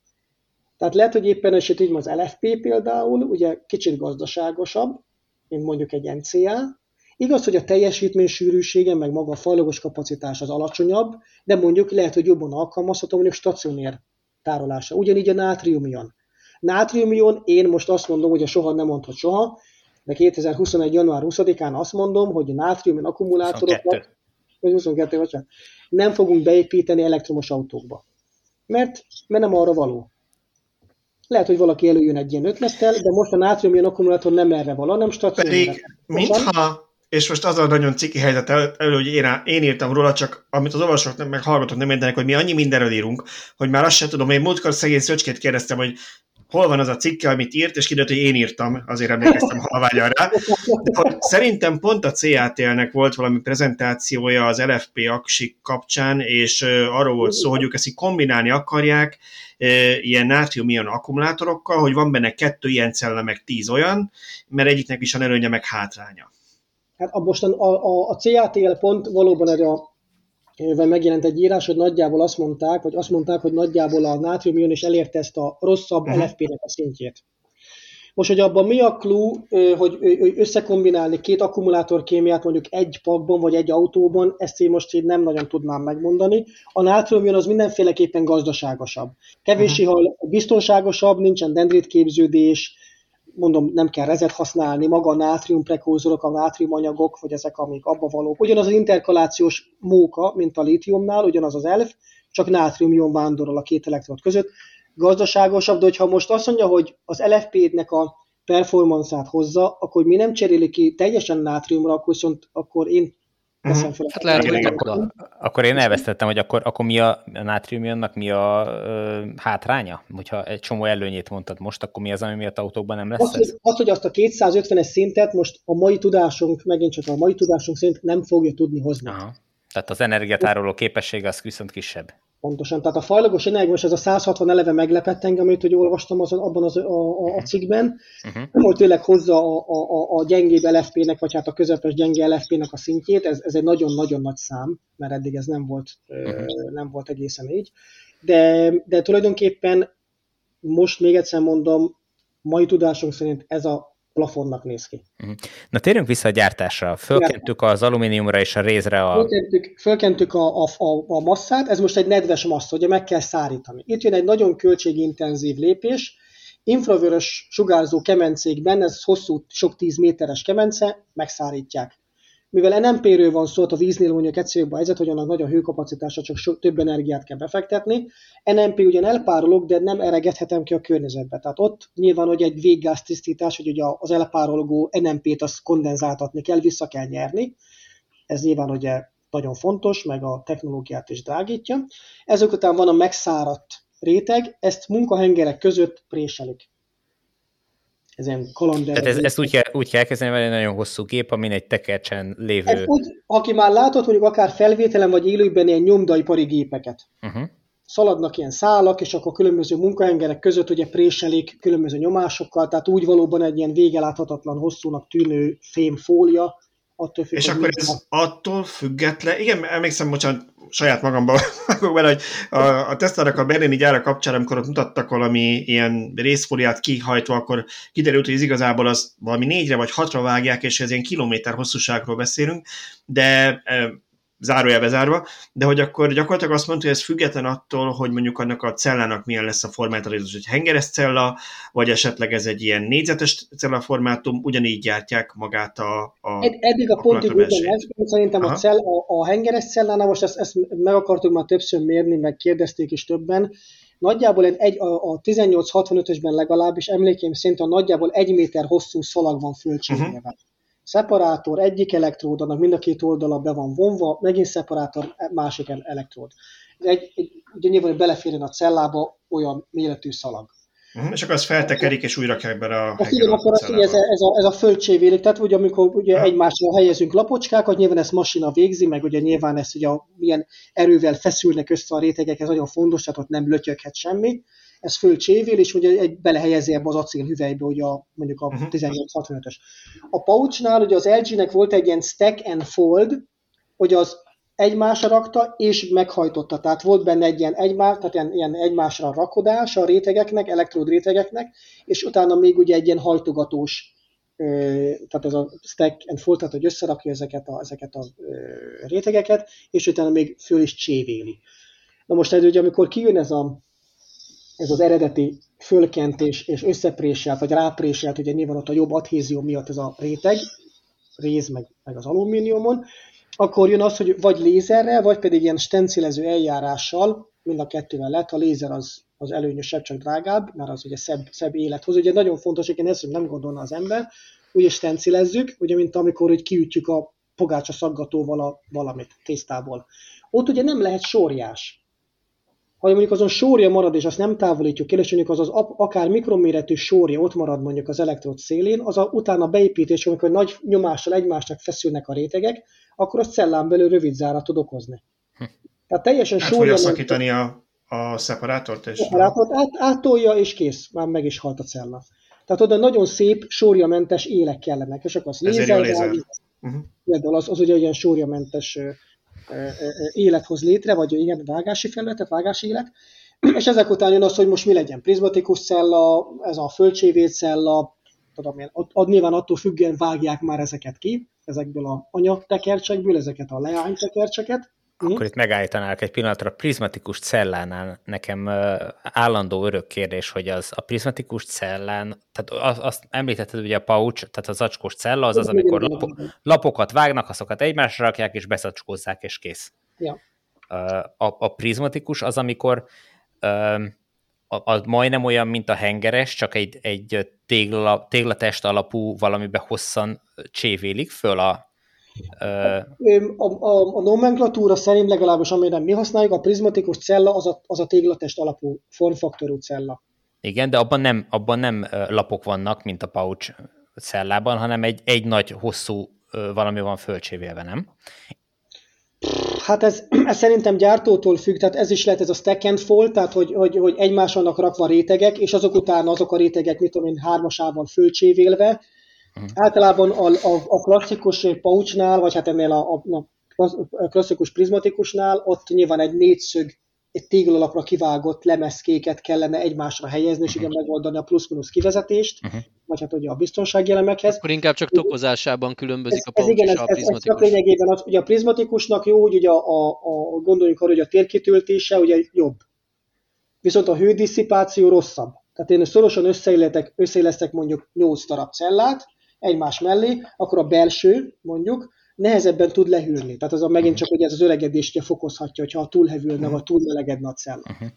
Tehát lehet, hogy éppen eset így az LFP például, ugye kicsit gazdaságosabb, mint mondjuk egy NCA, Igaz, hogy a teljesítmény sűrűsége, meg maga a fajlagos kapacitás az alacsonyabb, de mondjuk lehet, hogy jobban alkalmazható mondjuk stacionér tárolása. Ugyanígy a nátriumion. Nátriumion én most azt mondom, hogy a soha nem mondhat soha, de 2021. január 20-án azt mondom, hogy a nátriumion akkumulátorokat, 22. 22 vagy nem fogunk beépíteni elektromos autókba. Mert, mert nem arra való. Lehet, hogy valaki előjön egy ilyen ötlettel, de most a nátriumion akkumulátor nem erre való, nem stacionára. Pedig, mintha és most az a nagyon ciki helyzet elő, hogy én, én írtam róla, csak amit az olvasók nem, meg hallgatók nem érdenek, hogy mi annyi mindenről írunk, hogy már azt sem tudom, én múltkor szegény Szöcskét kérdeztem, hogy hol van az a cikke, amit írt, és kiderült, hogy én írtam, azért emlékeztem halványan rá. De szerintem pont a CATL-nek volt valami prezentációja az LFP aksik kapcsán, és arról volt szó, hogy ők ezt így kombinálni akarják, ilyen nátrium-ion akkumulátorokkal, hogy van benne kettő ilyen cella, meg tíz olyan, mert egyiknek is van előnye, meg hátránya. Hát a, most a, a, a CATL pont valóban egy a megjelent egy írás, hogy nagyjából azt mondták, vagy azt mondták, hogy nagyjából a nátriumion is elérte ezt a rosszabb uh-huh. LFP-nek a szintjét. Most, hogy abban mi a clue, hogy összekombinálni két akkumulátorkémiát mondjuk egy pakban vagy egy autóban, ezt én most így nem nagyon tudnám megmondani. A nátriumion az mindenféleképpen gazdaságosabb. Kevéssé, uh-huh. biztonságosabb, nincsen dendritképződés, mondom, nem kell rezet használni, maga a nátrium prekurzorok, a nátrium anyagok, vagy ezek, amik abba valók. Ugyanaz az interkalációs móka, mint a lítiumnál, ugyanaz az elf, csak nátrium vándorol a két elektrod között. Gazdaságosabb, de hogyha most azt mondja, hogy az LFP-nek a performance hozza, akkor mi nem cseréli ki teljesen nátriumra, akkor viszont akkor én Uh-huh. Hát lehet, hogy akkor, akkor én elvesztettem, hogy akkor, akkor mi a, a nátriumionnak mi a ö, hátránya? Hogyha egy csomó előnyét mondtad most, akkor mi az, ami miatt autókban nem lesz az, ez? Az, hogy azt a 250-es szintet most a mai tudásunk, megint csak a mai tudásunk szerint nem fogja tudni hozni. Aha. Tehát az energiatároló képessége az viszont kisebb. Pontosan. Tehát a fajlagos most ez a 160 eleve meglepett engem, amit hogy olvastam az, abban az, a, a, a cikkben, uh-huh. hogy tényleg hozza a, a, a gyengébb LFP-nek, vagy hát a közepes gyenge LFP-nek a szintjét, ez, ez egy nagyon-nagyon nagy szám, mert eddig ez nem volt, uh-huh. nem volt egészen így. De, de tulajdonképpen most még egyszer mondom, mai tudásunk szerint ez a plafonnak néz ki. Mhm. Na térjünk vissza a gyártásra. Fölkentük az alumíniumra és a rézre a... Fölkentük, fölkentük a, a, a, a masszát, ez most egy nedves massza, ugye meg kell szárítani. Itt jön egy nagyon költségintenzív lépés, infravörös sugárzó kemencékben, ez hosszú, sok tíz méteres kemence, megszárítják. Mivel NMP-ről van szó, a víznél mondjuk egyszerűbb a helyzet, hogy annak nagy a hőkapacitása, csak so, több energiát kell befektetni. NMP ugyan elpárolog, de nem eregethetem ki a környezetbe. Tehát ott nyilván, hogy egy véggáz tisztítás, hogy ugye az elpárologó NMP-t azt kondenzáltatni kell, vissza kell nyerni. Ez nyilván ugye nagyon fontos, meg a technológiát is drágítja. Ezek után van a megszáradt réteg, ezt munkahengerek között préselik ezen kalandel. Tehát ez, ezt úgy kell, úgy kell elkezdeni, mert egy nagyon hosszú gép, amin egy tekercsen lévő... Ez úgy, aki már látott mondjuk akár felvételen vagy élőben ilyen nyomdaipari gépeket, uh-huh. szaladnak ilyen szálak, és akkor különböző munkahengerek között ugye préselik különböző nyomásokkal, tehát úgy valóban egy ilyen végeláthatatlan hosszúnak tűnő fémfólia, attól függ, És akkor ez a... attól független, igen, emlékszem, bocsánat, saját magamba bele, hogy a, a Tesla-nak a berlini gyára kapcsán, amikor ott mutattak valami ilyen részfóliát kihajtva, akkor kiderült, hogy ez igazából az valami négyre vagy hatra vágják, és ez ilyen kilométer hosszúságról beszélünk, de zárójelbe zárva, de hogy akkor gyakorlatilag azt mondta, hogy ez független attól, hogy mondjuk annak a cellának milyen lesz a formátalízus, hogy hengeres cella, vagy esetleg ez egy ilyen négyzetes cellaformátum, ugyanígy gyártják magát a, a Ed, Eddig a pontig ugyanez, szerintem a, cell, a, a hengeres cellánál, most ezt, ezt meg akartuk már többször mérni, meg kérdezték is többen, nagyjából egy, a, a 1865-ösben legalábbis emlékeim szerint a nagyjából egy méter hosszú szalag van fölcsérve. Uh-huh Szeparátor, egyik elektród, mind a két oldala be van vonva, megint szeparátor, másik elektród. Egy, egy, ugye nyilván beleférjen a cellába olyan méretű szalag. Uh-huh, és akkor azt feltekerik, és újra kell be a hát igen, akkor az, ez, a, ez, a, ez a földcsévélik, tehát ugye amikor ugye ha. egymásra helyezünk lapocskákat, nyilván ezt masina végzi, meg ugye nyilván ezt ugye milyen erővel feszülnek össze a rétegek, ez nagyon fontos, tehát ott nem lötyöghet semmi ez fölcsévél, és ugye egy belehelyezi ebbe az acélhüvelybe, ugye a, mondjuk a uh-huh. 1865-ös. A Pouchnál ugye az LG-nek volt egy ilyen stack and fold, hogy az egymásra rakta és meghajtotta. Tehát volt benne egy ilyen, egymás, tehát ilyen, ilyen egymásra rakodás a rétegeknek, elektród rétegeknek, és utána még ugye egy ilyen hajtogatós, tehát ez a stack and fold, tehát hogy összerakja ezeket a, ezeket a rétegeket, és utána még föl is csévéli. Na most ez ugye, amikor kijön ez a ez az eredeti fölkentés és összepréselt, vagy rápréselt, ugye nyilván ott a jobb adhézió miatt ez a réteg, réz meg, meg az alumíniumon, akkor jön az, hogy vagy lézerrel, vagy pedig ilyen stencilező eljárással, mind a kettővel lett, a lézer az, az előnyösebb, csak drágább, mert az ugye szebb, szebb élethoz. Ugye nagyon fontos, hogy ezt nem gondolna az ember, ugye stencilezzük, ugye mint amikor hogy kiütjük a pogácsa szaggatóval a valamit tésztából. Ott ugye nem lehet sorjás ha mondjuk azon sórja marad, és azt nem távolítjuk el, és mondjuk az, az akár mikroméretű sórja ott marad mondjuk az elektrod szélén, az a, utána beépítés, amikor nagy nyomással egymásnak feszülnek a rétegek, akkor az cellán belül rövid zárat tud okozni. Tehát teljesen hát sórja... szakítani a, a szeparátort? És szeparátort át, áttolja, és kész, már meg is halt a cella. Tehát oda nagyon szép, sórjamentes élek kellenek, és akkor az lézer, lézer. Uh-huh. az, az ugye ilyen sórjamentes élet hoz létre, vagy igen, vágási felületet, vágási élet, és ezek után jön az, hogy most mi legyen, prizmatikus cella, ez a földcsévét cella, tudom én, ott, ott nyilván attól függően vágják már ezeket ki, ezekből a anyatekercsekből, ezeket a leánytekercseket, akkor hm? itt megállítanák egy pillanatra. A prizmatikus cellánál nekem állandó örök kérdés, hogy az a prizmatikus cellán, tehát azt, azt említetted ugye a pouch, tehát az zacskós cella, az az, amikor lapok, lapokat vágnak, azokat egymásra rakják, és beszacskózzák, és kész. Ja. A, a prizmatikus az, amikor a, a, majdnem olyan, mint a hengeres, csak egy, egy tégla, téglatest alapú valamibe hosszan csévélik föl a, a, a, a nomenklatúra szerint legalábbis amire mi használjuk, a prizmatikus cella az a, az a téglatest alapú formfaktorú cella. Igen, de abban nem, abban nem lapok vannak, mint a pouch cellában, hanem egy, egy nagy, hosszú valami van fölcsévélve, nem? Hát ez, ez szerintem gyártótól függ, tehát ez is lehet ez a stack and fold, tehát hogy, hogy, hogy egymás vannak rakva rétegek, és azok után azok a rétegek, mit tudom én, hármasával fölcsévélve, Uh-huh. Általában a, a, a klasszikus pouchnál, vagy hát ennél a, a, a klasszikus prizmatikusnál, ott nyilván egy négyszög, egy téglalapra kivágott lemezkéket kellene egymásra helyezni, és igen uh-huh. megoldani a plusz-minusz kivezetést, uh-huh. vagy hát ugye a biztonsági elemekhez. Akkor inkább csak tokozásában különbözik ez, a pouch ez, igen, ez, a prizmatikus. Ez, ez lényegében az, ugye a prizmatikusnak jó, hogy ugye a, a, a, gondoljunk arra, hogy a térkitöltése ugye jobb. Viszont a hődisszipáció rosszabb. Tehát én szorosan összeillesztek mondjuk 8 darab cellát, egymás mellé, akkor a belső, mondjuk, nehezebben tud lehűlni. Tehát az a megint csak, hogy ez az öregedést fokozhatja, hogyha túl hevülne, vagy túl melegedne a cella. Uh-huh.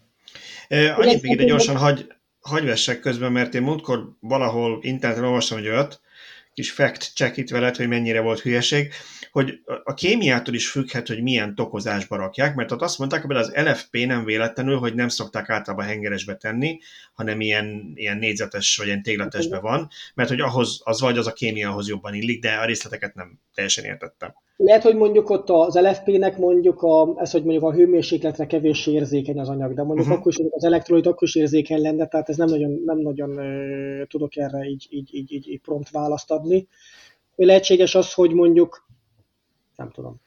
Eh, annyit még ide gyorsan hagy, hagy vessek közben, mert én múltkor valahol interneten olvastam hogy olyat, kis fact check itt veled, hogy mennyire volt hülyeség, hogy a kémiától is függhet, hogy milyen tokozásba rakják, mert ott azt mondták, hogy az LFP nem véletlenül, hogy nem szokták általában hengeresbe tenni, hanem ilyen, ilyen négyzetes vagy ilyen tégletesbe van, mert hogy ahhoz, az vagy az a kémiahoz jobban illik, de a részleteket nem teljesen értettem. Lehet, hogy mondjuk ott az LFP-nek mondjuk a, ez, hogy mondjuk a hőmérsékletre kevés érzékeny az anyag, de mondjuk uh-huh. akkor is az elektrolit akkor is érzékeny lenne, tehát ez nem nagyon, nem nagyon uh, tudok erre így, így, így, így, így prompt választ adni. Lehetséges az, hogy mondjuk nem tudom.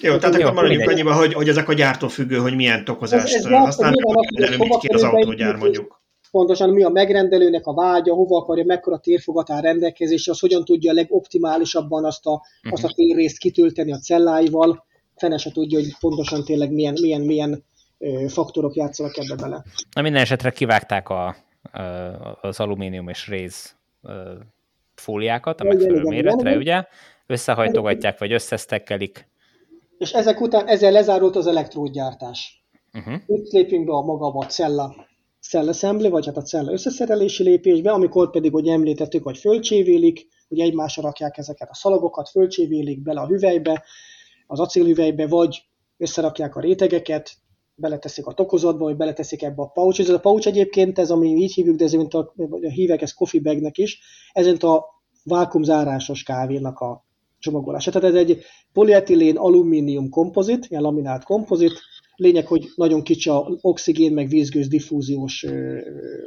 Jó, tehát akkor maradjunk annyiban, hogy, hogy ezek a gyártó függő, hogy milyen tokozást ez, ez használnak, mit ki az autógyár mondjuk. Pontosan mi a megrendelőnek a vágya, hova akarja, mekkora térfogat áll rendelkezésre, az hogyan tudja a legoptimálisabban azt a, uh-huh. azt a térrészt kitölteni a celláival, fene se tudja, hogy pontosan tényleg milyen, milyen, milyen faktorok játszanak ebbe bele. Na minden esetre kivágták a, az alumínium és réz fóliákat a megfelelő igen, méretre, igen, ugye? Összehajtogatják, vagy összesztekkelik. És ezek után ezzel lezárult az elektródgyártás. Uh-huh. Itt lépünk be a maga a cella, cell assembly, vagy hát a cella összeszerelési lépésbe, amikor pedig, hogy említettük, hogy fölcsévélik, hogy egymásra rakják ezeket a szalagokat, fölcsévélik bele a hüvelybe, az acélhüvelybe, vagy összerakják a rétegeket, beleteszik a tokozatba, vagy beleteszik ebbe a pouch. Ez a pouch egyébként, ez ami így hívjuk, de ez mint a, a hívek ez coffee bagnek is, ez mint a vákumzárásos kávénak a csomagolása. Tehát ez egy polietilén alumínium kompozit, ilyen laminált kompozit, lényeg, hogy nagyon kicsi a oxigén, meg vízgőz diffúziós,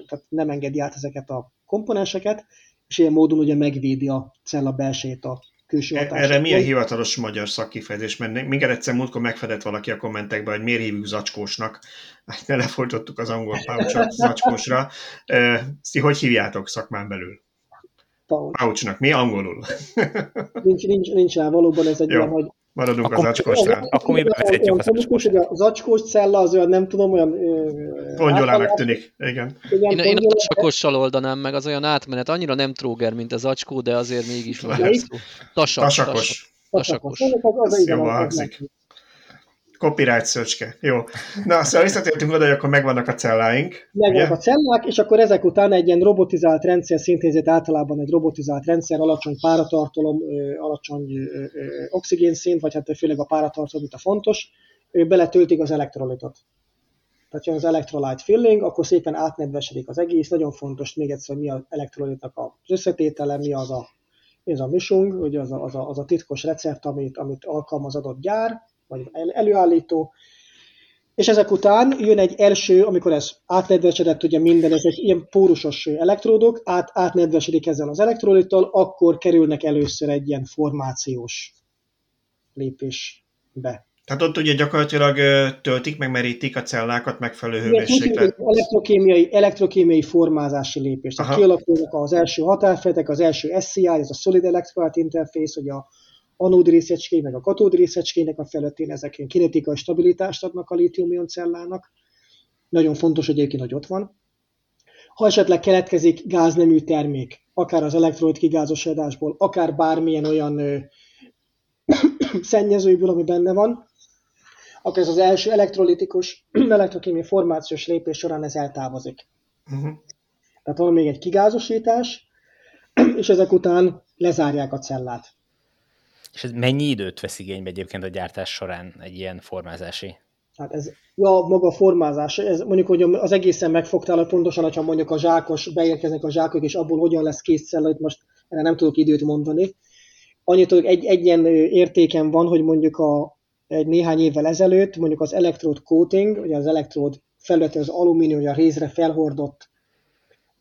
tehát nem engedi át ezeket a komponenseket, és ilyen módon ugye megvédi a cella belsejét a külső hatások. Erre milyen hivatalos magyar szakkifejezés? Mert minket egyszer múltkor megfedett valaki a kommentekben, hogy miért hívjuk zacskósnak. Hát ne lefolytottuk az angol pouchot zacskósra. Ti hogy hívjátok szakmán belül? Pouch. Pouchnak. Mi angolul? nincs, nincs, nincs rá valóban ez egy olyan, hogy Maradunk akkor, az zacskósnál. Akkor mi bevezetjük az zacskós. A zacskós cella az olyan, nem tudom, olyan... Pongyolának tűnik, igen. igen én, én a tasakossal oldanám meg, az olyan átmenet, annyira nem tróger, mint a zacskó, de azért mégis van Tasak, tasakos. Tasakos. Ez jobban hangzik. Copyright szöcske. Jó. Na, szóval visszatértünk oda, hogy akkor megvannak a celláink. Megvannak ugye? a cellák, és akkor ezek után egy ilyen robotizált rendszer, szintézet általában egy robotizált rendszer, alacsony páratartalom, alacsony oxigénszint, vagy hát főleg a páratartalom itt a fontos, ő beletöltik az elektrolitot. Tehát jön az electrolyte filling, akkor szépen átnedvesedik az egész. Nagyon fontos még egyszer, hogy mi az elektrolitnak az összetétele, mi az a, mi az a misung, ugye az a, az, a, az a titkos recept, amit, amit alkalmaz adott gyár, vagy előállító, és ezek után jön egy első, amikor ez átnedvesedett, ugye minden, ez egy ilyen pórusos elektródok, át, átnedvesedik ezzel az elektrolittal, akkor kerülnek először egy ilyen formációs lépésbe. Tehát ott ugye gyakorlatilag töltik, meg merítik a cellákat megfelelő hőmérséklet. Elektrokémiai, elektrokémiai formázási lépés. Tehát kialakulnak az első határfeletek, az első SCI, ez a Solid Electrolyte Interface, hogy a anód részecskény, meg a katód részecskének a felettén ezek ilyen kinetikai stabilitást adnak a lítium cellának. Nagyon fontos, hogy egyébként, hogy ott van. Ha esetleg keletkezik gáznemű termék, akár az elektrolit kigázosodásból, akár bármilyen olyan ö, szennyezőből, ami benne van, akkor ez az első elektrolitikus, elektrokémiai formációs lépés során ez eltávozik. Uh-huh. Tehát van még egy kigázosítás, és ezek után lezárják a cellát. És ez mennyi időt vesz igénybe egyébként a gyártás során egy ilyen formázási? Hát ez, ja, maga a formázás, ez mondjuk, hogy az egészen megfogtál, hogy pontosan, hogyha mondjuk a zsákos, beérkeznek a zsákok, és abból hogyan lesz kész cella, itt most erre nem tudok időt mondani. Annyit, hogy egy, egy ilyen értéken van, hogy mondjuk a, egy néhány évvel ezelőtt, mondjuk az electrode coating, ugye az electrode felülete az alumínium, a rézre felhordott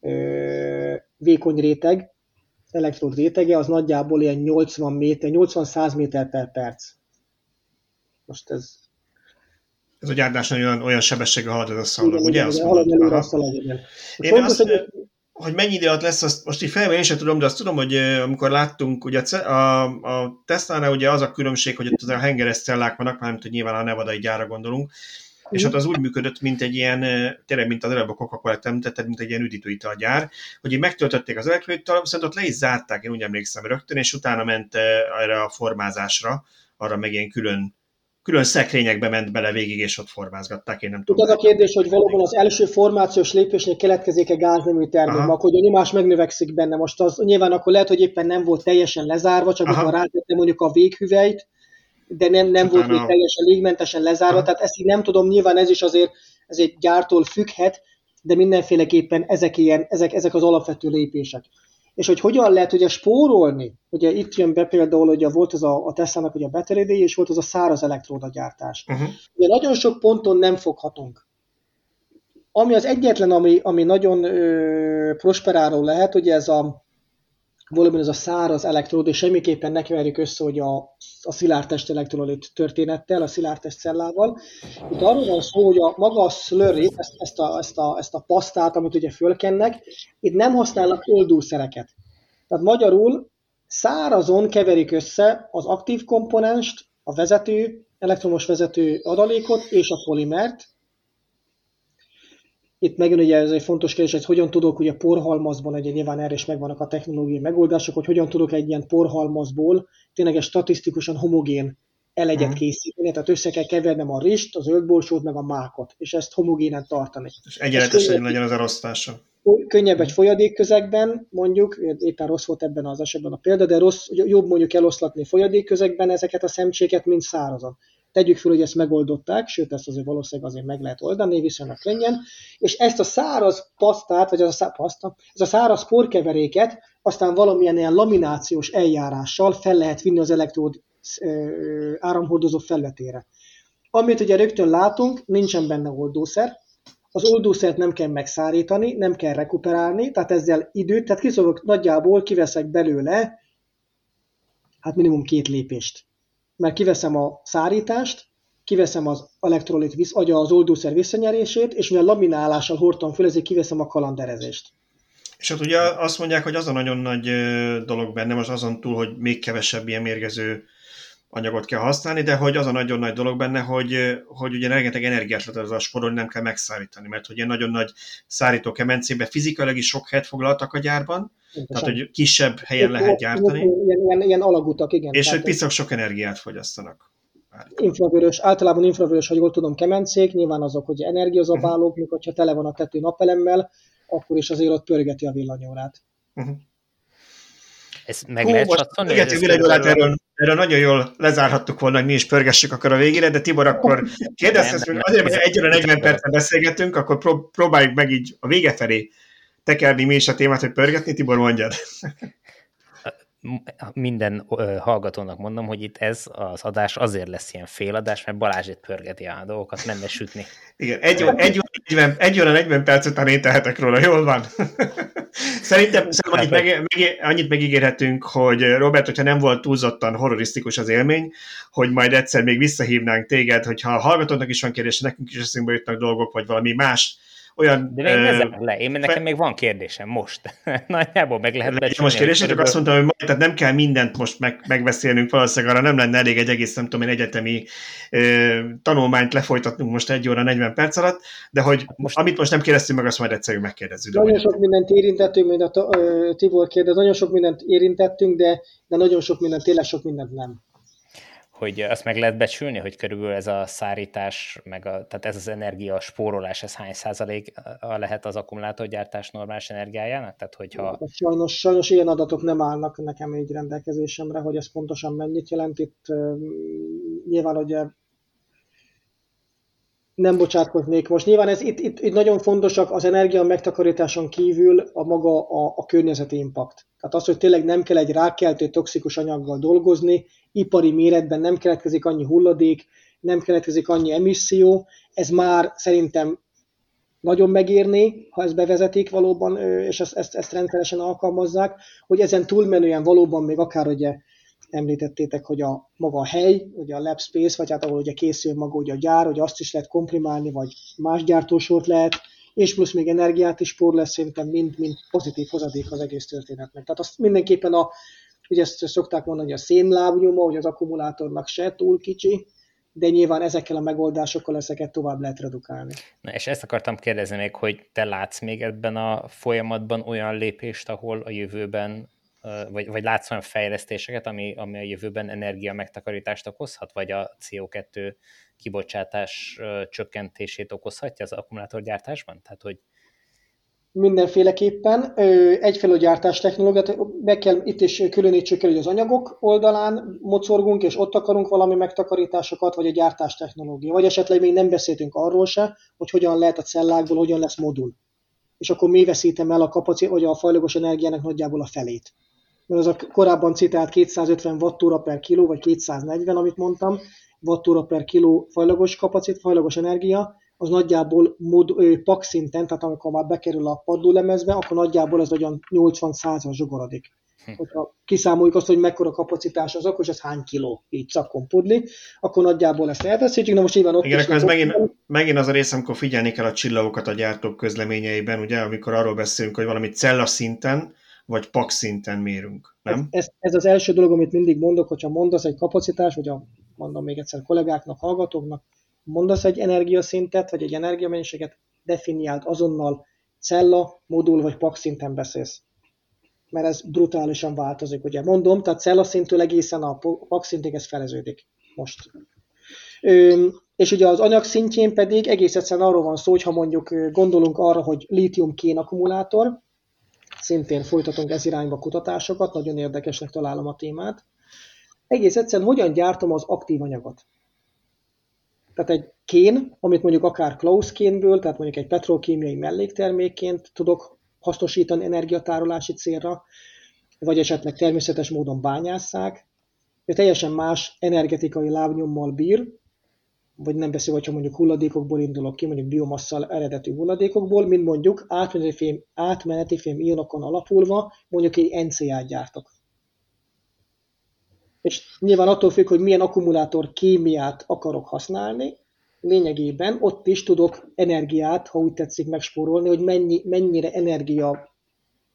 ö, vékony réteg, elektród rétege az nagyjából ilyen 80 méter, 80-100 méter per perc. Most ez... Ez a gyártás olyan, olyan sebességgel halad ez a szalag, ugye? Igen, azt halad előre a szalag, igen. Én fontos, azt, hogy... hogy mennyi idő alatt lesz, azt most így felben én sem tudom, de azt tudom, hogy amikor láttunk, ugye a, a Tesla-nál ugye az a különbség, hogy ott az a hengeres cellák vannak, mármint, hogy nyilván a nevadai gyára gondolunk, és ott az úgy működött, mint egy ilyen, tényleg, mint az előbb a Coca-Cola említetted, mint egy ilyen üdítőitalgyár, hogy így megtöltötték az elektrolittal, viszont ott le is zárták, én úgy emlékszem rögtön, és utána ment erre a formázásra, arra meg ilyen külön külön szekrényekbe ment bele végig, és ott formázgatták, én nem tudom. Az a kérdés, hogy valóban az első formációs lépésnél keletkezik-e gáznemű termék, akkor a nyomás megnövekszik benne. Most az nyilván akkor lehet, hogy éppen nem volt teljesen lezárva, csak amikor rátettem mondjuk a véghüvelyt, de nem, nem volt még teljesen légmentesen lezárva, tehát ezt így nem tudom, nyilván ez is azért ez egy gyártól függhet, de mindenféleképpen ezek, ilyen, ezek, ezek az alapvető lépések. És hogy hogyan lehet ugye spórolni, ugye itt jön be például, hogy volt az a, a Tesla-nak ugye a battery és volt az a száraz elektróda gyártás. Uh-huh. Ugye nagyon sok ponton nem foghatunk. Ami az egyetlen, ami, ami nagyon ö, prosperáló lehet, ugye ez a ez a száraz elektród, és semmiképpen ne keverjük össze, hogy a, a szilárdtest elektrolit történettel, a szilárdtest cellával. Itt arról van szó, hogy a maga a slurry, ezt, ezt, a, ezt, a, ezt a pasztát, amit ugye fölkennek, itt nem használnak oldószereket. Tehát magyarul szárazon keverik össze az aktív komponenst, a vezető elektromos vezető adalékot és a polimert. Itt megint ugye ez egy fontos kérdés, hogy hogyan tudok ugye porhalmazban, ugye nyilván erre is megvannak a technológiai megoldások, hogy hogyan tudok egy ilyen porhalmazból tényleg egy statisztikusan homogén elegyet uh-huh. készíteni, tehát össze kell kevernem a rist, az zöldborsót, meg a mákot, és ezt homogénen tartani. És egyenletesen legyen az elosztása. Könnyebb egy folyadékközegben, mondjuk, éppen rossz volt ebben az esetben a példa, de rossz, jobb mondjuk eloszlatni folyadékközegben ezeket a szemcséket, mint szárazon. Tegyük fel, hogy ezt megoldották, sőt, ezt azért valószínűleg azért meg lehet oldani, viszonylag könnyen, és ezt a száraz pasztát, vagy az a szá- paszta, ez a száraz porkeveréket aztán valamilyen ilyen laminációs eljárással fel lehet vinni az elektród áramhordozó felületére. Amit ugye rögtön látunk, nincsen benne oldószer, az oldószert nem kell megszárítani, nem kell rekuperálni, tehát ezzel időt, tehát kiszolvok nagyjából, kiveszek belőle, hát minimum két lépést. Mert kiveszem a szárítást, kiveszem az elektrolit, visz, vagy az oldószer visszanyerését, és mivel laminálással hordtam föl, ezért kiveszem a kalanderezést. És hát ugye azt mondják, hogy az a nagyon nagy dolog benne, most azon túl, hogy még kevesebb ilyen mérgező anyagot kell használni, de hogy az a nagyon nagy dolog benne, hogy, hogy ugye rengeteg energiát lehet az a sporolni, nem kell megszállítani, mert hogy ilyen nagyon nagy szárító kemencébe fizikailag is sok helyet foglaltak a gyárban, Pontosan. tehát hogy kisebb helyen lehet gyártani. Ilyen, ilyen, ilyen alagutak, igen. És hogy piszak sok energiát fogyasztanak. Infravörös, általában infravörös, hogy jól tudom, kemencék, nyilván azok, hogy energiazabálók, uh-huh. mikor ha tele van a tető napelemmel, akkor is azért ott pörgeti a villanyórát. Uh-huh. Ez meg Hú, lehet most pörgeti villanyórát, erről erről nagyon jól lezárhattuk volna, hogy mi is pörgessük akkor a végére, de Tibor, akkor kérdezted, hogy azért, hogy egy 40 percen beszélgetünk, akkor próbáljuk meg így a vége felé tekerni mi is a témát, hogy pörgetni. Tibor, mondjad. Minden hallgatónak mondom, hogy itt ez az adás azért lesz ilyen féladás, mert Balázs itt pörgeti a dolgokat, menne sütni. Igen, egy, egy, egy, egy óra 40 perc után én tehetek róla, jól van? Szerintem, szerintem annyit, meg, meg, annyit megígérhetünk, hogy Robert, hogyha nem volt túlzottan horrorisztikus az élmény, hogy majd egyszer még visszahívnánk téged, hogyha a hallgatónak is van kérdés, nekünk is eszünkbe jutnak dolgok, vagy valami más olyan... De még uh, le, én nekem fe... még van kérdésem most. Nagyjából meg lehet becsülni. Most kérdés, csak azt mondtam, hogy majd, tehát nem kell mindent most meg, megbeszélnünk, valószínűleg arra nem lenne elég egy egész, nem tudom én, egyetemi uh, tanulmányt lefolytatnunk most egy óra 40 perc alatt, de hogy hát most... amit most nem kérdeztünk meg, azt majd egyszerűen megkérdezzük. Nagyon sok mindent érintettünk, mint a Tibor kérdez, nagyon sok mindent érintettünk, de, de nagyon sok mindent, tényleg sok mindent nem hogy azt meg lehet becsülni, hogy körülbelül ez a szárítás, meg a, tehát ez az energia spórolás, ez hány százalék lehet az akkumulátorgyártás normális energiájának? Tehát, hogyha... Sajnos, sajnos ilyen adatok nem állnak nekem így rendelkezésemre, hogy ez pontosan mennyit jelent. Itt nyilván ugye nem bocsátkoznék most. Nyilván ez itt, itt, itt nagyon fontosak az energia megtakarításon kívül a maga a, a környezeti impact. Tehát az, hogy tényleg nem kell egy rákeltő toxikus anyaggal dolgozni, ipari méretben nem keletkezik annyi hulladék, nem keletkezik annyi emisszió, ez már szerintem nagyon megérné, ha ezt bevezetik valóban, és ezt, ezt, ezt rendszeresen alkalmazzák, hogy ezen túlmenően valóban még akár ugye említettétek, hogy a maga a hely, ugye a lab space, vagy hát ahol ugye készül maga ugye a gyár, hogy azt is lehet komprimálni, vagy más gyártósort lehet, és plusz még energiát is spór lesz, szerintem mind, mind pozitív hozadék az egész történetnek. Tehát azt mindenképpen a, ugye ezt szokták mondani, hogy a szénlábnyoma, hogy az akkumulátornak se túl kicsi, de nyilván ezekkel a megoldásokkal ezeket tovább lehet redukálni. Na és ezt akartam kérdezni még, hogy te látsz még ebben a folyamatban olyan lépést, ahol a jövőben vagy, vagy látsz olyan fejlesztéseket, ami, ami a jövőben energia megtakarítást okozhat, vagy a CO2 kibocsátás csökkentését okozhatja az akkumulátorgyártásban? Tehát, hogy Mindenféleképpen. Egyfelől gyártás technológiát, meg kell, itt is különítsük el, hogy az anyagok oldalán mocorgunk, és ott akarunk valami megtakarításokat, vagy a gyártás technológia. Vagy esetleg még nem beszéltünk arról se, hogy hogyan lehet a cellákból, hogyan lesz modul. És akkor mi veszítem el a kapacit, vagy a fajlagos energiának nagyjából a felét mert az a korábban citált 250 wattóra per kiló, vagy 240, amit mondtam, wattóra per kiló fajlagos kapacit, fajlagos energia, az nagyjából mod, ö, pak szinten, tehát amikor már bekerül a padlólemezbe, akkor nagyjából ez olyan 80-100-as zsugorodik. Hm. Hogyha kiszámoljuk azt, hogy mekkora kapacitás az, akkor ez hány kiló így szakon pudli, akkor nagyjából ezt elveszítjük, na most nyilván ott Igen, akkor ez megint, megint az a rész, amikor figyelni kell a csillagokat a gyártók közleményeiben, ugye, amikor arról beszélünk, hogy valami cella szinten, vagy pak szinten mérünk, nem? Ez, ez az első dolog, amit mindig mondok, hogyha mondasz egy kapacitás, vagy a, mondom még egyszer kollégáknak, hallgatóknak, mondasz egy energiaszintet, vagy egy energiamennyiséget, definiált azonnal cella, modul vagy pak szinten beszélsz. Mert ez brutálisan változik, ugye mondom, tehát cella szintől egészen a pak szintig ez feleződik most. Ö, és ugye az anyag szintjén pedig egész egyszerűen arról van szó, hogy ha mondjuk gondolunk arra, hogy lítium-kén akkumulátor, szintén folytatunk ez irányba kutatásokat, nagyon érdekesnek találom a témát. Egész egyszerűen hogyan gyártom az aktív anyagot. Tehát egy kén, amit mondjuk akár Klaus-kénből, tehát mondjuk egy petrokémiai melléktermékként tudok hasznosítani energiatárolási célra, vagy esetleg természetes módon bányásszák, ő teljesen más energetikai lábnyommal bír, vagy nem beszél, hogyha mondjuk hulladékokból indulok ki, mondjuk biomasszal eredetű hulladékokból, mint mondjuk átmeneti fém, átmeneti fém ionokon alapulva mondjuk egy NCA-t gyártok. És nyilván attól függ, hogy milyen akkumulátor kémiát akarok használni, lényegében ott is tudok energiát, ha úgy tetszik, megspórolni, hogy mennyi, mennyire energia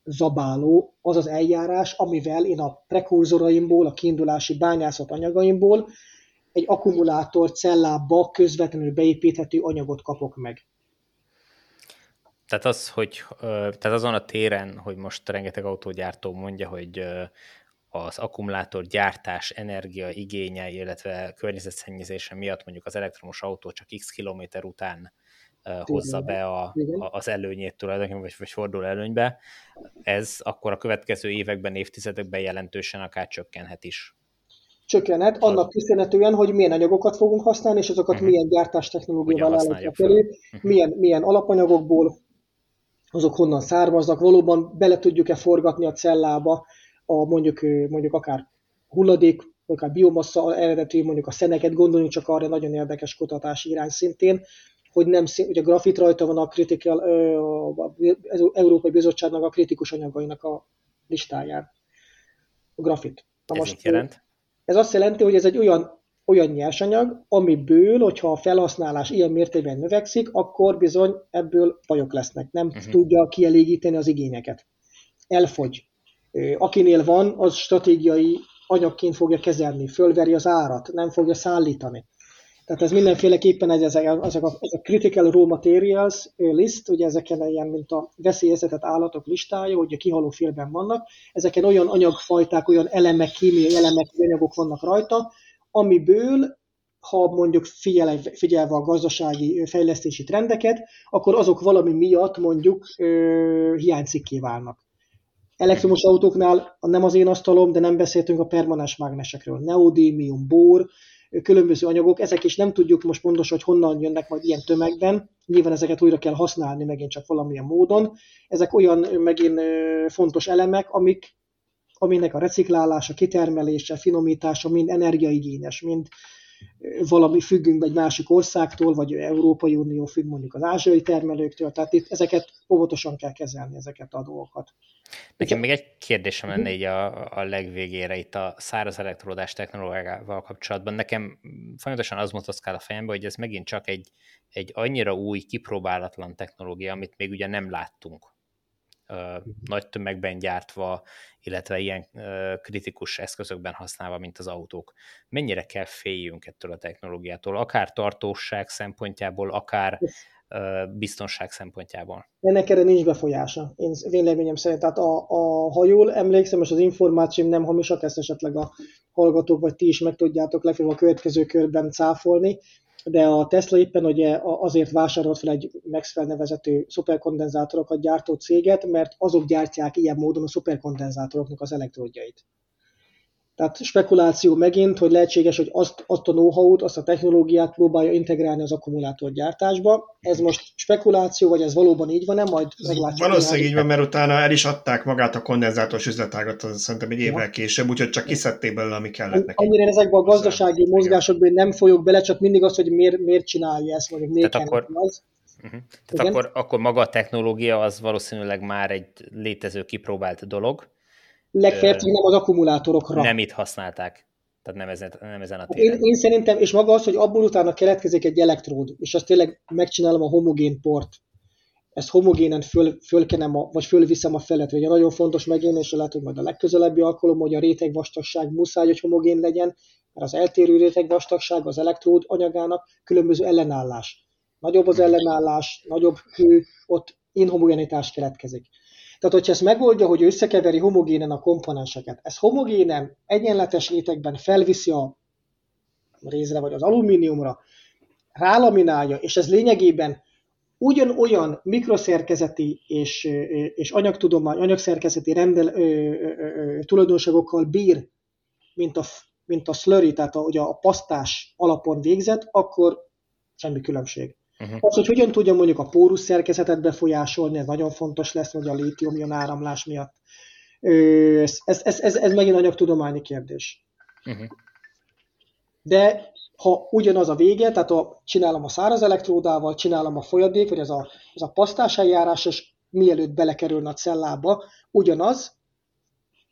zabáló az az eljárás, amivel én a prekurzoraimból, a kiindulási bányászat anyagaimból egy akkumulátor cellába közvetlenül beépíthető anyagot kapok meg. Tehát az, hogy tehát azon a téren, hogy most rengeteg autógyártó mondja, hogy az akkumulátor gyártás energia igénye, illetve környezetszennyezése miatt mondjuk az elektromos autó csak x kilométer után hozza be a, a, az előnyét tulajdonképpen, vagy, vagy fordul előnybe, ez akkor a következő években, évtizedekben jelentősen akár csökkenhet is. Csökkenhet, annak köszönhetően, hogy milyen anyagokat fogunk használni, és azokat uh-huh. milyen gyártás technológiával állítjuk elő, uh-huh. milyen, milyen alapanyagokból, azok honnan származnak, valóban bele tudjuk-e forgatni a cellába a mondjuk, mondjuk akár hulladék, akár biomassa eredetű, mondjuk a szeneket, gondoljunk csak arra nagyon érdekes kutatási irány szintén, hogy, nem, hogy a grafit rajta van a critical, az Európai Bizottságnak a kritikus anyagainak a listáján. A grafit. Na ez most, jelent? Ez azt jelenti, hogy ez egy olyan, olyan nyersanyag, amiből, hogyha a felhasználás ilyen mértékben növekszik, akkor bizony ebből bajok lesznek. Nem uh-huh. tudja kielégíteni az igényeket. Elfogy. Akinél van, az stratégiai anyagként fogja kezelni, fölveri az árat, nem fogja szállítani. Tehát ez mindenféleképpen egy, ezek, ezek a, ez a critical raw materials list, ugye ezeken ilyen, mint a veszélyeztetett állatok listája, a kihaló félben vannak, ezeken olyan anyagfajták, olyan elemek, kémiai elemek, anyagok vannak rajta, amiből ha mondjuk figyel, figyelve a gazdasági fejlesztési trendeket, akkor azok valami miatt mondjuk hiánycikké válnak. Elektromos autóknál nem az én asztalom, de nem beszéltünk a permanens mágnesekről. Neodémium, bór, különböző anyagok, ezek is nem tudjuk most pontosan, hogy honnan jönnek majd ilyen tömegben, nyilván ezeket újra kell használni megint csak valamilyen módon. Ezek olyan megint fontos elemek, amik, aminek a reciklálása, kitermelése, finomítása mind energiaigényes, mind valami függünk egy másik országtól, vagy Európai Unió függ mondjuk az ázsiai termelőktől, tehát itt ezeket óvatosan kell kezelni, ezeket a dolgokat. Nekem még egy kérdésem lenne így a, a legvégére itt a száraz elektródás technológiával kapcsolatban. Nekem folyamatosan az motoszkál a fejembe, hogy ez megint csak egy, egy annyira új, kipróbálatlan technológia, amit még ugye nem láttunk nagy tömegben gyártva, illetve ilyen kritikus eszközökben használva, mint az autók. Mennyire kell féljünk ettől a technológiától, akár tartóság szempontjából, akár biztonság szempontjából? Ennek erre nincs befolyása, én véleményem szerint. Tehát a, a, ha jól emlékszem, és az információm nem hamisak, ezt esetleg a hallgatók vagy ti is meg tudjátok legfeljebb a következő körben cáfolni, de a Tesla éppen ugye azért vásárolt fel egy Maxwell nevezető szuperkondenzátorokat gyártó céget, mert azok gyártják ilyen módon a szuperkondenzátoroknak az elektródjait. Tehát spekuláció megint, hogy lehetséges, hogy azt, azt a know-how-t, azt a technológiát próbálja integrálni az akkumulátor gyártásba. Ez most spekuláció, vagy ez valóban így van-e? Majd meglátjuk. Valószínűleg így van, mert utána el is adták magát a kondenzátoros üzletágat, szerintem egy évvel később, úgyhogy csak kiszedték belőle, ami kellett neki. Annyira ezekben a gazdasági mozgásokban nem folyok bele, csak mindig az, hogy miért, miért csinálja ezt, vagy miért Tehát akkor... az. Uh-huh. Tehát akkor, akkor maga a technológia az valószínűleg már egy létező, kipróbált dolog, legfeljebb nem az akkumulátorokra. Nem itt használták. Tehát nem ezen, nem ezen a téren. Én, én szerintem, és maga az, hogy abból utána keletkezik egy elektród, és azt tényleg megcsinálom a homogén port ezt homogénen föl, fölkenem, a, vagy fölviszem a felületre. Ugye nagyon fontos megjelenésre lehet, hogy majd a legközelebbi alkalom, hogy a rétegvastagság muszáj, hogy homogén legyen, mert az eltérő rétegvastagság az elektród anyagának különböző ellenállás. Nagyobb az ellenállás, nagyobb hő, ott inhomogenitás keletkezik. Tehát, hogyha ezt megoldja, hogy összekeveri homogénen a komponenseket, ez homogénen, egyenletes rétegben felviszi a rézre vagy az alumíniumra, rálaminálja, és ez lényegében ugyanolyan mikroszerkezeti és, és anyagtudomány, anyagszerkezeti rendel, ö, ö, ö, tulajdonságokkal bír, mint a, mint a slurry, tehát a, ugye a pasztás alapon végzett, akkor semmi különbség. Uh-huh. Az, hogy hogyan tudja mondjuk a pórus szerkezetet befolyásolni, ez nagyon fontos lesz, hogy a lítium áramlás miatt. Ez, ez, ez, ez, ez megint anyagtudományi kérdés. Uh-huh. De ha ugyanaz a vége, tehát a, csinálom a száraz elektródával, csinálom a folyadék, vagy ez a, ez a pasztás eljárás, és mielőtt belekerülne a cellába, ugyanaz,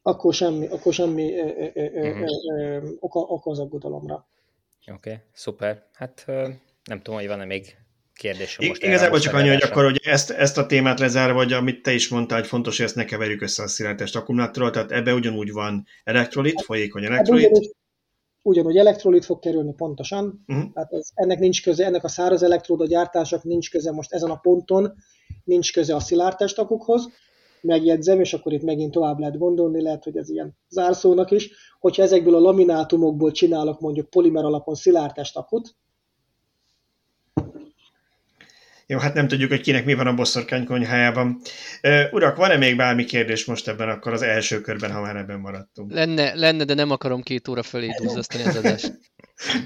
akkor semmi, akkor semmi ö, ö, ö, uh-huh. oka, oka az aggodalomra. Oké, okay, szuper. Hát nem tudom, hogy van-e még kérdés. Most Igazából csak annyi, hogy akkor hogy ezt, ezt a témát lezárva, vagy amit te is mondtál, hogy fontos, hogy ezt ne keverjük össze a szilárdtest akkumulátorral, tehát ebbe ugyanúgy van elektrolit, folyékony hát elektrolit ugyanúgy elektrolit fog kerülni pontosan, uh-huh. tehát ez, ennek nincs köze, ennek a száraz elektróda gyártásnak nincs köze most ezen a ponton, nincs köze a szilárd testakukhoz, megjegyzem, és akkor itt megint tovább lehet gondolni, lehet, hogy ez ilyen zárszónak is, hogyha ezekből a laminátumokból csinálok mondjuk polimer alapon szilárd testakut, jó, hát nem tudjuk, hogy kinek mi van a bosszorkány konyhájában. Urak, van-e még bármi kérdés most ebben akkor az első körben, ha már ebben maradtunk? Lenne, lenne de nem akarom két óra felé duzzasztani az adást.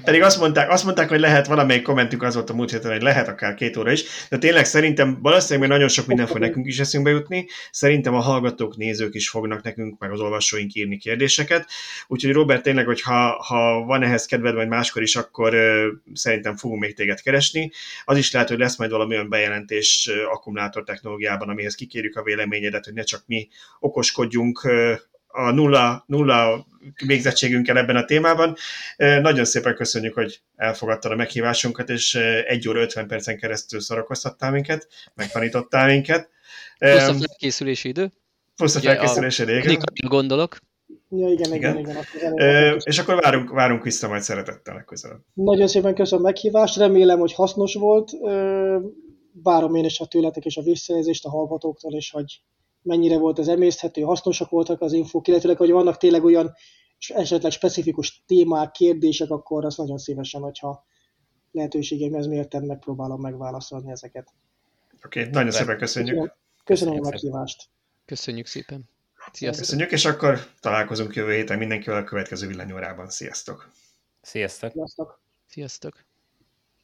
Pedig azt mondták, azt mondták, hogy lehet, valamelyik kommentük az volt a múlt héten, hogy lehet akár két óra is, de tényleg szerintem valószínűleg nagyon sok minden fog nekünk is eszünkbe jutni, szerintem a hallgatók, nézők is fognak nekünk, meg az olvasóink írni kérdéseket, úgyhogy Robert, tényleg, hogy ha, ha van ehhez kedved, vagy máskor is, akkor uh, szerintem fogunk még téged keresni. Az is lehet, hogy lesz majd valami olyan bejelentés akkumulátor technológiában, amihez kikérjük a véleményedet, hogy ne csak mi okoskodjunk uh, a nulla, nulla végzettségünkkel ebben a témában. Nagyon szépen köszönjük, hogy elfogadtad a meghívásunkat, és egy óra 50 percen keresztül szorakoztattál minket, megtanítottál minket. Plusz a felkészülési idő. Plusz a felkészülési idő. gondolok. Ja, igen, igen, igen. igen. Ö, és akkor várunk, várunk vissza majd szeretettel legközelebb. Nagyon szépen köszönöm a meghívást, remélem, hogy hasznos volt. Várom én is a tőletek és a visszajelzést a hallgatóktól, és hogy mennyire volt az emészthető, hasznosak voltak az infók, illetve hogy vannak tényleg olyan esetleg specifikus témák, kérdések, akkor azt nagyon szívesen, hogyha lehetőségem ez mérten megpróbálom megválaszolni ezeket. Oké, okay, nagyon szépen köszönjük. Köszönöm, köszönöm a meghívást. Köszönjük szépen. Sziasztok. Köszönjük, és akkor találkozunk jövő héten mindenkivel a következő villanyórában. Sziasztok! Sziasztok! Sziasztok! Sziasztok!